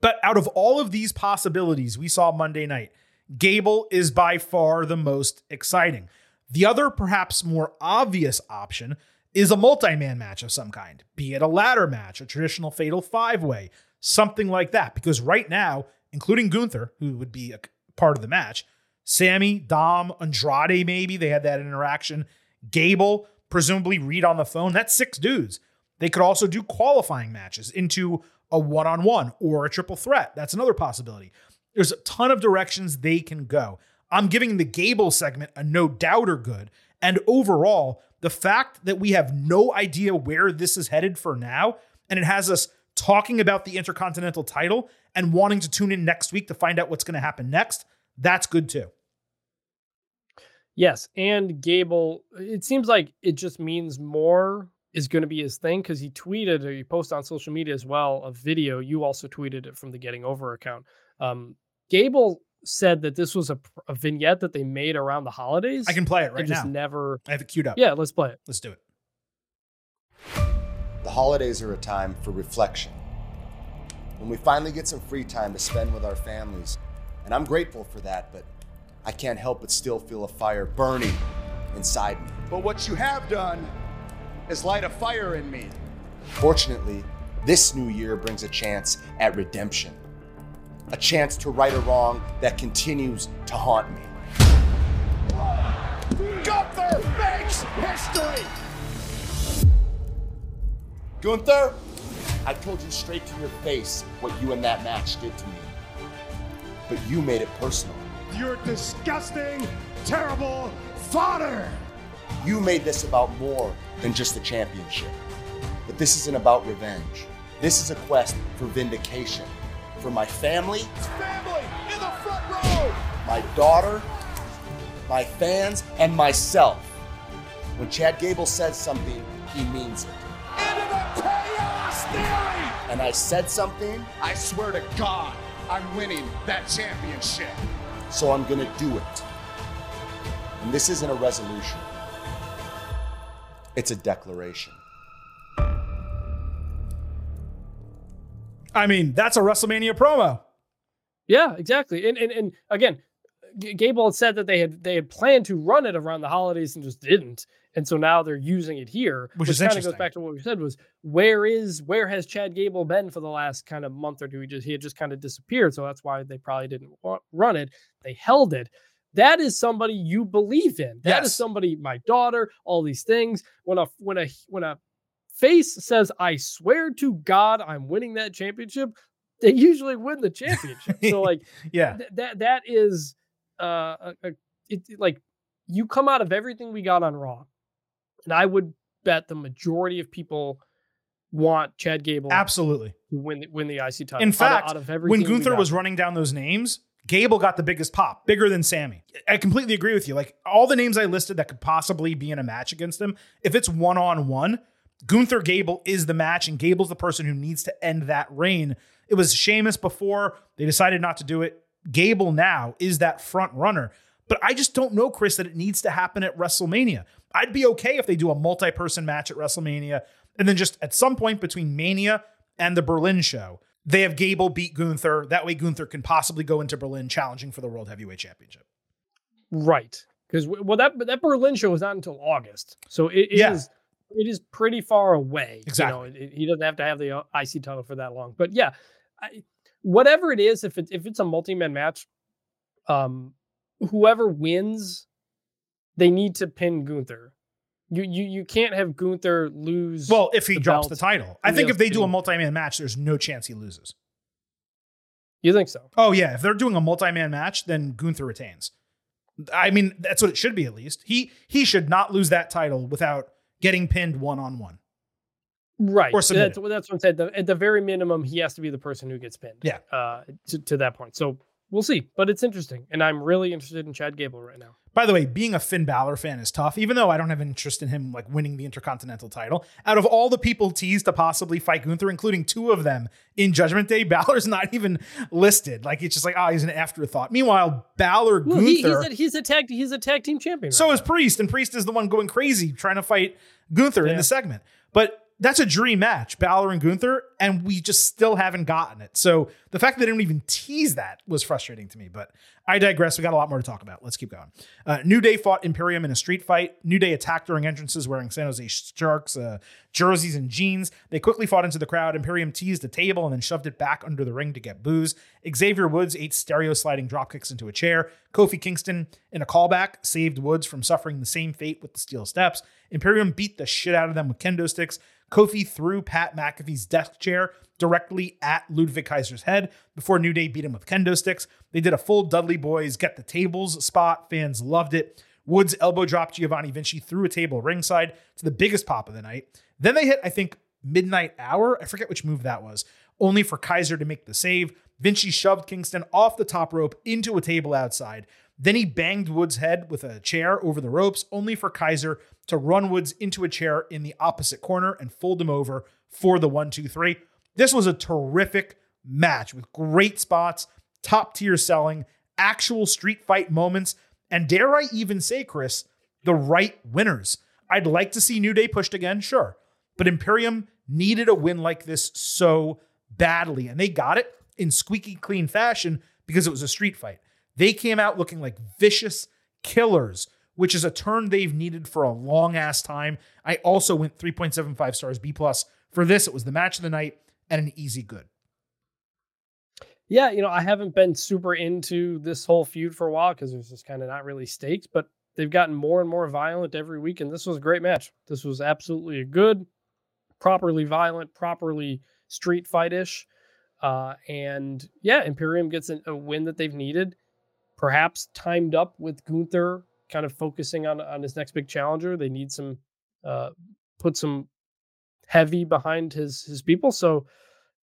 But out of all of these possibilities we saw Monday night, Gable is by far the most exciting. The other, perhaps more obvious option is a multi man match of some kind, be it a ladder match, a traditional fatal five way, something like that. Because right now, including Gunther, who would be a part of the match, Sami, Dom, Andrade, maybe they had that interaction, Gable, presumably Reed on the phone. That's six dudes. They could also do qualifying matches into a one on one or a triple threat. That's another possibility. There's a ton of directions they can go. I'm giving the Gable segment a no doubter good. And overall, the fact that we have no idea where this is headed for now, and it has us talking about the Intercontinental title and wanting to tune in next week to find out what's going to happen next, that's good too. Yes, and Gable, it seems like it just means more is going to be his thing because he tweeted or he posted on social media as well a video. You also tweeted it from the Getting Over account. Um, Gable said that this was a, a vignette that they made around the holidays. I can play it right just now. never. I have it queued up. Yeah, let's play it. Let's do it. The holidays are a time for reflection. When we finally get some free time to spend with our families, and I'm grateful for that, but I can't help but still feel a fire burning inside me. But what you have done is light a fire in me. Fortunately, this new year brings a chance at redemption. A chance to right a wrong that continues to haunt me. Gunther makes history! Gunther, I told you straight to your face what you and that match did to me. But you made it personal. You're disgusting, terrible fodder! You made this about more than just the championship. But this isn't about revenge. This is a quest for vindication. For my family, Family in the front row! my daughter, my fans, and myself. When Chad Gable says something, he means it. And I said something, I swear to God, I'm winning that championship. So I'm gonna do it. And this isn't a resolution, it's a declaration. I mean, that's a WrestleMania promo. Yeah, exactly. And and, and again, G- Gable had said that they had they had planned to run it around the holidays and just didn't. And so now they're using it here, Which is kind of goes back to what we said was where is where has Chad Gable been for the last kind of month or two? He just he had just kind of disappeared, so that's why they probably didn't wa- run it. They held it. That is somebody you believe in. That is Yes. somebody, my daughter, all these things. When a when a when a face says, "I swear to God, I'm winning that championship," they usually win the championship. so like Yeah. th- that that is uh a, a, it- like you come out of everything we got on Raw, and I would bet the majority of people want Chad Gable Absolutely. to win the, win the IC title. In out of- fact, out of when Gunther was running down those names, Gable got the biggest pop, bigger than Sami. I completely agree with you. Like all the names I listed that could possibly be in a match against him, if it's one on one, Gunther Gable is the match, and Gable's the person who needs to end that reign. It was Sheamus before, they decided not to do it. Gable now is that front runner. But I just don't know, Chris, that it needs to happen at WrestleMania. I'd be okay if they do a multi person match at WrestleMania and then just at some point between Mania and the Berlin show, they have Gable beat Gunther. That way, Gunther can possibly go into Berlin challenging for the World Heavyweight Championship. right because well that that Berlin show is not until August, so it is Yeah. it is pretty far away. Exactly. You know, it- he doesn't have to have the uh, IC title for that long. But yeah, I, whatever it is, if it, if it's a multi man match, um, whoever wins, they need to pin Gunther. You you you can't have Gunther lose. Well, if he the drops the title, I think if they do a multi man match, there's no chance he loses. You think so? Oh, yeah. If they're doing a multi man match, then Gunther retains. I mean, that's what it should be at least. He he should not lose that title without getting pinned one on one. Right. Or So submitted. that's, that's what I'm saying. The- At the very minimum, he has to be the person who gets pinned. Yeah. Uh, to, to that point. So we'll see. But it's interesting. And I'm really interested in Chad Gable right now. By the way, being a Finn Balor fan is tough, even though I don't have an interest in him like winning the Intercontinental title. Out of all the people teased to possibly fight Gunther, including two of them in Judgment Day, Balor's not even listed. Like it's just like, oh, he's an afterthought. Meanwhile, Balor Well, he, he's, Gunther. a, he's a tag he's a tag team champion. so right is Priest, and Priest is the one going crazy trying to fight Gunther in the segment. But that's a dream match, Balor and Gunther, and we just still haven't gotten it. So the fact that they didn't even tease that was frustrating to me. But I digress. We got a lot more to talk about. Let's keep going. Uh, New Day fought Imperium in a street fight. New Day attacked during entrances wearing San Jose Sharks uh, jerseys and jeans. They quickly fought into the crowd. Imperium teased a table and then shoved it back under the ring to get booze. Xavier Woods ate stereo sliding drop kicks into a chair. Kofi Kingston, in a callback, saved Woods from suffering the same fate with the steel steps. Imperium beat the shit out of them with kendo sticks. Kofi threw Pat McAfee's desk chair directly at Ludwig Kaiser's head before New Day beat him with kendo sticks. They did a full Dudley Boys get the tables spot. Fans loved it. Woods elbow dropped Giovanni Vinci through a table ringside to the biggest pop of the night. Then they hit, I think, midnight hour. I forget which move that was, only for Kaiser to make the save. Vinci shoved Kingston off the top rope into a table outside. Then he banged Woods' head with a chair over the ropes, only for Kaiser to run Woods into a chair in the opposite corner and fold him over for the one, two, three. This was a terrific match with great spots, top tier selling, actual street fight moments, and dare I even say, Chris, the right winners. I'd like to see New Day pushed again, sure, but Imperium needed a win like this so badly, and they got it in squeaky clean fashion because it was a street fight. They came out looking like vicious killers, which is a turn they've needed for a long ass time. I also went 3.75 stars B plus for this. It was the match of the night and an easy good. Yeah, you know, I haven't been super into this whole feud for a while because there's just kind of not really stakes, but they've gotten more and more violent every week, and this was a great match. This was absolutely a good, properly violent, properly street fight-ish. Uh, and yeah, Imperium gets a win that they've needed, perhaps timed up with Gunther kind of focusing on on his next big challenger. They need some uh put some heavy behind his his people. So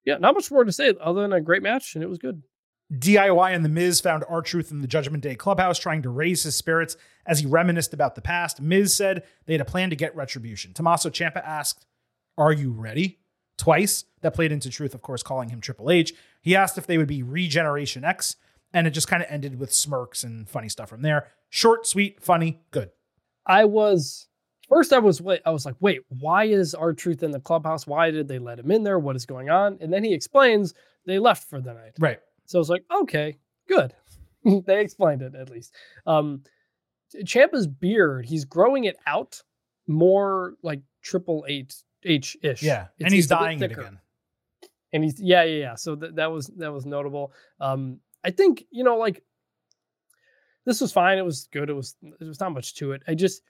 yeah, not much more to say other than a great match, and it was good. DIY and The Miz found R Truth in the Judgment Day clubhouse trying to raise his spirits as he reminisced about the past. Miz said they had a plan to get retribution. Tommaso Ciampa asked, Are you ready? Twice. That played into Truth, of course, calling him Triple H. He asked if they would be Regeneration X, and it just kind of ended with smirks and funny stuff from there. Short, sweet, funny, good. I was first I was wait, I was like, wait, why is R Truth in the clubhouse? Why did they let him in there? What is going on? And then he explains they left for the night. Right. So I was like, okay, good. they explained it at least. Um Ciampa's beard, he's growing it out more like triple eight H ish. Yeah. and he's dying it again. And he's yeah, yeah, yeah. So th- that was that was notable. Um I think, you know, like this was fine. It was good. It was there was not much to it. I just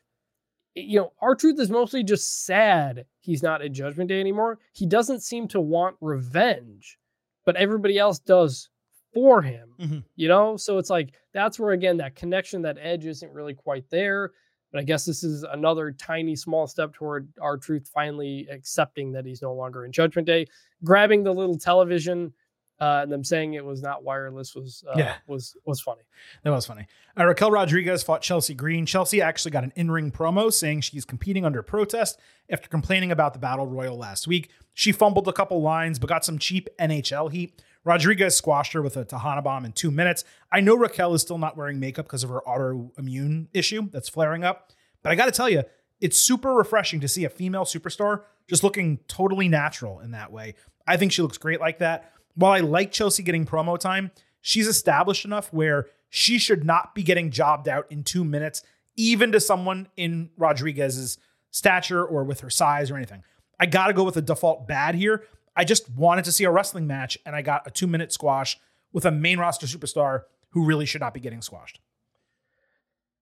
you know, R Truth is mostly just sad he's not in Judgment Day anymore. He doesn't seem to want revenge, but everybody else does for him. Mm-hmm. You know, so it's like that's where again that connection, that edge isn't really quite there. But I guess this is another tiny, small step toward R Truth finally accepting that he's no longer in Judgment Day, grabbing the little television uh, and them saying it was not wireless was uh, Yeah. was was funny. That was funny. Uh, Raquel Rodriguez fought Chelsea Green. Chelsea actually got an in ring promo saying she's competing under protest after complaining about the Battle Royal last week. She fumbled a couple lines, but got some cheap NHL heat. Rodriguez squashed her with a Tejana bomb in two minutes. I know Raquel is still not wearing makeup because of her autoimmune issue that's flaring up, but I got to tell you, it's super refreshing to see a female superstar just looking totally natural in that way. I think she looks great like that. While I like Chelsea getting promo time, she's established enough where she should not be getting jobbed out in two minutes, even to someone in Rodriguez's stature or with her size or anything. I got to go with a default bad here. I just wanted to see a wrestling match, and I got a two minute squash with a main roster superstar who really should not be getting squashed.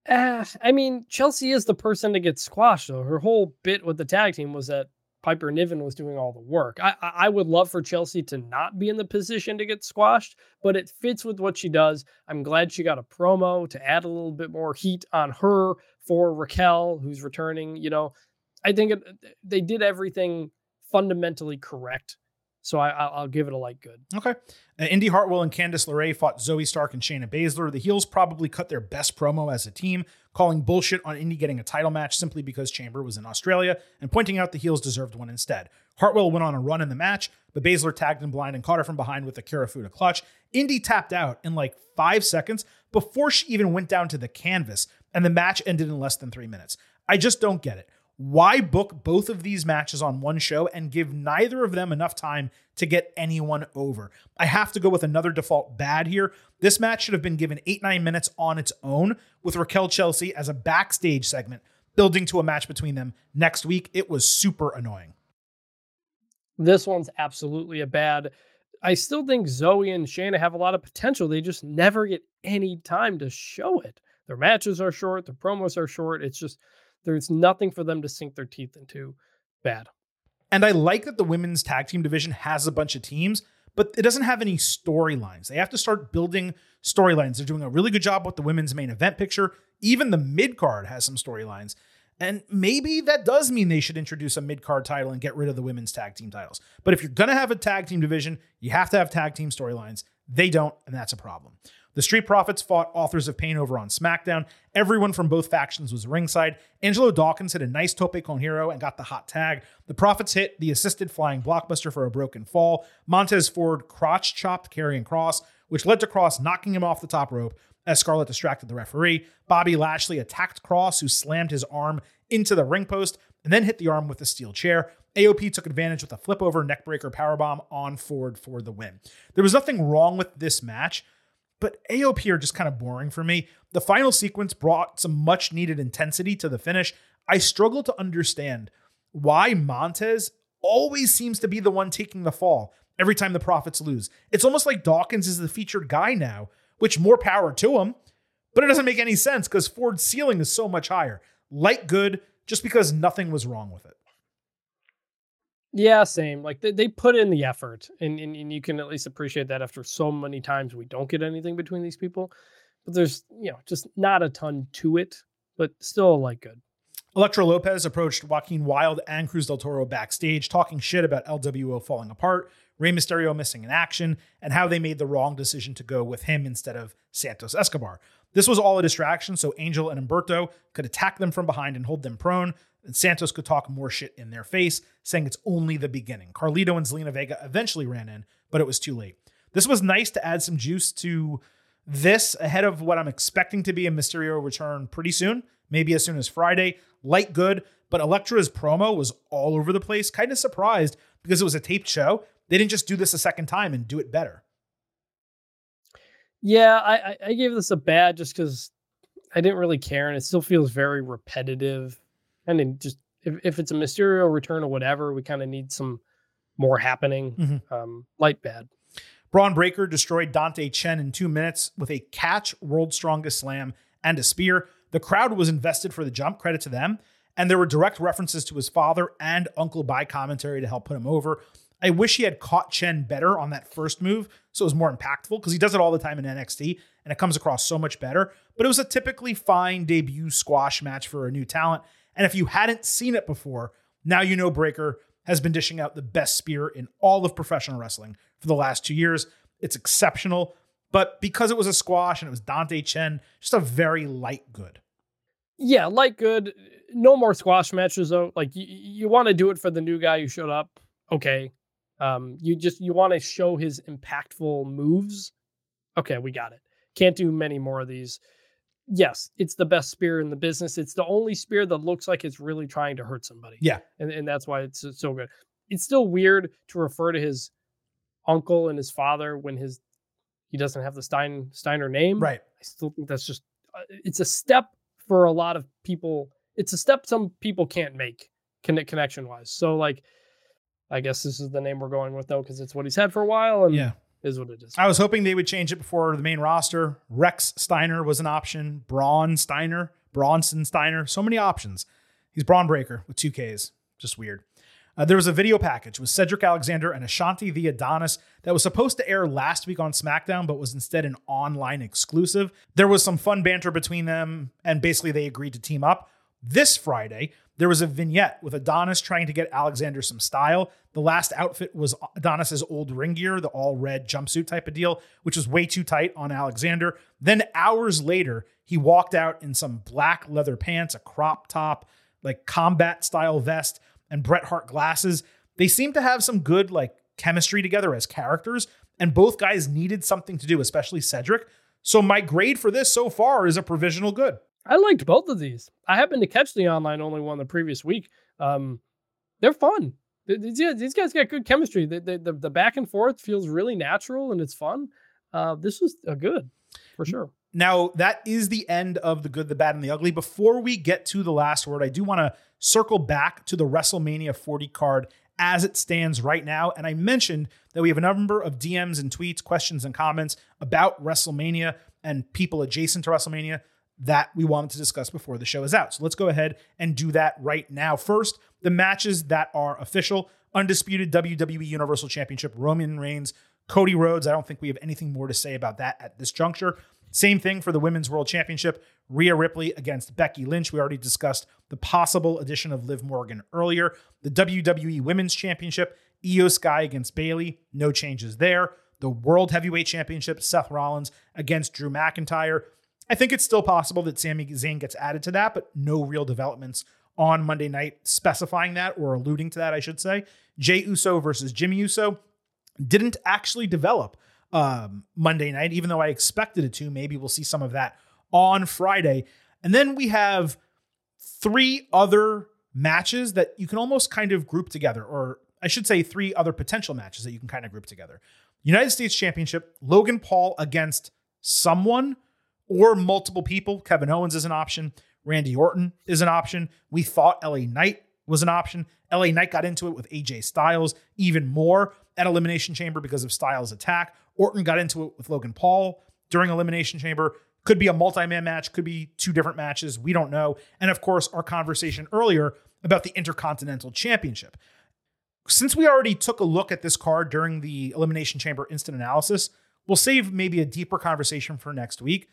Uh, I mean, Chelsea is the person to get squashed, though. Her whole bit with the tag team was that Piper Niven was doing all the work. I, I would love for Chelsea to not be in the position to get squashed, but it fits with what she does. I'm glad she got a promo to add a little bit more heat on her for Raquel, who's returning. You know, I think it, they did everything fundamentally correct. So I, I'll I'll give it a like good. Okay. Uh, Indi Hartwell and Candice LeRae fought Zoey Stark and Shayna Baszler. The heels probably cut their best promo as a team, calling bullshit on Indi getting a title match simply because Chamber was in Australia and pointing out the heels deserved one instead. Hartwell went on a run in the match, but Baszler tagged him blind and caught her from behind with a Kirifuda clutch. Indi tapped out in like five seconds before she even went down to the canvas, and the match ended in less than three minutes. I just don't get it. Why book both of these matches on one show and give neither of them enough time to get anyone over? I have to go with another default bad here. This match should have been given eight, nine minutes on its own with Raquel Chelsea as a backstage segment, building to a match between them next week. It was super annoying. This one's absolutely a bad. I still think Zoey and Shayna have a lot of potential. They just never get any time to show it. Their matches are short, their promos are short. It's just there's nothing for them to sink their teeth into. Bad. And I like that the women's tag team division has a bunch of teams, but it doesn't have any storylines. They have to start building storylines. They're doing a really good job with the women's main event picture. Even the mid card has some storylines. And maybe that does mean they should introduce a mid card title and get rid of the women's tag team titles. But if you're going to have a tag team division, you have to have tag team storylines. They don't, and that's a problem. The Street Profits fought Authors of Pain over on SmackDown. Everyone from both factions was ringside. Angelo Dawkins hit a nice tope con hilo and got the hot tag. The Profits hit the assisted flying blockbuster for a broken fall. Montez Ford crotch chopped Karrion Kross, which led to Kross knocking him off the top rope as Scarlett distracted the referee. Bobby Lashley attacked Kross, who slammed his arm into the ring post and then hit the arm with a steel chair. AOP took advantage with a flip over neckbreaker powerbomb on Ford for the win. There was nothing wrong with this match but AOP are just kind of boring for me. The final sequence brought some much needed intensity to the finish. I struggle to understand why Montez always seems to be the one taking the fall every time the Profits lose. It's almost like Dawkins is the featured guy now, which more power to him, but it doesn't make any sense because Ford's ceiling is so much higher. Light good, just because nothing was wrong with it. Yeah, same. Like they, they put in the effort, and, and and you can at least appreciate that after so many times we don't get anything between these people. But there's you know just not a ton to it, but still like good. Elektra Lopez approached Joaquin Wilde and Cruz del Toro backstage, talking shit about LWO falling apart. Rey Mysterio missing in action, and how they made the wrong decision to go with him instead of Santos Escobar. This was all a distraction, so Angel and Humberto could attack them from behind and hold them prone, and Santos could talk more shit in their face, saying it's only the beginning. Carlito and Zelina Vega eventually ran in, but it was too late. This was nice to add some juice to this ahead of what I'm expecting to be a Mysterio return pretty soon, maybe as soon as Friday. Light good, but Elektra's promo was all over the place. Kind of surprised because it was a taped show. They didn't just do this a second time and do it better. Yeah, I, I gave this a bad just because I didn't really care, and it still feels very repetitive. And then just if, if it's a Mysterio return or whatever, we kind of need some more happening. Mm-hmm. Um, light bad. Bron Breakker destroyed Dante Chen in two minutes with a catch, world strongest slam, and a spear. The crowd was invested for the jump, credit to them. And there were direct references to his father and Uncle by commentary to help put him over. I wish he had caught Chen better on that first move so it was more impactful because he does it all the time in NXT and it comes across so much better. But it was a typically fine debut squash match for a new talent. And if you hadn't seen it before, now you know Breakker has been dishing out the best spear in all of professional wrestling for the last two years. It's exceptional. But because it was a squash and it was Dante Chen, just a very light good. Yeah, light good. No more squash matches though. Like you, you want to do it for the new guy who showed up. Okay. Um, you just you want to show his impactful moves. Okay, we got it. Can't do many more of these. Yes, it's the best spear in the business. It's the only spear that looks like it's really trying to hurt somebody. Yeah. And and that's why it's so good. It's still weird to refer to his uncle and his father when his he doesn't have the Stein Steiner name. Right. I still think that's just uh, it's a step for a lot of people. It's a step some people can't make connect connection wise. So like I guess this is the name we're going with though because it's what he's had for a while and Yeah. Is what it is. I was hoping they would change it before the main roster. Rex Steiner was an option. Braun Steiner, Bronson Steiner, so many options. He's Bron Breakker with two Ks. Just weird. Uh, there was a video package with Cedric Alexander and Ashante the Adonis that was supposed to air last week on SmackDown, but was instead an online exclusive. There was some fun banter between them, and basically they agreed to team up. This Friday, there was a vignette with Adonis trying to get Alexander some style. The last outfit was Adonis's old ring gear, the all red jumpsuit type of deal, which was way too tight on Alexander. Then hours later, he walked out in some black leather pants, a crop top, like combat style vest, and Bret Hart glasses. They seem to have some good like chemistry together as characters, and both guys needed something to do, especially Cedric. So my grade for this so far is a provisional good. I liked both of these. I happened to catch the online only one the previous week. Um, they're fun. These, guys got good chemistry. The, the, the, the back and forth feels really natural and it's fun. Uh, this was a good for sure. Now, that is the end of the good, the bad, and the ugly. Before we get to the last word, I do want to circle back to the WrestleMania 40 card as it stands right now. And I mentioned that we have a number of DMs and tweets, questions, and comments about WrestleMania and people adjacent to WrestleMania that we wanted to discuss before the show is out. So let's go ahead and do that right now. First, the matches that are official undisputed WWE Universal Championship, Roman Reigns, Cody Rhodes. I don't think we have anything more to say about that at this juncture. Same thing for the Women's World Championship, Rhea Ripley against Becky Lynch. We already discussed the possible addition of Liv Morgan earlier. The WWE Women's Championship, Iyo Sky against Bayley. No changes there. The World Heavyweight Championship, Seth Rollins against Drew McIntyre. I think it's still possible that Sami Zayn gets added to that, but no real developments on Monday night specifying that or alluding to that, I should say. Jey Uso versus Jimmy Uso didn't actually develop um, Monday night, even though I expected it to. Maybe we'll see some of that on Friday. And then we have three other matches that you can almost kind of group together, or I should say, three other potential matches that you can kind of group together. United States Championship, Logan Paul against someone or multiple people. Kevin Owens is an option. Randy Orton is an option. We thought LA Knight was an option. LA Knight got into it with AJ Styles even more at Elimination Chamber because of Styles' attack. Orton got into it with Logan Paul during Elimination Chamber. Could be a multi man match, could be two different matches. We don't know. And of course, our conversation earlier about the Intercontinental Championship. Since we already took a look at this card during the Elimination Chamber instant analysis, we'll save maybe a deeper conversation for next week.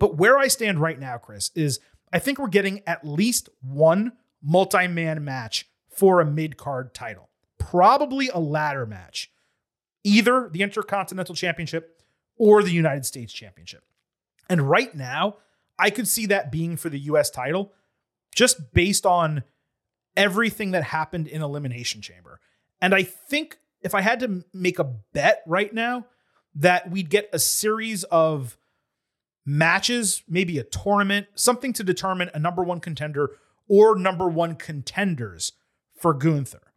But where I stand right now, Chris, is I think we're getting at least one multi man match for a mid card title, probably a ladder match. either the Intercontinental Championship or the United States Championship. And right now, I could see that being for the US title just based on everything that happened in Elimination Chamber. And I think if I had to make a bet right now, that we'd get a series of matches, maybe a tournament, something to determine a number one contender or number one contenders for Gunther.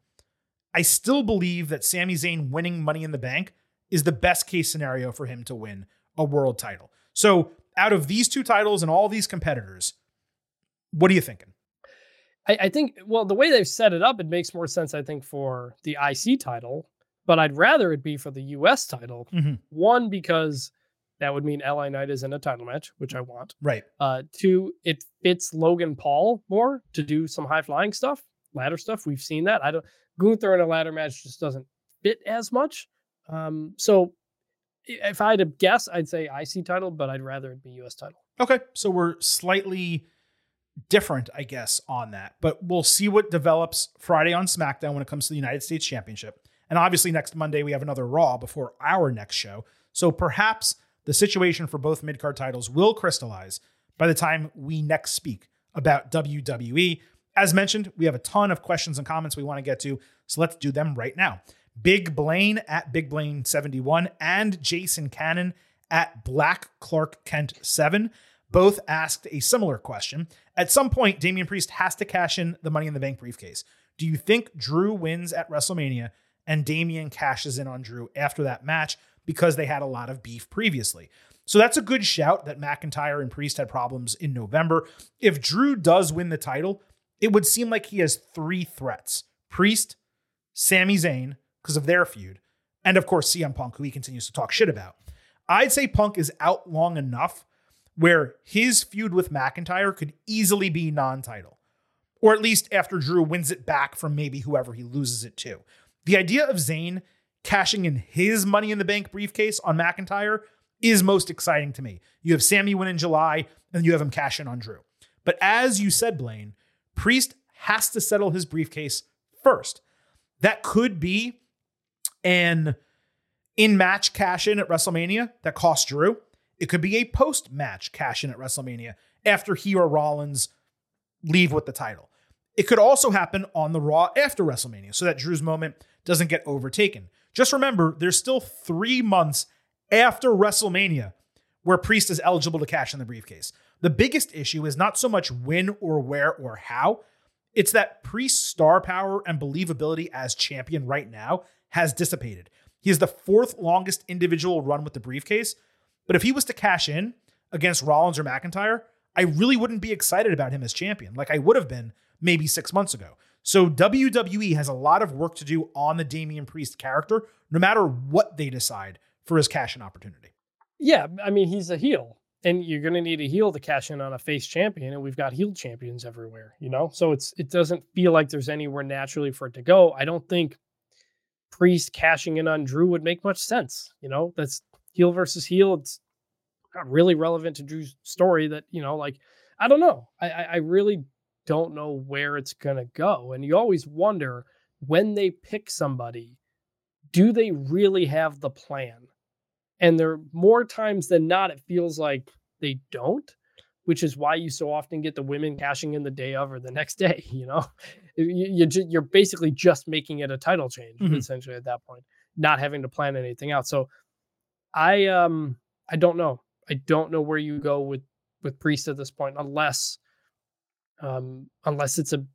I still believe that Sami Zayn winning Money in the Bank is the best case scenario for him to win a world title. So, out of these two titles and all these competitors, what are you thinking? I, I think, well, the way they've set it up, it makes more sense, I think, for the IC title, but I'd rather it be for the US title. Mm-hmm. One, because that would mean LA Knight is in a title match, which I want. Right. Uh, two, it fits Logan Paul more to do some high flying stuff, ladder stuff. We've seen that. I don't Gunther in a ladder match just doesn't fit as much. Um, so if I had to guess, I'd say IC title, but I'd rather it be US title. Okay. So we're slightly different, I guess, on that. But we'll see what develops Friday on SmackDown when it comes to the United States Championship. And obviously, next Monday, we have another Raw before our next show. So perhaps the situation for both mid card titles will crystallize by the time we next speak about WWE. As mentioned, we have a ton of questions and comments we want to get to. So let's do them right now. Big Blaine at Big Blaine71 and Jason Cannon at Black Clark Kent 7 both asked a similar question. At some point, Damian Priest has to cash in the Money in the Bank briefcase. Do you think Drew wins at WrestleMania and Damian cashes in on Drew after that match because they had a lot of beef previously? So that's a good shout that McIntyre and Priest had problems in November. If Drew does win the title, it would seem like he has three threats Priest, Sami Zayn, because of their feud, and of course CM Punk, who he continues to talk shit about. I'd say Punk is out long enough where his feud with McIntyre could easily be non title, or at least after Drew wins it back from maybe whoever he loses it to. The idea of Zayn cashing in his Money in the Bank briefcase on McIntyre is most exciting to me. You have Sami win in July, and you have him cash in on Drew. But as you said, Blaine, Priest has to settle his briefcase first. That could be an in match cash in at WrestleMania that costs Drew. It could be a post match cash in at WrestleMania after he or Rollins leave with the title. It could also happen on the Raw after WrestleMania so that Drew's moment doesn't get overtaken. Just remember, there's still three months after WrestleMania where Priest is eligible to cash in the briefcase. The biggest issue is not so much when or where or how, it's that Priest's star power and believability as champion right now has dissipated. He is the fourth longest individual run with the briefcase, but if he was to cash in against Rollins or McIntyre, I really wouldn't be excited about him as champion like I would have been maybe six months ago. So WWE has a lot of work to do on the Damian Priest character, no matter what they decide for his cash in opportunity. Yeah, I mean he's a heel, and you're going to need a heel to cash in on a face champion, and we've got heel champions everywhere, you know. So it's it doesn't feel like there's anywhere naturally for it to go. I don't think Priest cashing in on Drew would make much sense. You know, that's heel versus heel. It's not really relevant to Drew's story. That you know, like I don't know. I I really don't know where it's gonna go, and you always wonder when they pick somebody, do they really have the plan? And there more times than not, it feels like they don't, which is why you so often get the women cashing in the day of or the next day. You know, you, you are basically just making it a title change mm-hmm. essentially at that point, not having to plan anything out. So I um I don't know. I don't know where you go with with Priest at this point, unless um unless it's a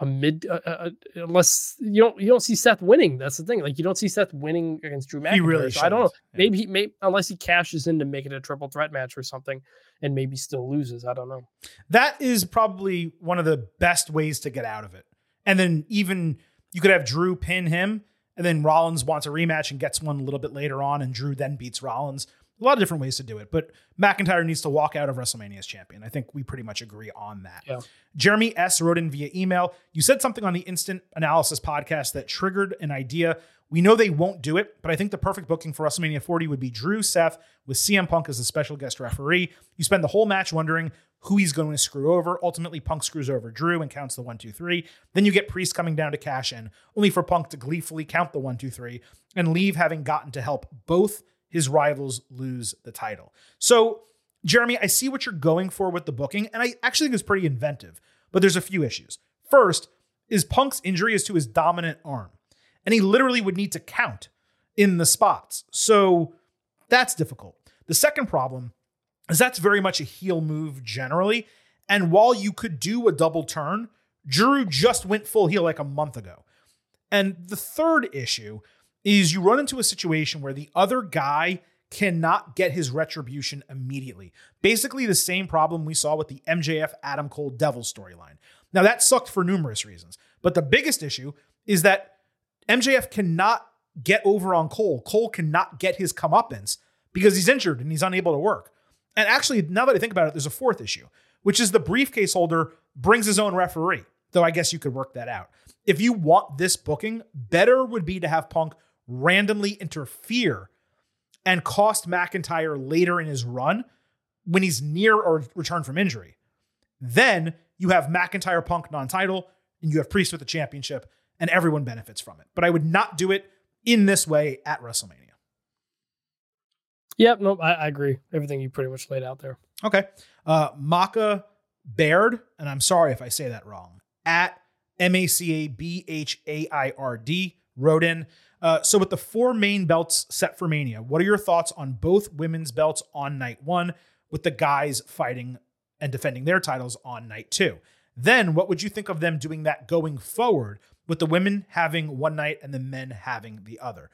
a mid uh, uh, unless you don't you don't see Seth winning. That's the thing. Like you don't see Seth winning against Drew McIntyre. He really so I don't know. Yeah. Maybe he may unless he cashes in to make it a triple threat match or something, and maybe still loses. I don't know. That is probably one of the best ways to get out of it. And then even you could have Drew pin him, and then Rollins wants a rematch and gets one a little bit later on, and Drew then beats Rollins. A lot of different ways to do it, but McIntyre needs to walk out of WrestleMania as champion. I think we pretty much agree on that. Yeah. Jeremy S. wrote in via email. You said something on the Instant Analysis podcast that triggered an idea. We know they won't do it, but I think the perfect booking for WrestleMania 40 would be Drew Seth with CM Punk as a special guest referee. You spend the whole match wondering who he's going to screw over. Ultimately, Punk screws over Drew and counts the one, two, three. Then you get Priest coming down to cash in, only for Punk to gleefully count the one, two, three and leave having gotten to help both his rivals lose the title. So, Jeremy, I see what you're going for with the booking, and I actually think it's pretty inventive, but there's a few issues. First, is Punk's injury is to his dominant arm, and he literally would need to count in the spots. So that's difficult. The second problem is that's very much a heel move generally. And while you could do a double turn, Drew just went full heel like a month ago. And the third issue is you run into a situation where the other guy cannot get his retribution immediately. Basically, the same problem we saw with the MJF Adam Cole Devil storyline. Now, that sucked for numerous reasons, but the biggest issue is that MJF cannot get over on Cole. Cole cannot get his comeuppance because he's injured and he's unable to work. And actually, now that I think about it, there's a fourth issue, which is the briefcase holder brings his own referee, though I guess you could work that out. If you want this booking, better would be to have Punk randomly interfere and cost McIntyre later in his run when he's near or return from injury. Then you have McIntyre Punk non title and you have Priest with the championship, and everyone benefits from it. But I would not do it in this way at WrestleMania. Yep, no, I, I agree. Everything you pretty much laid out there. Okay. Uh, Maka Baird, and I'm sorry if I say that wrong, at M A C A B H A I R D, wrote in. Uh, so, with the four main belts set for Mania, what are your thoughts on both women's belts on night one, with the guys fighting and defending their titles on night two? Then, what would you think of them doing that going forward, with the women having one night and the men having the other?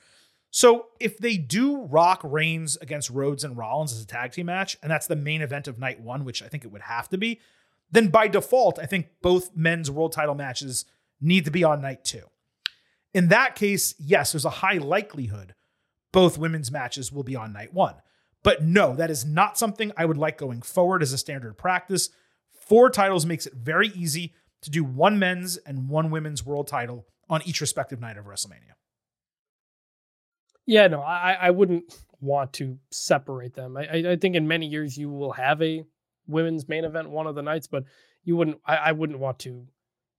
So, if they do Rock Reigns against Rhodes and Rollins as a tag team match, and that's the main event of night one, which I think it would have to be, then by default, I think both men's world title matches need to be on night two. In that case, yes, there's a high likelihood both women's matches will be on night one. But no, that is not something I would like going forward as a standard practice. Four titles makes it very easy to do one men's and one women's world title on each respective night of WrestleMania. Yeah, no, I, I wouldn't want to separate them. I, I think in many years you will have a women's main event one of the nights, but you wouldn't. I, I wouldn't want to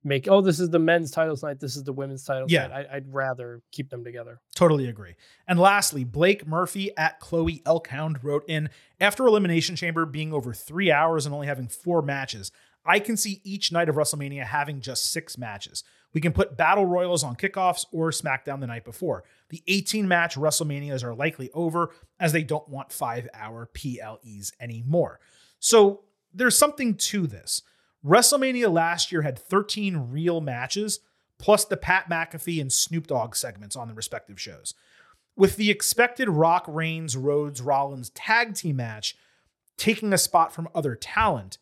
make oh this is the men's titles night this is the women's titles Yeah. night I, i'd rather keep them together Totally agree. And lastly, Blake Murphy at Chloe Elkhound wrote in After Elimination Chamber being over three hours and only having four matches, I can see each night of WrestleMania having just six matches. We can put battle royals on kickoffs or SmackDown the night before. The 18 match WrestleManias are likely over as they don't want five hour PLEs anymore. So there's something to this. WrestleMania last year had 13 real matches, plus the Pat McAfee and Snoop Dogg segments on the respective shows. With the expected Rock Reigns Rhodes Rollins tag team match taking a spot from other talent,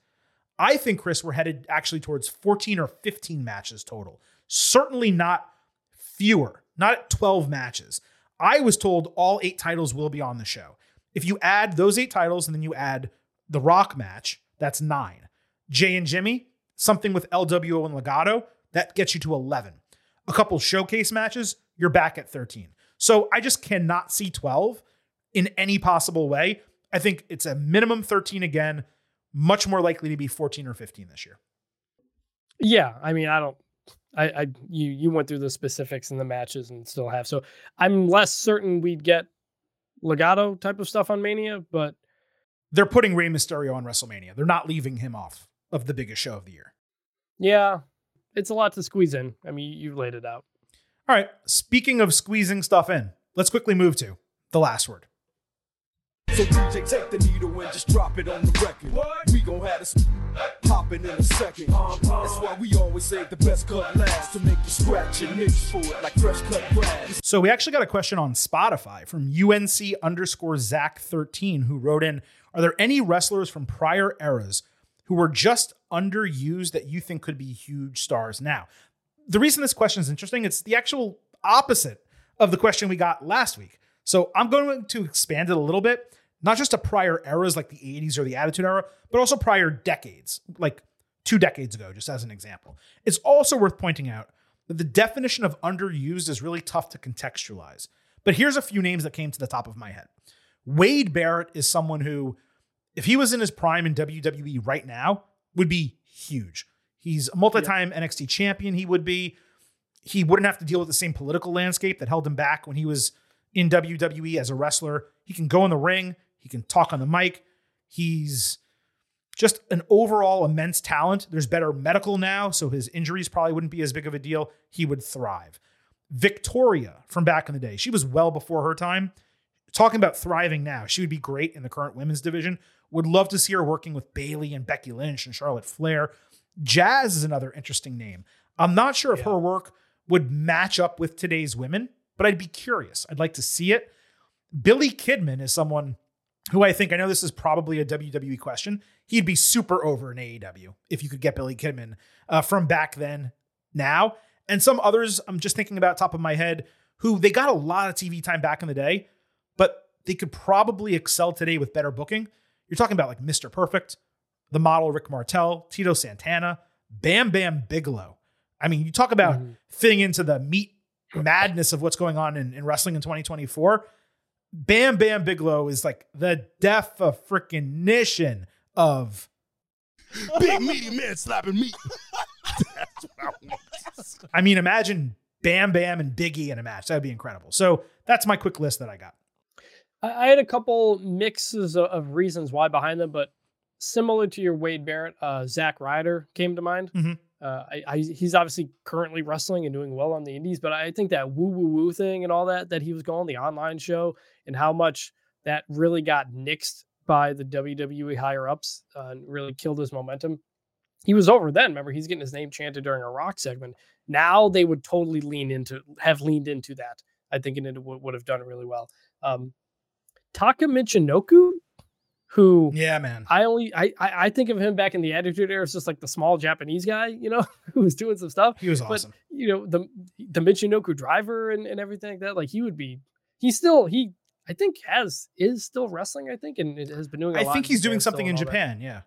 I think, Chris, we're headed actually towards 14 or 15 matches total. Certainly not fewer, not at 12 matches. I was told all eight titles will be on the show. If you add those eight titles and then you add the Rock match, that's nine. Jay and Jimmy, something with LWO and Legado, that gets you to 11. A couple showcase matches, you're back at 13. So I just cannot see 12 in any possible way. I think it's a minimum 13 again, much more likely to be 14 or 15 this year. yeah i mean i don't i i you you went through the specifics in the matches and still have so i'm less certain we'd get legado type of stuff on mania but They're putting Rey Mysterio on WrestleMania. They're not leaving him off of the biggest show of the year. yeah it's a lot to squeeze in i mean you laid it out All right, speaking of squeezing stuff in, let's quickly move to the last word. So DJ, take the needle and just drop it on the record. We gon' have this popping in a second. Uh-huh. That's why we always say the best cut last to make you scratch and itch for it like fresh cut grass. So we actually got a question on Spotify from UNC underscore Zach 13 who wrote in Are there any wrestlers from prior eras who were just underused that you think could be huge stars now? The reason this question is interesting, it's the actual opposite of the question we got last week. So I'm going to expand it a little bit. not just to prior eras like the 80s or the Attitude Era, but also prior decades, like two decades ago, just as an example. It's also worth pointing out that the definition of underused is really tough to contextualize. But here's a few names that came to the top of my head. Wade Barrett is someone who, if he was in his prime in WWE right now, would be huge. He's a multi-time NXT champion. He would be. He wouldn't have to deal with the same political landscape that held him back when he was in WWE as a wrestler. He can go in the ring. He can talk on the mic. He's just an overall immense talent. There's better medical now, so his injuries probably wouldn't be as big of a deal. He would thrive. Victoria from back in the day, she was well before her time. Talking about thriving now, she would be great in the current women's division. Would love to see her working with Bayley and Becky Lynch and Charlotte Flair. Jazz is another interesting name. I'm not sure if her work would match up with today's women, but I'd be curious. I'd like to see it. Billy Kidman is someone who I think I know this is probably a WWE question. He'd be super over in AEW if you could get Billy Kidman uh, from back then now. And some others I'm just thinking about top of my head who they got a lot of TV time back in the day, but they could probably excel today with better booking. You're talking about like Mr. Perfect, the model Rick Martel, Tito Santana, Bam Bam Bigelow. I mean, you talk about Mm-hmm. fitting into the meat madness of what's going on in, in wrestling in 2024. Bam Bam Bigelow is like the definition of Big meaty man slapping meat. That's what I want. I mean, imagine Bam Bam and Biggie in a match. That would be incredible. So that's my quick list that I got. I, I had a couple mixes of, of reasons why behind them, but similar to your Wade Barrett, uh, Zack Ryder came to mind. Mhm. Uh, I, I, he's obviously currently wrestling and doing well on the indies, but I think that woo woo woo thing and all that that he was going the online show and how much that really got nixed by the WWE higher ups uh, and really killed his momentum. He was over then. Remember, he's getting his name chanted during a rock segment. Now they would totally lean into have leaned into that. I think and it would, would have done really well. Um, Taka Michinoku, who Yeah, man. I only I, I I think of him back in the Attitude Era as just like the small Japanese guy, you know, who was doing some stuff. He was But, awesome. you know, the the Michinoku driver and, and everything like that. Like he would be He still he I think has is still wrestling, I think, and it has been doing a I think he's doing something in all that. Japan. Yeah.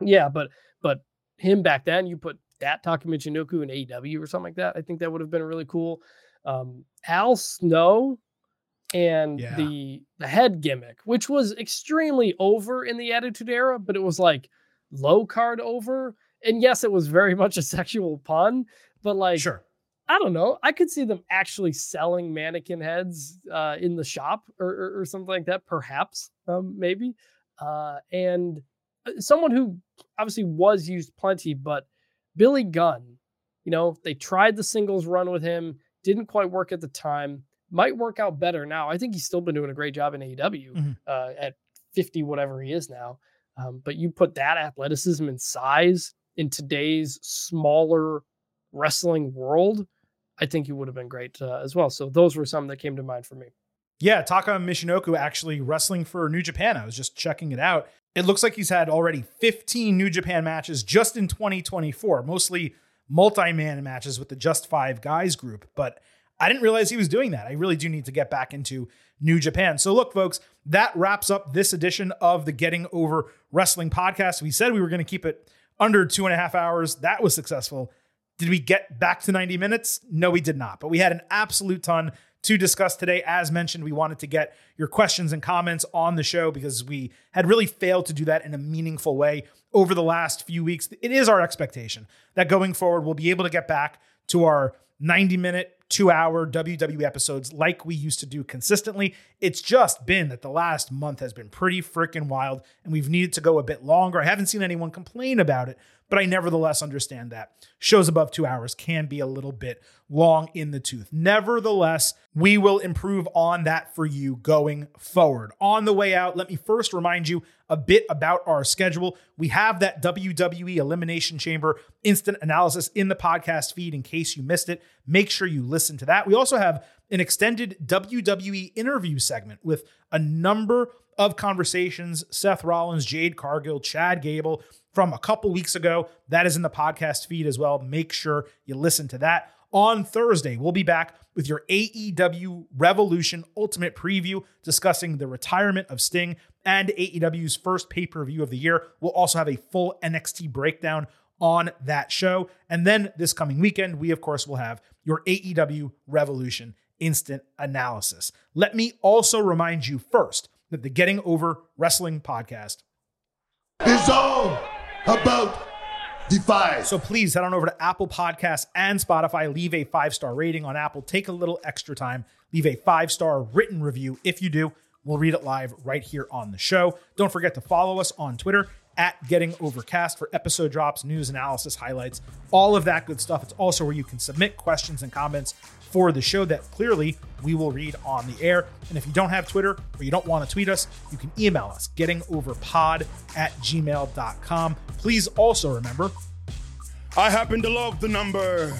Yeah, but but him back then, you put that Taka Michinoku in AEW or something like that. I think that would have been really cool. Um, Al Snow and Yeah. the the head gimmick, which was extremely over in the Attitude Era, but it was like low card over. And yes, it was very much a sexual pun, but like Sure. I don't know. I could see them actually selling mannequin heads uh, in the shop or, or, or something like that, perhaps, um, maybe. Uh, and uh, someone who obviously was used plenty, but Billy Gunn, you know, they tried the singles run with him, didn't quite work at the time, might work out better now. I think he's still been doing a great job in AEW Mhm. uh, at 50, whatever he is now. Um, but you put that athleticism and size in today's smaller wrestling world, I think he would have been great uh, as well. So those were some that came to mind for me. Yeah, Taka Michinoku actually wrestling for New Japan. I was just checking it out. It looks like he's had already 15 New Japan matches just in 2024, mostly multi-man matches with the Just Five Guys group. But I didn't realize he was doing that. I really do need to get back into New Japan. So look, folks, that wraps up this edition of the Getting Over Wrestling podcast. We said we were going to keep it under two and a half hours. That was successful. Did we get back to 90 minutes? No, we did not. But we had an absolute ton to discuss today. As mentioned, we wanted to get your questions and comments on the show because we had really failed to do that in a meaningful way over the last few weeks. It is our expectation that going forward, we'll be able to get back to our 90 minute, two hour WWE episodes like we used to do consistently. It's just been that the last month has been pretty freaking wild and we've needed to go a bit longer. I haven't seen anyone complain about it, but I nevertheless understand that shows above two hours can be a little bit long in the tooth. Nevertheless, we will improve on that for you going forward. On the way out, let me first remind you a bit about our schedule. We have that WWE Elimination Chamber instant analysis in the podcast feed in case you missed it. Make sure you listen to that. We also have an extended WWE interview segment with a number of conversations Seth Rollins, Jade Cargill, Chad Gable from a couple weeks ago. That is in the podcast feed as well. Make sure you listen to that. On Thursday, we'll be back with your AEW Revolution Ultimate Preview discussing the retirement of Sting and AEW's first pay per view of the year. We'll also have a full NXT breakdown on that show. And then this coming weekend, we of course will have your AEW Revolution instant analysis. Let me also remind you first that the Getting Over Wrestling podcast is all about Defy. So please head on over to Apple Podcasts and Spotify. Leave a five star rating on Apple. Take a little extra time. Leave a five star written review. If you do, we'll read it live right here on the show. Don't forget to follow us on Twitter at Getting Overcast for episode drops, news, analysis, highlights, all of that good stuff. It's also where you can submit questions and comments for the show that clearly we will read on the air. And if you don't have Twitter or you don't want to tweet us, you can email us, gettingoverpod at gmail.com. Please also remember I happen to love the number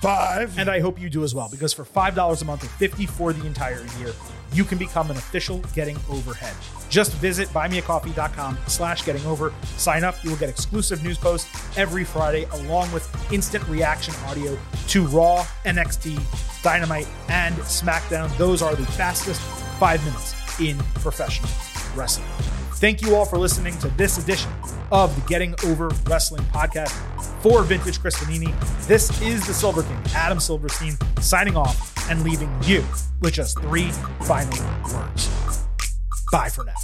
five. And I hope you do as well, because for $5 a month or 50 for the entire year, you can become an official Getting Overhead. Just visit buymeacoffee.com slash getting over. Sign up. You will get exclusive news posts every Friday, along with instant reaction audio to Raw, NXT, Dynamite, and SmackDown. Those are the fastest five minutes in professional wrestling. Thank you all for listening to this edition of the Getting Over Wrestling podcast for Vintage Chris Vannini. This is the Silver King, Adam Silverstein, signing off and leaving you with just three final words. Bye for now.